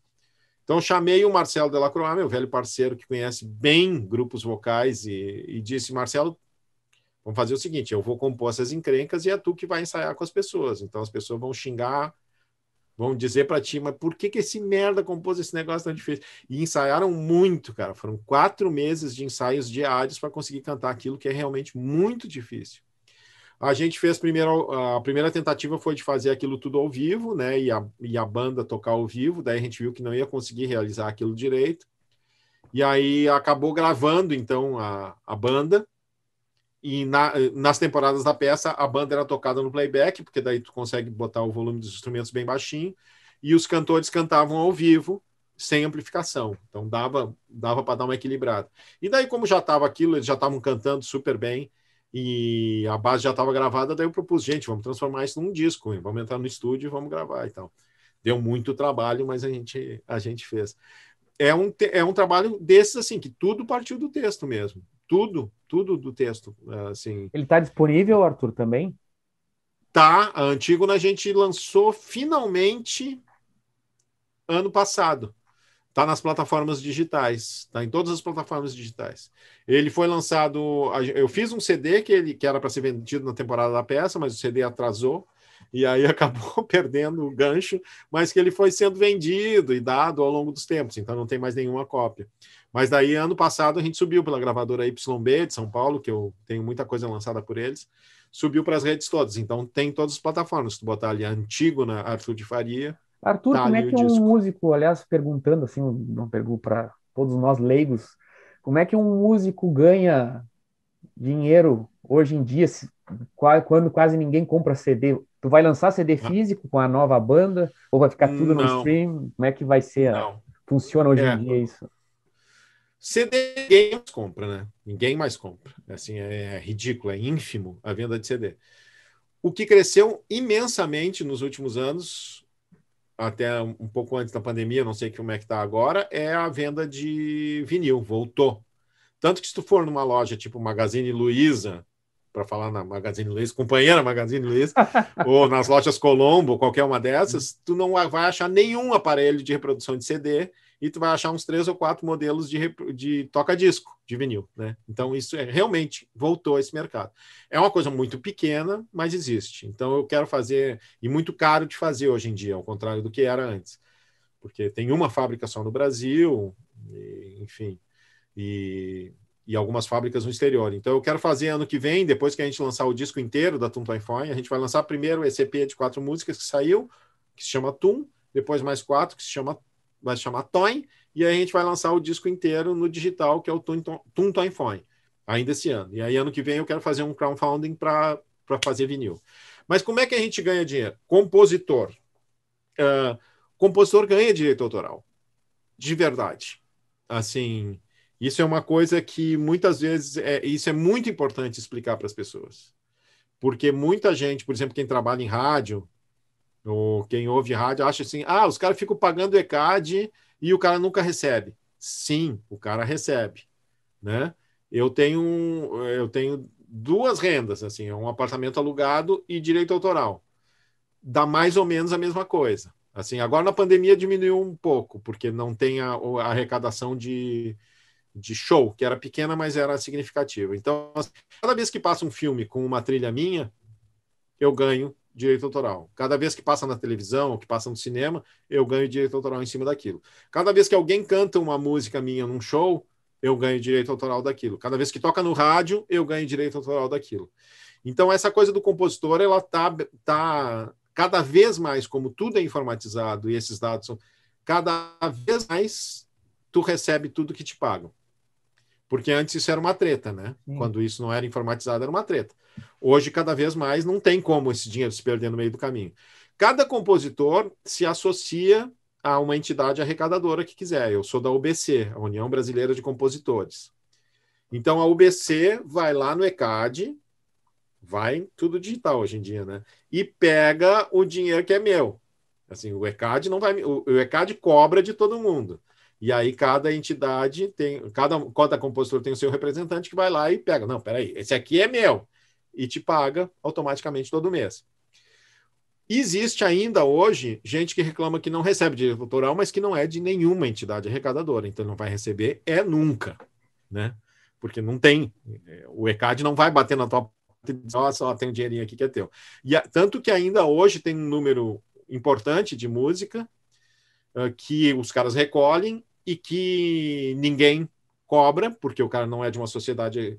Então chamei o Marcelo Delacroix, meu velho parceiro que conhece bem grupos vocais e, e disse, Marcelo, vamos fazer o seguinte, eu vou compor essas encrencas e é tu que vai ensaiar com as pessoas. Então as pessoas vão xingar Vão dizer para ti, mas por que, que esse merda compôs esse negócio tão difícil? E ensaiaram muito, cara. Foram quatro meses de ensaios diários para conseguir cantar aquilo que é realmente muito difícil. A gente fez primeiro, a primeira tentativa foi de fazer aquilo tudo ao vivo, né? E a, e a banda tocar ao vivo. Daí a gente viu que não ia conseguir realizar aquilo direito. E aí acabou gravando, então, a, a banda e na, nas temporadas da peça a banda era tocada no playback, porque daí tu consegue botar o volume dos instrumentos bem baixinho, e os cantores cantavam ao vivo, sem amplificação. Então dava dava para dar uma equilibrada. E daí, como já estava aquilo, eles já estavam cantando super bem e a base já estava gravada, daí eu propus, gente, vamos transformar isso num disco, hein? vamos entrar no estúdio e vamos gravar e tal. Deu muito trabalho, mas a gente, a gente fez. É um, é um trabalho desses, assim, que tudo partiu do texto mesmo tudo, tudo do texto. Assim. Ele está disponível, Arthur, também? Tá, a Antígona a gente lançou finalmente ano passado. Está nas plataformas digitais, está em todas as plataformas digitais. Ele foi lançado. Eu fiz um CD que, ele, que era para ser vendido na temporada da peça, mas o CD atrasou e aí acabou perdendo o gancho, mas que ele foi sendo vendido e dado ao longo dos tempos, então não tem mais nenhuma cópia. Mas daí, ano passado, a gente subiu pela gravadora YB de São Paulo, que eu tenho muita coisa lançada por eles, subiu para as redes todas. Então tem todas as plataformas. Se tu botar ali Antígona, Arthur de Faria, Arthur, tá como é que um disco. músico, aliás, perguntando assim, não pergunto para todos nós leigos, como é que um músico ganha dinheiro hoje em dia, quando quase ninguém compra CD? Tu vai lançar CD ah. físico com a nova banda ou vai ficar tudo não. no stream? Como é que vai ser? A... Funciona hoje é. em dia isso? CD ninguém mais compra, né? Ninguém mais compra. Assim, é ridículo, é ínfimo a venda de CD. O que cresceu imensamente nos últimos anos até um pouco antes da pandemia, não sei como é que está agora, é a venda de vinil, voltou. Tanto que se tu for numa loja tipo Magazine Luiza, para falar na Magazine Luiza, companheira Magazine Luiza, ou nas lojas Colombo, qualquer uma dessas, tu não vai achar nenhum aparelho de reprodução de CD e tu vai achar uns três ou quatro modelos de, de toca-disco de vinil, né? Então isso é realmente voltou a esse mercado. É uma coisa muito pequena, mas existe. Então eu quero fazer e muito caro de fazer hoje em dia, ao contrário do que era antes, porque tem uma fábrica só no Brasil, e, enfim, e, e algumas fábricas no exterior. Então eu quero fazer ano que vem, depois que a gente lançar o disco inteiro da Tum Fone, a gente vai lançar primeiro o ECP de quatro músicas que saiu, que se chama Tum, depois mais quatro que se chama vai chamar Toin, e aí a gente vai lançar o disco inteiro no digital, que é o Tum Toin Fone, ainda esse ano. E aí, ano que vem, eu quero fazer um crowdfunding para fazer vinil. Mas como é que a gente ganha dinheiro? Compositor. Uh, compositor ganha direito autoral. De verdade. Assim, isso é uma coisa que muitas vezes é, isso é muito importante explicar para as pessoas. Porque muita gente, por exemplo, quem trabalha em rádio, ou quem ouve rádio acha assim: ah, os caras ficam pagando ECAD e o cara nunca recebe. Sim, o cara recebe, né? Eu tenho eu tenho duas rendas, assim, um apartamento alugado e direito autoral. Dá mais ou menos a mesma coisa. Assim, agora na pandemia diminuiu um pouco, porque não tem a, a arrecadação de, de show, que era pequena, mas era significativa. Então, cada vez que passa um filme com uma trilha minha, eu ganho direito autoral. Cada vez que passa na televisão, que passa no cinema, eu ganho direito autoral em cima daquilo. Cada vez que alguém canta uma música minha num show, eu ganho direito autoral daquilo. Cada vez que toca no rádio, eu ganho direito autoral daquilo. Então essa coisa do compositor, ela tá tá cada vez mais como tudo é informatizado e esses dados são cada vez mais tu recebe tudo que te pagam. Porque antes isso era uma treta, né? Quando isso não era informatizado, era uma treta. Hoje, cada vez mais, não tem como esse dinheiro se perder no meio do caminho. Cada compositor se associa a uma entidade arrecadadora que quiser. Eu sou da UBC, a União Brasileira de Compositores. Então, a UBC vai lá no ECAD, vai tudo digital hoje em dia, né? E pega o dinheiro que é meu. Assim, o ECAD não vai, o ECAD cobra de todo mundo. E aí cada entidade tem, cada, cada compositor tem o seu representante que vai lá e pega. Não, peraí, esse aqui é meu. E te paga automaticamente todo mês. Existe ainda hoje gente que reclama que não recebe direito autoral, mas que não é de nenhuma entidade arrecadadora, então não vai receber é nunca, né? Porque não tem. O ECAD não vai bater na tua e dizer, só tem um dinheirinho aqui que é teu. E tanto que ainda hoje tem um número importante de música uh, que os caras recolhem e que ninguém cobra, porque o cara não é de uma sociedade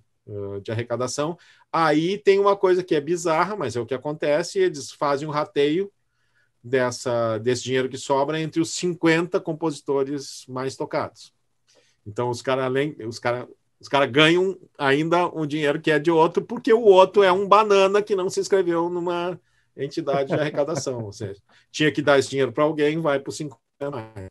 de arrecadação. Aí tem uma coisa que é bizarra, mas é o que acontece: eles fazem um rateio dessa, desse dinheiro que sobra entre os 50 compositores mais tocados. Então, os caras os cara, os ganham ainda um dinheiro que é de outro, porque o outro é um banana que não se inscreveu numa entidade de arrecadação. Ou seja, tinha que dar esse dinheiro para alguém, vai para os 50 mais.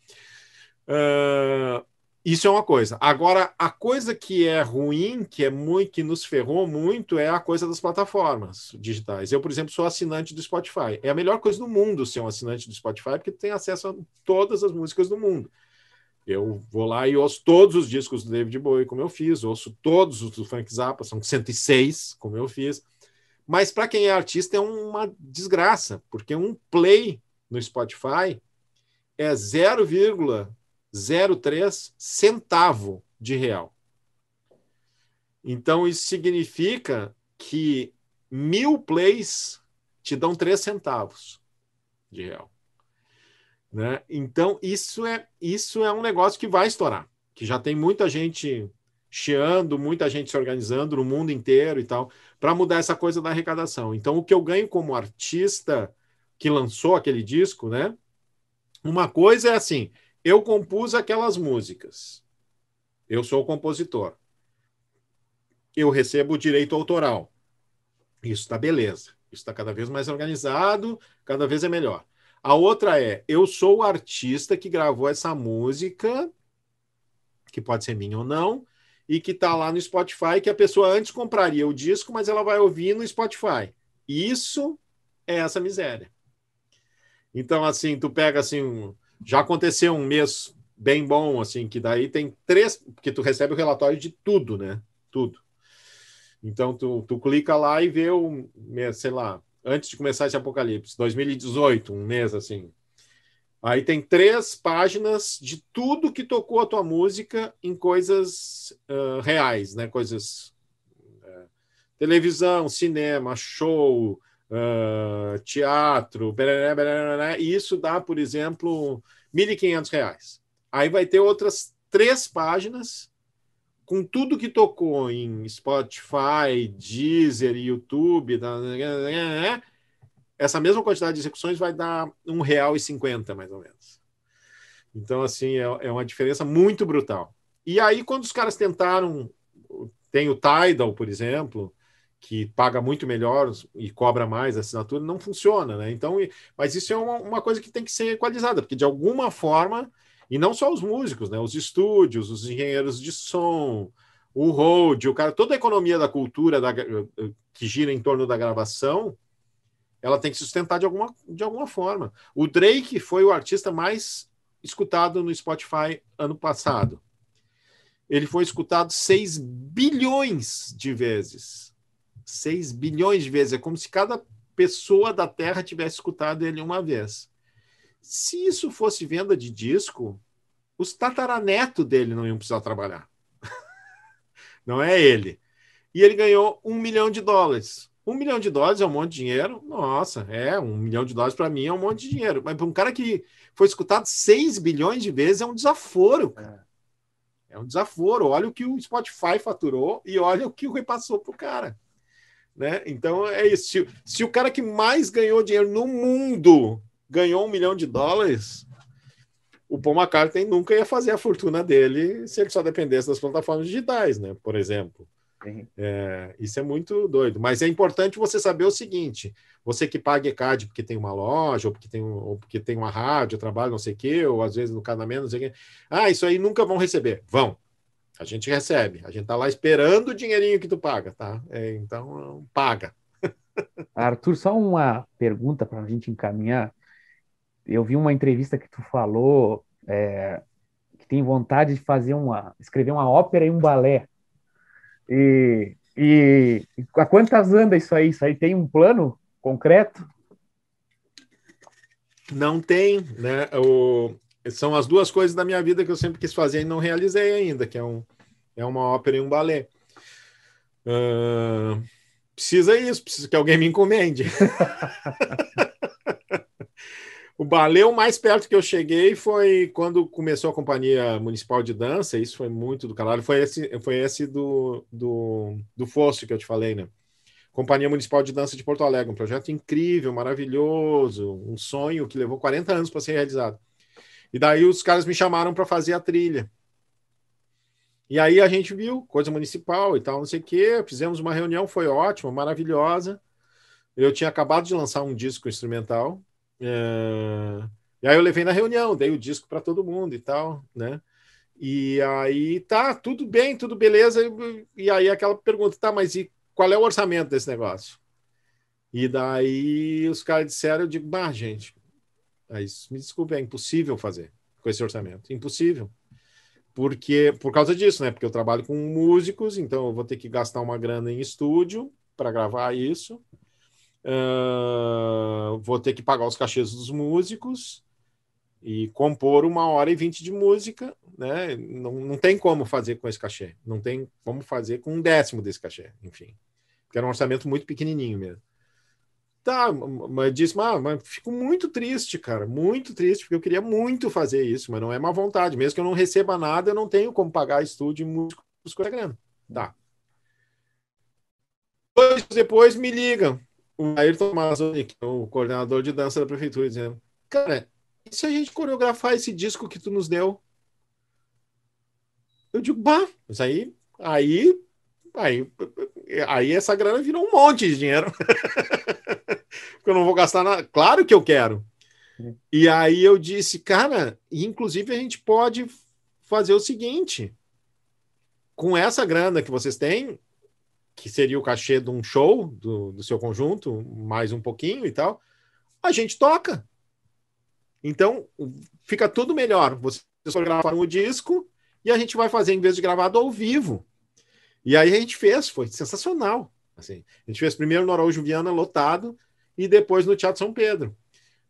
Uh, isso é uma coisa. Agora, a coisa que é ruim, que é muito, que nos ferrou muito, é a coisa das plataformas digitais. Eu, por exemplo, sou assinante do Spotify. É a melhor coisa do mundo ser um assinante do Spotify, porque tem acesso a todas as músicas do mundo. Eu vou lá e ouço todos os discos do David Bowie, como eu fiz, ouço todos os do Frank Zappa, são 106, como eu fiz. Mas para quem é artista é uma desgraça, porque um play no Spotify é 0,03 centavo de real. Então, isso significa que mil plays te dão três centavos de real. Né? Então, isso é, isso é um negócio que vai estourar, que já tem muita gente chiando, muita gente se organizando no mundo inteiro e tal, para mudar essa coisa da arrecadação. Então, o que eu ganho como artista que lançou aquele disco, né? Uma coisa é assim, eu compus aquelas músicas. Eu sou o compositor. Eu recebo o direito autoral. Isso está beleza. Isso está cada vez mais organizado, cada vez é melhor. A outra é: eu sou o artista que gravou essa música, que pode ser minha ou não, e que está lá no Spotify, que a pessoa antes compraria o disco, mas ela vai ouvir no Spotify. Isso é essa miséria. Então, assim, tu pega assim, já aconteceu um mês bem bom, assim, que daí tem três, porque tu recebe o relatório de tudo, né? Tudo. Então, tu, tu clica lá e vê o, sei lá, antes de começar esse apocalipse, 2018, um mês assim. Aí tem três páginas de tudo que tocou a tua música em coisas uh, reais, né? Coisas uh, televisão, cinema, show, uh, teatro, e isso dá, por exemplo, R$ 1.500. Aí vai ter outras três páginas com tudo que tocou em Spotify, Deezer, YouTube, essa mesma quantidade de execuções vai dar e cinquenta mais ou menos. Então assim é, é uma diferença muito brutal. E aí quando os caras tentaram, tem o Tidal, por exemplo, que paga muito melhor e cobra mais a assinatura, não funciona, né? Então, mas isso é uma, uma coisa que tem que ser equalizada, porque de alguma forma e não só os músicos, né? Os estúdios, os engenheiros de som, o road, o cara, toda a economia da cultura da, que gira em torno da gravação, ela tem que sustentar de alguma, de alguma forma. O Drake foi o artista mais escutado no Spotify ano passado. Ele foi escutado 6 bilhões de vezes. 6 bilhões de vezes. É como se cada pessoa da Terra tivesse escutado ele uma vez. Se isso fosse venda de disco, os tataranetos dele não iam precisar trabalhar. não é ele. E ele ganhou um milhão de dólares. Um milhão de dólares é um monte de dinheiro? Nossa, é, um milhão de dólares para mim é um monte de dinheiro. Mas para um cara que foi escutado 6 bilhões de vezes é um desaforo. É. é um desaforo. Olha o que o Spotify faturou e olha o que repassou para o cara. Né? Então é isso. Se, se o cara que mais ganhou dinheiro no mundo ganhou um milhão de dólares, o Paul McCartney nunca ia fazer a fortuna dele se ele só dependesse das plataformas digitais, né? Por exemplo. É, isso é muito doido. Mas é importante você saber o seguinte: você que paga ECAD porque tem uma loja, ou porque tem, um, ou porque tem uma rádio, trabalho, não sei o quê, ou às vezes no casamento, não sei o quê. Ah, isso aí nunca vão receber. Vão. A gente recebe. A gente tá lá esperando o dinheirinho que tu paga, tá? É, então, paga. Arthur, só uma pergunta para a gente encaminhar eu vi uma entrevista que tu falou é, que tem vontade de fazer uma, escrever uma ópera e um balé. E, e, e a quantas anda isso aí? Isso aí tem um plano concreto? Não tem, né? O, são as duas coisas da minha vida que eu sempre quis fazer e não realizei ainda, que é, um, é uma ópera e um balé. Uh, precisa isso, precisa que alguém me encomende. O balé, o mais perto que eu cheguei foi quando começou a Companhia Municipal de Dança, isso foi muito do caralho, foi esse, foi esse do, do, do Fosso que eu te falei, né? Companhia Municipal de Dança de Porto Alegre, um projeto incrível, maravilhoso, um sonho que levou 40 anos para ser realizado. E daí os caras me chamaram para fazer a trilha. E aí a gente viu, coisa municipal e tal, não sei o quê, fizemos uma reunião, foi ótima, maravilhosa. Eu tinha acabado de lançar um disco instrumental, é... E aí eu levei na reunião, dei o disco para todo mundo e tal, né? E aí tá, tudo bem, tudo beleza. E aí aquela pergunta, tá, mas e qual é o orçamento desse negócio? E daí os caras disseram, eu digo, bah, gente, aí, me desculpe, é impossível fazer com esse orçamento, impossível. porque por causa disso, né? Porque eu trabalho com músicos, então eu vou ter que gastar uma grana em estúdio para gravar isso. Uh, vou ter que pagar os cachês dos músicos e compor uma hora e vinte de música, né? Não, não tem como fazer com esse cachê, não tem como fazer com um décimo desse cachê, enfim. Porque era um orçamento muito pequenininho mesmo. Tá, mas disse, mas, mas fico muito triste, cara, muito triste, porque eu queria muito fazer isso, mas não é má vontade. Mesmo que eu não receba nada, eu não tenho como pagar estúdio e músicos com a grana. Tá. Dois depois me ligam, o Ayrton Mazzoni, que é o coordenador de dança da prefeitura, dizendo: Cara, e se a gente coreografar esse disco que tu nos deu? Eu digo, bah, mas aí, aí, aí, aí essa grana virou um monte de dinheiro. Porque eu não vou gastar nada. Claro que eu quero. E aí eu disse, cara, inclusive a gente pode fazer o seguinte: com essa grana que vocês têm, que seria o cachê de um show do, do seu conjunto, mais um pouquinho e tal, a gente toca. Então, fica tudo melhor. Vocês gravaram o disco e a gente vai fazer, em vez de gravado, ao vivo. E aí a gente fez, foi sensacional. Assim, a gente fez primeiro no Araújo Viana lotado e depois no Teatro São Pedro.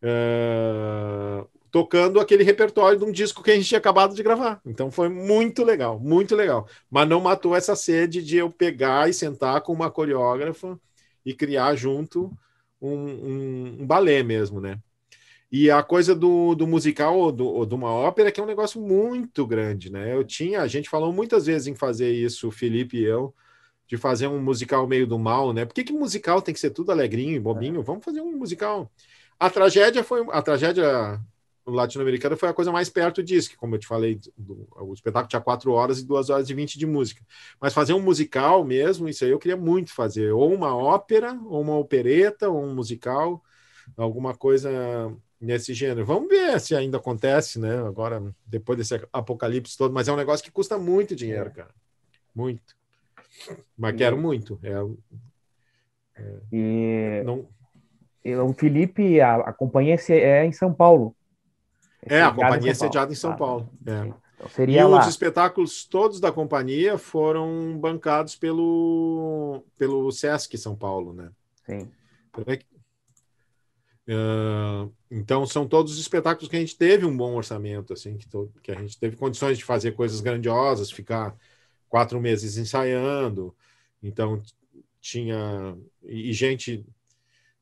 Uh, tocando aquele repertório de um disco que a gente tinha acabado de gravar. Então foi muito legal, muito legal. Mas não matou essa sede de eu pegar e sentar com uma coreógrafa e criar junto um, um, um balé mesmo, né? E a coisa do, do musical ou, do, ou de uma ópera que é um negócio muito grande, né? Eu tinha, a gente falou muitas vezes em fazer isso, o Felipe e eu, de fazer um musical meio do mal, né? Por que, que musical tem que ser tudo alegrinho e bobinho? É. Vamos fazer um musical. A tragédia foi a tragédia latino-americana foi a coisa mais perto disso, que, como eu te falei, do, o espetáculo tinha quatro horas e duas horas e vinte de música. Mas fazer um musical mesmo, isso aí eu queria muito fazer. Ou uma ópera, ou uma opereta, ou um musical, alguma coisa nesse gênero. Vamos ver se ainda acontece, né? Agora, depois desse apocalipse todo, mas é um negócio que custa muito dinheiro, é. cara. Muito. Mas quero muito. É, é, e não... o Felipe, a, a companhia é em São Paulo. É, a companhia é sediada em São Paulo. É. Então seria e lá. os espetáculos todos da companhia foram bancados pelo, pelo Sesc São Paulo, né? Sim. Uh, então são todos os espetáculos que a gente teve um bom orçamento, assim, que, to, que a gente teve condições de fazer coisas grandiosas, ficar quatro meses ensaiando. Então tinha e, gente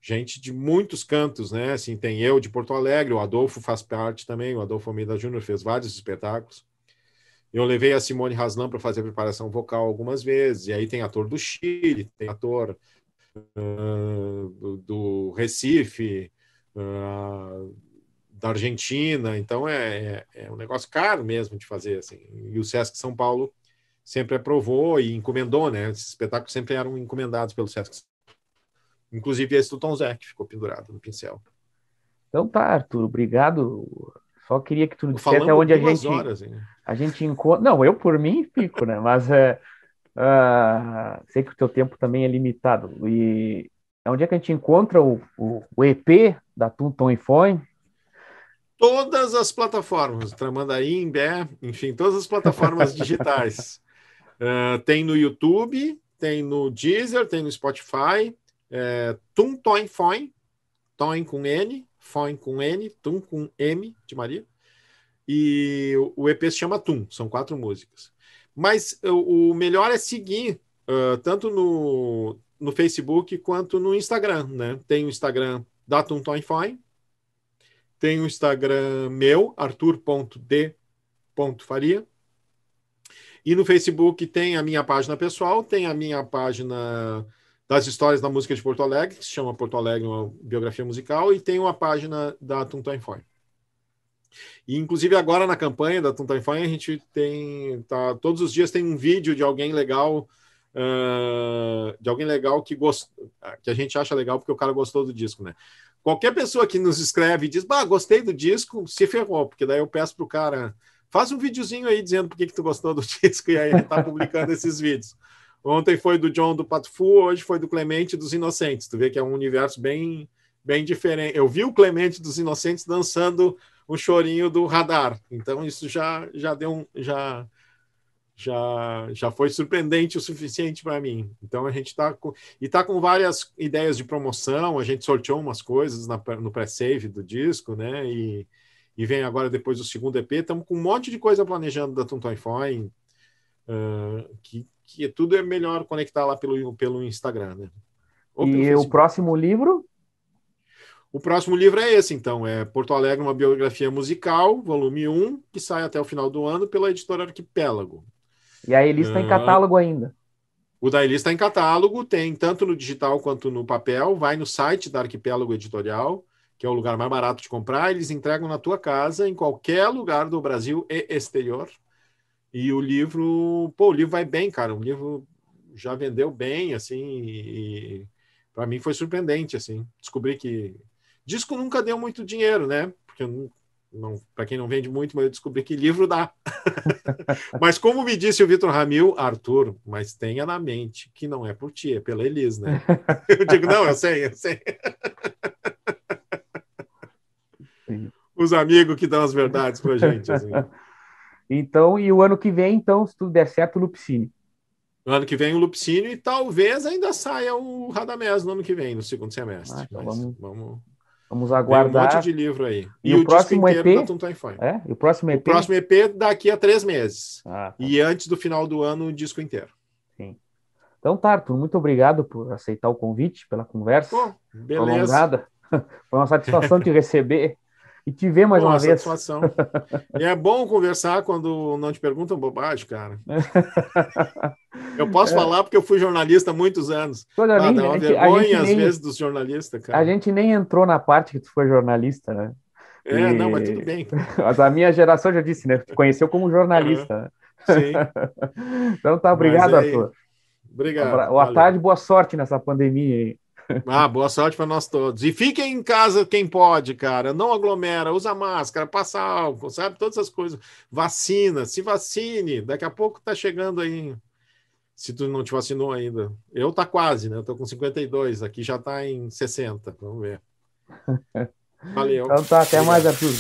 gente de muitos cantos, né? Assim, tem eu de Porto Alegre, o Adolfo faz parte também, o Adolfo Almeida Júnior fez vários espetáculos. Eu levei a Simone Haslam para fazer preparação vocal algumas vezes, e aí tem ator do Chile, tem ator uh, do, do, Recife, uh, da Argentina, então é, é, é, um negócio caro mesmo de fazer, assim. E o Sesc São Paulo sempre aprovou e encomendou, né? Esses espetáculos sempre eram encomendados pelo Sesc Inclusive esse do Tom Zé, que ficou pendurado no pincel. Então tá, Arthur, obrigado. Só queria que tu dissesse até onde a gente, horas, a gente encontra. Não, eu por mim fico, né? Mas é, uh, sei que o teu tempo também é limitado. E onde é que a gente encontra o, o, o EP da Tum Tom e Foi? Todas as plataformas, Tramandaí, Imbé, enfim, todas as plataformas digitais. Uh, tem no YouTube, tem no Deezer, tem no Spotify, é, Tum Toin Foin, Toin com N, Foin com N, Tum com M de Maria. E o EP se chama Tum, são quatro músicas. Mas o, o melhor é seguir uh, tanto no, no Facebook quanto no Instagram, né? Tem o Instagram da Tum Toin Foin, tem o Instagram meu, arthur.d.faria. E no Facebook tem a minha página pessoal, tem a minha página das histórias da música de Porto Alegre, que se chama Porto Alegre, uma biografia musical, e tem uma página da Tuntan Foi. E inclusive agora na campanha da Tuntan Foi, a gente tem tá, todos os dias tem um vídeo de alguém legal uh, de alguém legal que gost... que a gente acha legal porque o cara gostou do disco, né? Qualquer pessoa que nos escreve e diz, bah, gostei do disco, se ferrou, porque daí eu peço pro cara, faz um videozinho aí dizendo por que, que tu gostou do disco, e aí ele tá publicando esses vídeos. Ontem foi do John do Patufu, hoje foi do Clemente dos Inocentes. Tu vê que é um universo bem, bem diferente. Eu vi o Clemente dos Inocentes dançando o chorinho do radar. Então isso já já deu um já já já foi surpreendente o suficiente para mim. Então a gente está e está com várias ideias de promoção. A gente sorteou umas coisas na, no pré-save do disco, né? E, e vem agora depois o segundo EP. Estamos com um monte de coisa planejando da Tonton Fine, uh, que que tudo é melhor conectar lá pelo pelo Instagram, né? e o próximo livro? O próximo livro é esse, então, é Porto Alegre, uma biografia musical, volume 1, que sai até o final do ano pela editora Arquipélago. E a Elis está uh, em catálogo ainda. O da Elis está em catálogo, tem tanto no digital quanto no papel. Vai no site da Arquipélago Editorial, que é o lugar mais barato de comprar. Eles entregam na tua casa, em qualquer lugar do Brasil e exterior. E o livro, pô, o livro vai bem, cara. O livro já vendeu bem, assim, e para mim foi surpreendente, assim. Descobri que disco nunca deu muito dinheiro, né? Porque não, não para quem não vende muito, mas eu descobri que livro dá. mas como me disse o Vitor Ramil, Arthur, mas tenha na mente que não é por ti, é pela Elis, né? eu digo, não, eu sei, eu sei. Os amigos que dão as verdades pra gente, assim. Então, e o ano que vem, então, se tudo der certo, o Lupicínio. No ano que vem o Lupicínio e talvez ainda saia o Radamés no ano que vem, no segundo semestre. Ah, então vamos, vamos, vamos aguardar. Tem um monte de livro aí. E, e o, o próximo EP? É? E o próximo EP? O próximo EP daqui a três meses. Ah, tá. E antes do final do ano, o disco inteiro. Sim. Então, Tarto, muito obrigado por aceitar o convite, pela conversa. Pô, beleza. Prolongada. Foi uma satisfação te receber e te ver mais Pô, uma, vez. Satisfação. e é bom conversar quando não te perguntam bobagem, cara. eu posso é. falar porque eu fui jornalista há muitos anos. Olha, ah, dá uma gente, vergonha às nem, vezes dos jornalistas, cara. A gente nem entrou na parte que tu foi jornalista, né? É, e... não, mas tudo bem. Mas a minha geração já disse, né? Te conheceu como jornalista. Uhum. Sim. então tá, obrigado, aí... Arthur. Obrigado. Boa tarde, boa sorte nessa pandemia aí. Ah, boa sorte para nós todos. E fiquem em casa quem pode, cara. Não aglomera, usa máscara, passa álcool, sabe? Todas essas coisas. Vacina, se vacine. Daqui a pouco tá chegando aí. Se tu não te vacinou ainda. Eu tá quase, né? Eu tô com 52, aqui já tá em 60. Vamos ver. Valeu. Então tá, até mais, Arthur.